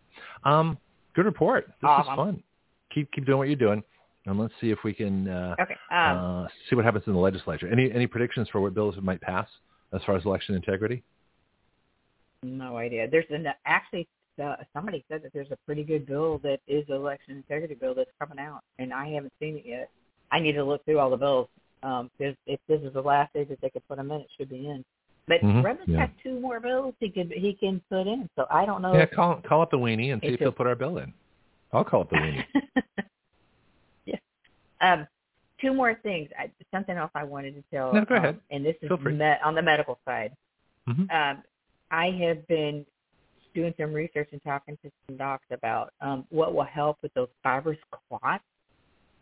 Um, good report. This Awesome. is fun. Keep keep doing what you're doing. and let's see if we can uh, Okay. Um, uh, see what happens in the legislature. Any any predictions for what bills might pass as far as election integrity? no idea. There's an actually uh, somebody said that there's a pretty good bill that is an election integrity bill that's coming out, and I haven't seen it yet. I need to look through all the bills um, if this is the last day that they could put them in, it should be in. But Mhm, Reverend's yeah. got two more bills he could he can put in, so I don't know. Yeah, call call up the weenie and see if he'll put our bill in. I'll call up the weenie. yeah. Um, two more things. I, something else I wanted to tell. No, go um, ahead. and this is Feel free. me- on the medical side. Mhm. Um, I have been doing some research and talking to some docs about um, what will help with those fibrous clots,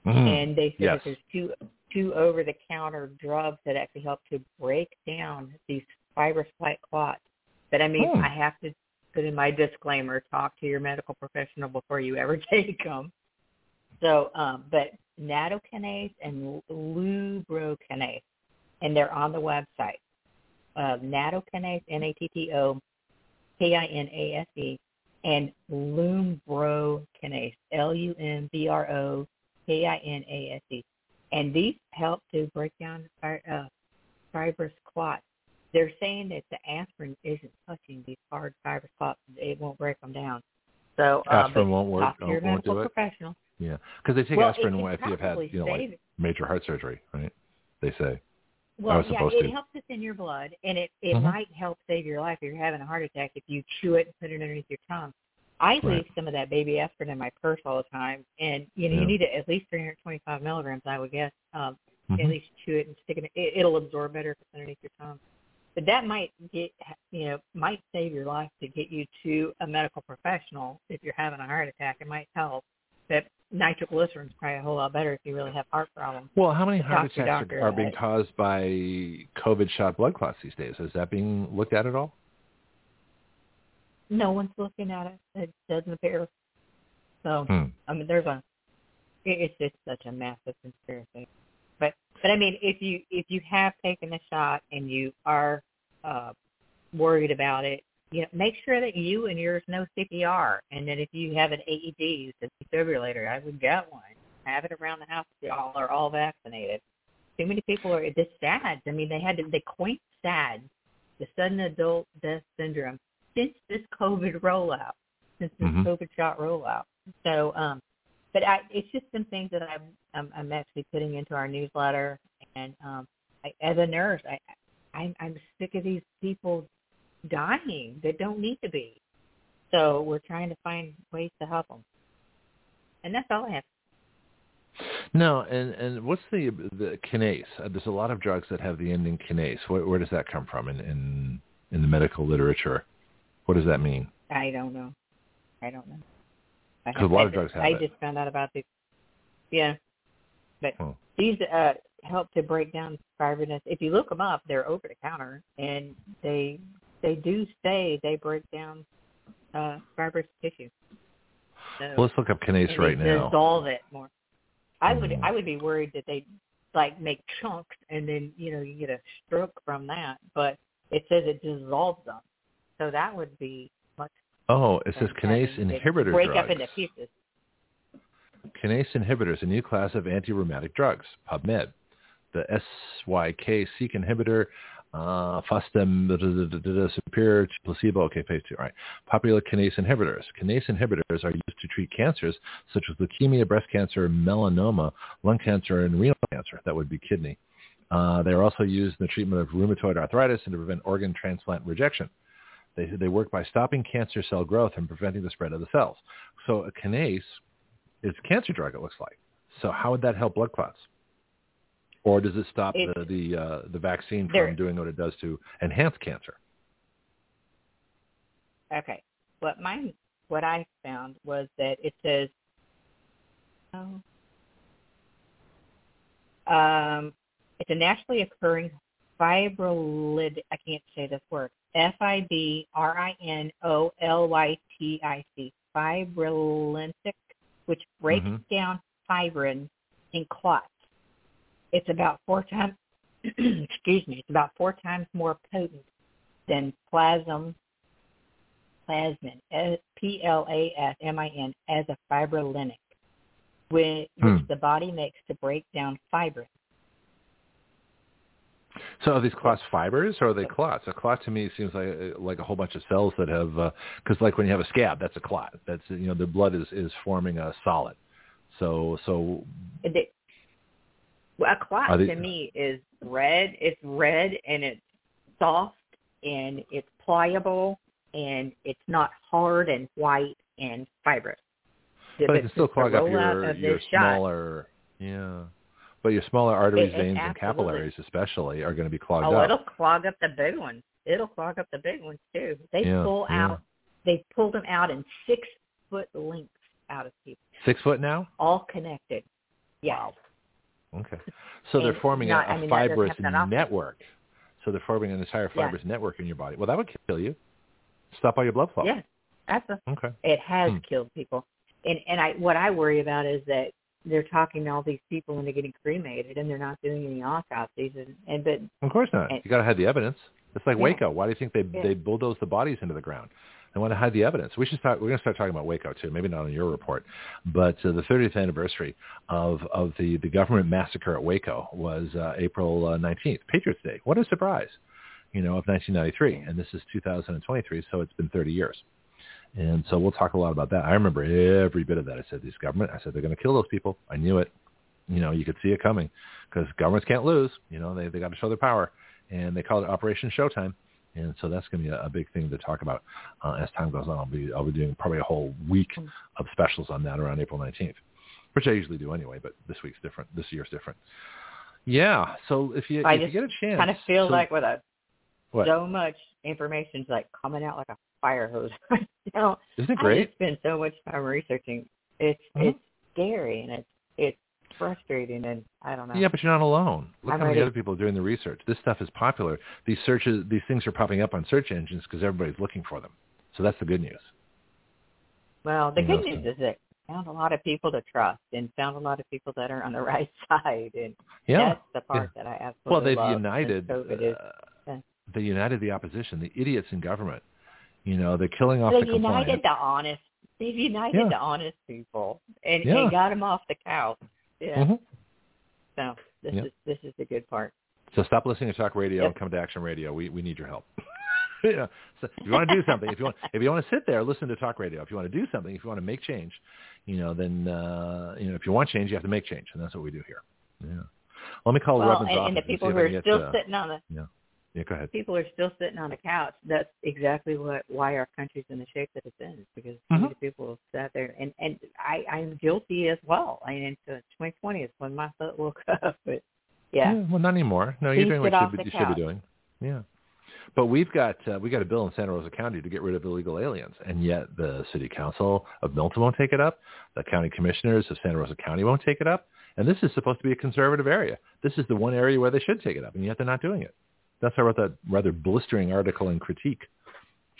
Mhm. and they said Yes. that there's two two over-the-counter drugs that actually help to break down these fibrous white clots. But I mean, Hmm. I have to put in my disclaimer: talk to your medical professional before you ever take them. So, um, but nattokinase and lumbrokinase, and they're on the website. Uh, nattokinase, N-A-T-T-O, K-I-N-A-S-E, and lumbrokinase, L-U-M-B-R-O-K-I-N-A-S-E. And these help to break down fi- uh, fibrous clots. They're saying that the aspirin isn't touching these hard fibrous clots. It won't break them down. So uh, Aspirin won't work- Talk to your won't do medical it? professional. Yeah, because they take well, aspirin if you've had you know like it. major heart surgery, right? They say. Well, yeah, it to. helps it in your blood, and it it Mhm. might help save your life if you're having a heart attack if you chew it and put it underneath your tongue. I Right. leave some of that baby aspirin in my purse all the time, and you know Yeah. you need at least 325 milligrams, I would guess. Um, Mhm. At least chew it and stick it. it it'll absorb better if it's underneath your tongue. But that might get you know might save your life to get you to a medical professional if you're having a heart attack. It might help. But nitroglycerin is probably a whole lot better if you really have heart problems. Well, how many heart attacks are, are being caused by COVID shot blood clots these days? Is that being looked at at all? No one's looking at it. It doesn't appear. So Hmm. I mean, there's a. It's just such a massive conspiracy. But but I mean, if you if you have taken the shot and you are uh, worried about it, you know, make sure that you and yours know CPR, and that if you have an AED, the defibrillator, I would get one. Have it around the house. Y'all are all vaccinated. Too many people are. This SAD. I mean, they had to. They coined SAD, the sudden adult death syndrome, since this COVID rollout, since this Mhm. COVID shot rollout. So, um, but I, it's just some things that I'm, I'm, I'm actually putting into our newsletter. And um, I, as a nurse, I, I'm, I'm sick of these people dying that don't need to be. So we're trying to find ways to help them. And that's all I have. No, and and what's the the kinase? Uh, there's a lot of drugs that have the ending kinase. Where, where does that come from in, in in the medical literature? What does that mean? I don't know. I don't know. I 'Cause a lot of drugs have I it. just found out about these. Yeah, but Oh. these uh, help to break down fibriness. If you look them up, they're over the counter, and they they do say they break down uh, fibrous tissue. So, Well, let's look up kinase right now. dissolve it more. I would Mm. I would be worried that they like make chunks and then you know you get a stroke from that, but it says it dissolves them, so that would be much. Oh, it says kinase inhibitor break drugs. up into pieces. Kinase inhibitors, a new class of anti-rheumatic drugs. PubMed. The SYK-seq inhibitor, uh, fostem superior to placebo. Okay, phase two. All right. Popular kinase inhibitors. Kinase inhibitors are used to treat cancers such as leukemia, breast cancer, melanoma, lung cancer, and renal cancer. That would be kidney. Uh, they are also used in the treatment of rheumatoid arthritis and to prevent organ transplant rejection. They, they work by stopping cancer cell growth and preventing the spread of the cells. So a kinase is a cancer drug, it looks like. So how would that help blood clots? Or does it stop It- the the, uh, the vaccine from doing what it does to enhance cancer? Okay. What mine, what I found was that it says, oh, um, it's a naturally occurring fibrolytic. I can't say this word. F I B R I N O L Y T I C. Fibrolytic, which breaks Mhm. down fibrin in clots. It's about four times. excuse me. It's about four times more potent than plasm plasmin, P-L-A-S-M-I-N, as a fibrinolytic. which Hmm. the body makes to break down fibrin. So are these clots fibers or are they clots? A clot to me seems like like a whole bunch of cells that have uh, because like when you have a scab, that's a clot. That's you know the blood is is forming a solid. So so The, well, a clot they- to me is red. It's red and it's soft and it's pliable and it's not hard and white and fibrous. but it can still clog up your your this shot, smaller yeah. But your smaller arteries, It- it veins, and capillaries especially are going to be clogged up. Oh, up. it'll clog up the big ones. It'll clog up the big ones too. They Yeah, pull yeah. out. They pull them out in six foot lengths out of people, Six foot now. all connected. Yeah. Okay. So they're forming not- a, a I mean, fibrous happen that often. network. So they're forming an entire fibrous network in your body. Well, that would kill you. Stop all your blood flow. Yeah. That's a. Okay. It has Hmm. killed people, and and I what I worry about is that they're talking to all these people and they're getting cremated and they're not doing any autopsies and and but Of course not. And- You got to hide the evidence. It's like Yeah. Waco. Why do you think they Yeah. they bulldoze the bodies into the ground? They want to hide the evidence. We should start. We're going to start talking about Waco too. Maybe not on your report, but uh, the 30th anniversary of of the the government massacre at Waco was uh, April uh, 19th, Patriots Day. What a surprise! You know, of 1993, and this is 2023, so it's been 30 years. And so we'll talk a lot about that. I remember every bit of that. I said, "These government." I said, "They're going to kill those people." I knew it. You know, you could see it coming because governments can't lose. You know, they they got to show their power, and they called it Operation Showtime. And so that's going to be a, a big thing to talk about uh, as time goes on. I'll be I'll be doing probably a whole week of specials on that around April 19th, which I usually do anyway. But this week's different. This year's different. Yeah. So if you I if you get a chance, kind of feel so- like with a what so much information's like coming out like a fire hose right now. isn't it I great? just spend so much time researching. It's Mhm. it's scary and it's it's frustrating and I don't know. Yeah, but you're not alone. Look I'm how many ready. other people are doing the research. This stuff is popular. These searches, these things are popping up on search engines because everybody's looking for them. So that's the good news. Well, the You good know, news is that I found a lot of people to trust and found a lot of people that are on the right side and Yeah. that's the part that I absolutely Well, they've love united. is. uh, Yeah. they united the opposition, the idiots in government. You know, they're killing off They've the united the honest. They've united Yeah. the honest people and, Yeah. and got them off the couch. Yeah. Mhm. So this Yeah. is this is the good part. So stop listening to talk radio Yep. and come to Action Radio. We we need your help. yeah. So if you want to do something, if you want if you want to sit there, listen to talk radio. If you want to do something, if you want to make change, you know, then uh, you know, if you want change, you have to make change, and that's what we do here. Yeah. Let me call well, Reverend's and, office and the people if who are can get, still uh, sitting on the Yeah, go ahead. people are still sitting on the couch. That's exactly what why our country's in the shape that it's in. Because Mhm. people have sat there, and and I I'm guilty as well. I mean, into 2020 is when my foot woke up, but yeah, well, not anymore. No, you're doing what you, should, you should be doing. Yeah. But we've got uh, we got a bill in Santa Rosa County to get rid of illegal aliens, and yet the city council of Milton won't take it up. The county commissioners of Santa Rosa County won't take it up. And this is supposed to be a conservative area. This is the one area where they should take it up, and yet they're not doing it. That's how I wrote that rather blistering article in Critique,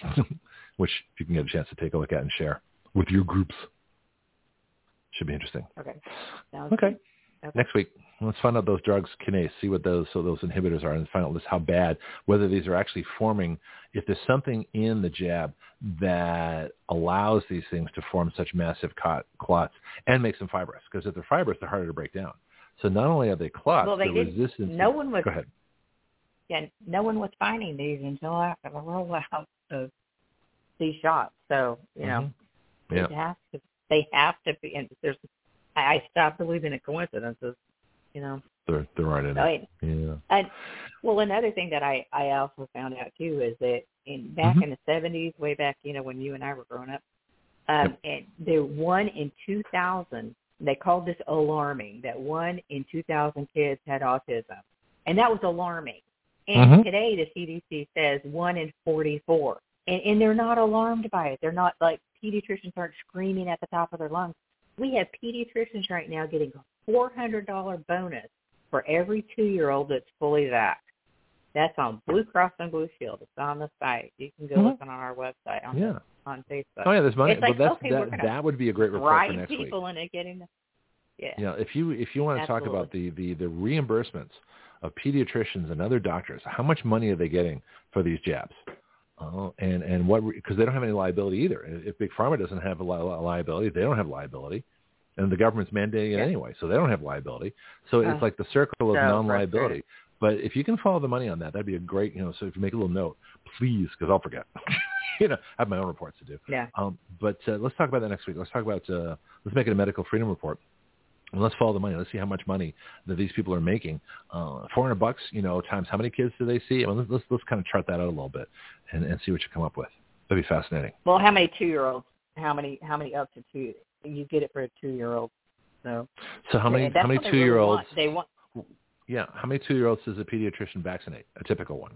which you can get a chance to take a look at and share with your groups, should be interesting. okay, Okay. Okay. Next week, let's find out those drugs kinase, see what those so those inhibitors are, and find out just how bad, whether these are actually forming. If there's something in the jab that allows these things to form such massive clot, clots and makes them fibrous, because if they're fibrous, they're harder to break down. So not only are they clots, Well, they the did- resistance. no one was Yeah, no one was finding these until after the rollout of these shots. So you know, Mhm. Yeah. They have to. They have to be. And there's. I I stopped believing in coincidences. You know. They're they're right in I it. mean, Yeah. and well, another thing that I I also found out too is that in back Mhm. in the seventies, way back, you know, when you and I were growing up, um, and there one in two thousand. They called this alarming. That one in two thousand kids had autism, and that was alarming. And Mhm. today, the CDC says one in forty-four, and, and they're not alarmed by it. They're not like pediatricians aren't screaming at the top of their lungs. We have pediatricians right now getting a four hundred dollar bonus for every two year old that's fully vaxxed. That's on Blue Cross and Blue Shield. It's on the site. You can go Mhm. look on our website on Yeah. on Facebook. Oh yeah, there's money. It's like, but that's, okay, that that would be a great report for right people week. people into getting the yeah. you know, if you if you want to talk about the, the the reimbursements of pediatricians and other doctors, how much money are they getting for these jabs? Uh, and and what because they don't have any liability either. If Big Pharma doesn't have a li- liability, they don't have liability. and the government's mandating it Yeah. anyway, so they don't have liability. So Oh, it's like the circle of so non-liability. But if you can follow the money on that, that'd be a great, you know. So if you make a little note, please, because I'll forget. you know, I have my own reports to do. Yeah. Um, but uh, let's talk about that next week. Let's talk about uh, let's make it a medical freedom report. And let's follow the money. Let's see how much money that these people are making. Uh, Four hundred bucks, you know, times how many kids do they see? I mean, let's, let's let's kind of chart that out a little bit and, and see what you come up with. That'd be fascinating. Well, how many two year olds? How many how many up to two you get it for a two year old. So So how many how many two year really olds? want. They want Yeah, how many two year olds does a pediatrician vaccinate? A typical one.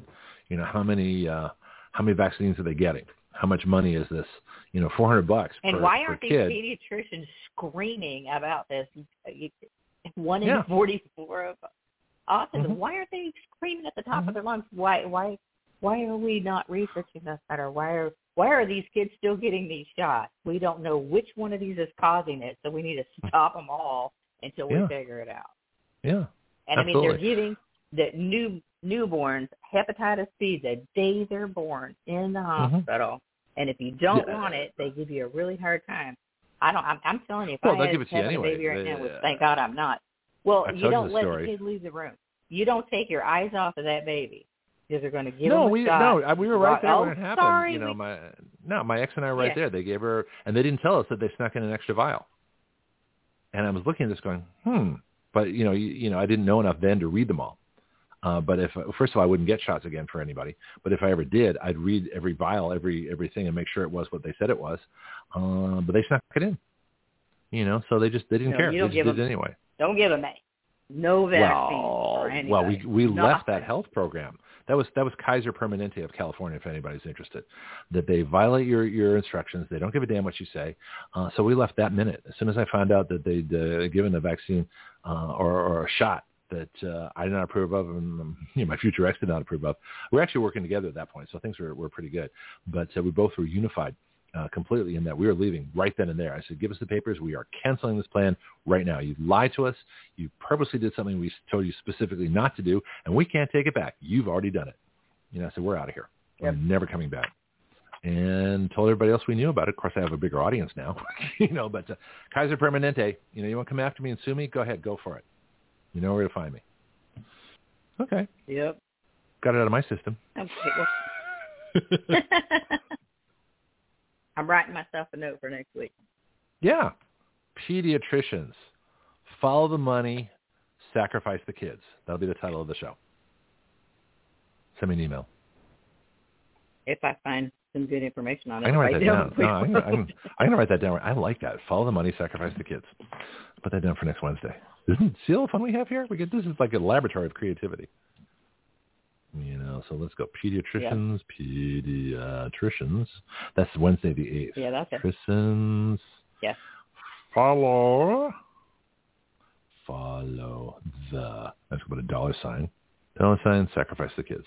You know, how many uh, how many vaccines are they getting? How much money is this? You know, four hundred bucks and per, why aren't these kid. pediatricians screaming about this? One in Yeah. forty four of autism. Mhm. Why aren't they screaming at the top Mhm. of their lungs? Why why why are we not researching this better? Why are why are these kids still getting these shots? We don't know which one of these is causing it, so we need to stop them all until we Yeah. figure it out. Yeah, And I mean, they're giving the new newborns hepatitis B the day they're born in the hospital. And if you don't Mm-hmm. Yeah. want it, they give you a really hard time. I don't. I'm, I'm telling you, if Well, I had give it to you anyway. a baby right They- now, which thank God I'm not. Well, I you don't the let story. the kid leave the room. You don't take your eyes off of that baby because they're going to give no, a we shot. no, we were right there oh, when it happened. Sorry, you know, we- my no, my ex and I were right Yeah. there. They gave her, and they didn't tell us that they snuck in an extra vial. And I was looking at this, going, hmm. But you know, you, you know, I didn't know enough then to read them all. Uh, but if first of all, I wouldn't get shots again for anybody. But if I ever did, I'd read every vial, every everything, and make sure it was what they said it was. Uh, but they snuck it in. You know, so they just they didn't No, care. you They don't just give did it them- anyway. don't give them a no vaccine Well, for anybody. well, we we left that health program. That was that was Kaiser Permanente of California. If anybody's interested, that they violate your your instructions. They don't give a damn what you say. Uh, so we left that minute. As soon as I found out that they'd uh, given a vaccine uh, or, or a shot that uh, I did not approve of, and um, you know, my future ex did not approve of. We are actually working together at that point, so things were were pretty good. But uh, we both were unified. Uh, completely in that we were leaving right then and there. I said, give us the papers. We are canceling this plan right now. You lied to us. You purposely did something we told you specifically not to do, and we can't take it back. You've already done it. You know, I said, we're out of here. We're never coming back. And told everybody else we knew about it. Of course, I have a bigger audience now, you know, but uh, Kaiser Permanente, you know, you want to come after me and sue me? Go ahead. Go for it. You know where to find me. Okay. Yep. Got it out of my system. Okay. Well, I'm writing myself a note for next week. yeah. Pediatricians. Follow the money, sacrifice the kids. That'll be the title of the show. Send me an email. If I find some good information on it. I'm gonna write that down. No, I'm gonna, I'm. I'm gonna write that down. I like that. Follow the money, sacrifice the kids. Put that down for next Wednesday. Isn't see all the fun we have here? We get this is like a laboratory of creativity. You know, so let's go. Pediatricians, pediatricians. That's Wednesday the eighth. Yeah, that's it. Pediatricians. Yes. Follow. Follow the. Let's go with a dollar sign. Dollar sign. Sacrifice the kids.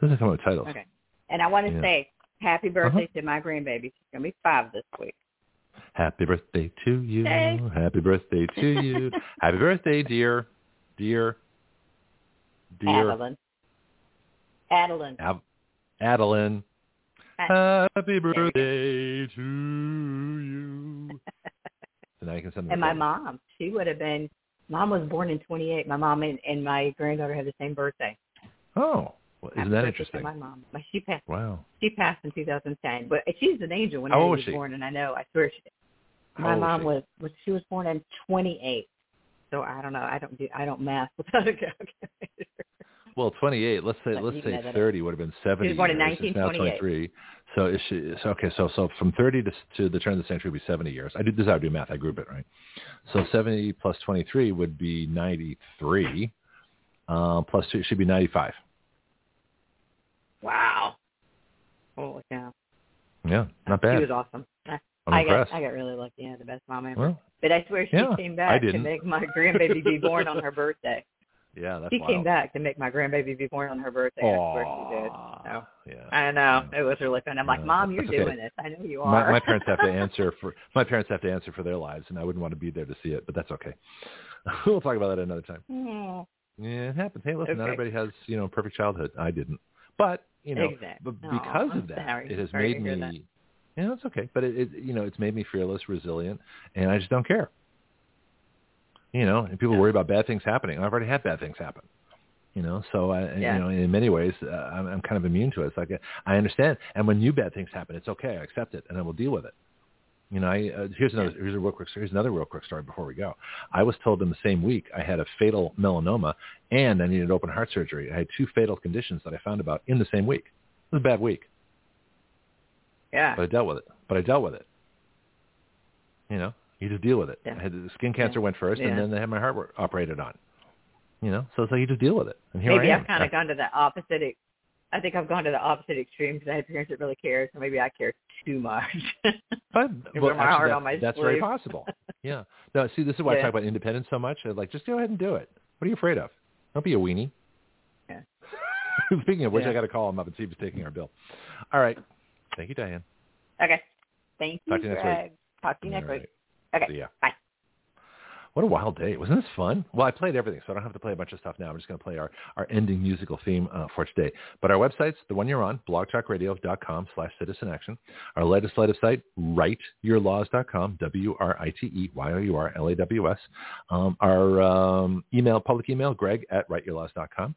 Doesn't come with titles. Okay. And I want to Yeah. say happy uh-huh. birthday to my grandbaby. She's going to be five this week. Happy birthday to you. Hey. Happy birthday to you. Happy birthday, dear. Dear. Dear. Adeline. Adeline. Av- Adeline. Ha- Happy birthday to you. so now you can send them And my card. mom, she would have been, mom was born in 28. My mom and, and my granddaughter have the same birthday. Oh, well, isn't that interesting? My mom. She passed, Wow. she passed in 2010. But she's an angel when How she was she? born, and I know, I swear she My mom she? was, was, she was born in 28. So I don't know. I don't do I don't math without a calculator. Well, 28. Let's say But let's say add that up. 30 would have been 70 She was born in years. It's now 1928. 23. So is she? So okay. So so from 30 to to the turn of the century would be 70 years. I did this. is how I do math. I group it right. So 70 plus 23 would be 93. Uh, plus two it should be 95. Wow. Holy cow. Yeah, not bad. She was awesome. I, I'm I impressed. got I got really lucky. Yeah, the best mom ever. Well, but I swear she yeah, came back to didn't. make my grandbaby be born on her birthday. yeah, that's she wild. came back to make my grandbaby be born on her birthday. I swear she did. So Yeah. I know it was really fun. I'm like, Yeah, Mom, you're that's okay. doing this. I know you are. My, my parents have to answer for my parents have to answer for their lives, and I wouldn't want to be there to see it, but that's okay. we'll talk about that another time. Hmm. Yeah, it happens. Hey, listen, not everybody has you know perfect childhood. I didn't, but you know, Exactly. but because of that, sorry. it has Sorry made me. Yeah, it's okay. But it, it, you know, it's made me fearless, resilient, and I just don't care. You know, and people worry about bad things happening. I've already had bad things happen. You know, so I, Yeah. you know, in many ways, uh, I'm, I'm kind of immune to it. It's like I understand, and when new bad things happen, it's okay. I accept it, and I will deal with it. You know, I uh, here's another here's a real quick here's another real quick story before we go. I was told in the same week I had a fatal melanoma and I needed open heart surgery. I had two fatal conditions that I found about in the same week. It was a bad week, Yeah. but I dealt with it. But I dealt with it. You know, you just deal with it. Yeah. I had the skin cancer went first, Yeah. and then they had my heart operated on. You know, so it's like you just deal with it. And here maybe I. I've kind of gone to the opposite. I think I've gone to the opposite extreme because I have parents that really care, so maybe I care too much. But, well, my heart that- on my that's very possible. Yeah. No, see, this is why I talk about independence so much. I'm like, just go ahead and do it. What are you afraid of? Don't be a weenie. Yeah. Speaking of which, Yeah. I got to call him up and see if he's taking our bill. All right. Thank you, Diane. okay. Thank you, Talk to you next week. Greg. Talk to you next week. Okay. Bye. What a wild day. Wasn't this fun? Well, I played everything, so I don't have to play a bunch of stuff now. I'm just going to play our, our ending musical theme uh, for today. But our website's the one you're on, blogtalkradio.com slash citizen action. Our legislative site, writeyourlaws.com, W-R-I-T-E-Y-O-U-R-L-A-W-S. Um, our um, email, public email, greg at writeyourlaws.com.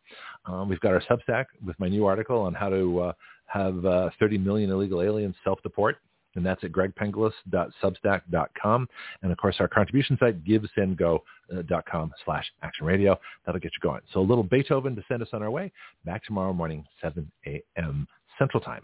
Um, we've got our Substack with my new article on how to uh, have uh, 30 million illegal aliens self-deport and that's at gregpenglis.substack.com. And of course, our contribution site, givesendgo.com slash action radio. That'll get you going. So a little Beethoven to send us on our way. Back tomorrow morning, 7 a.m. Central Time.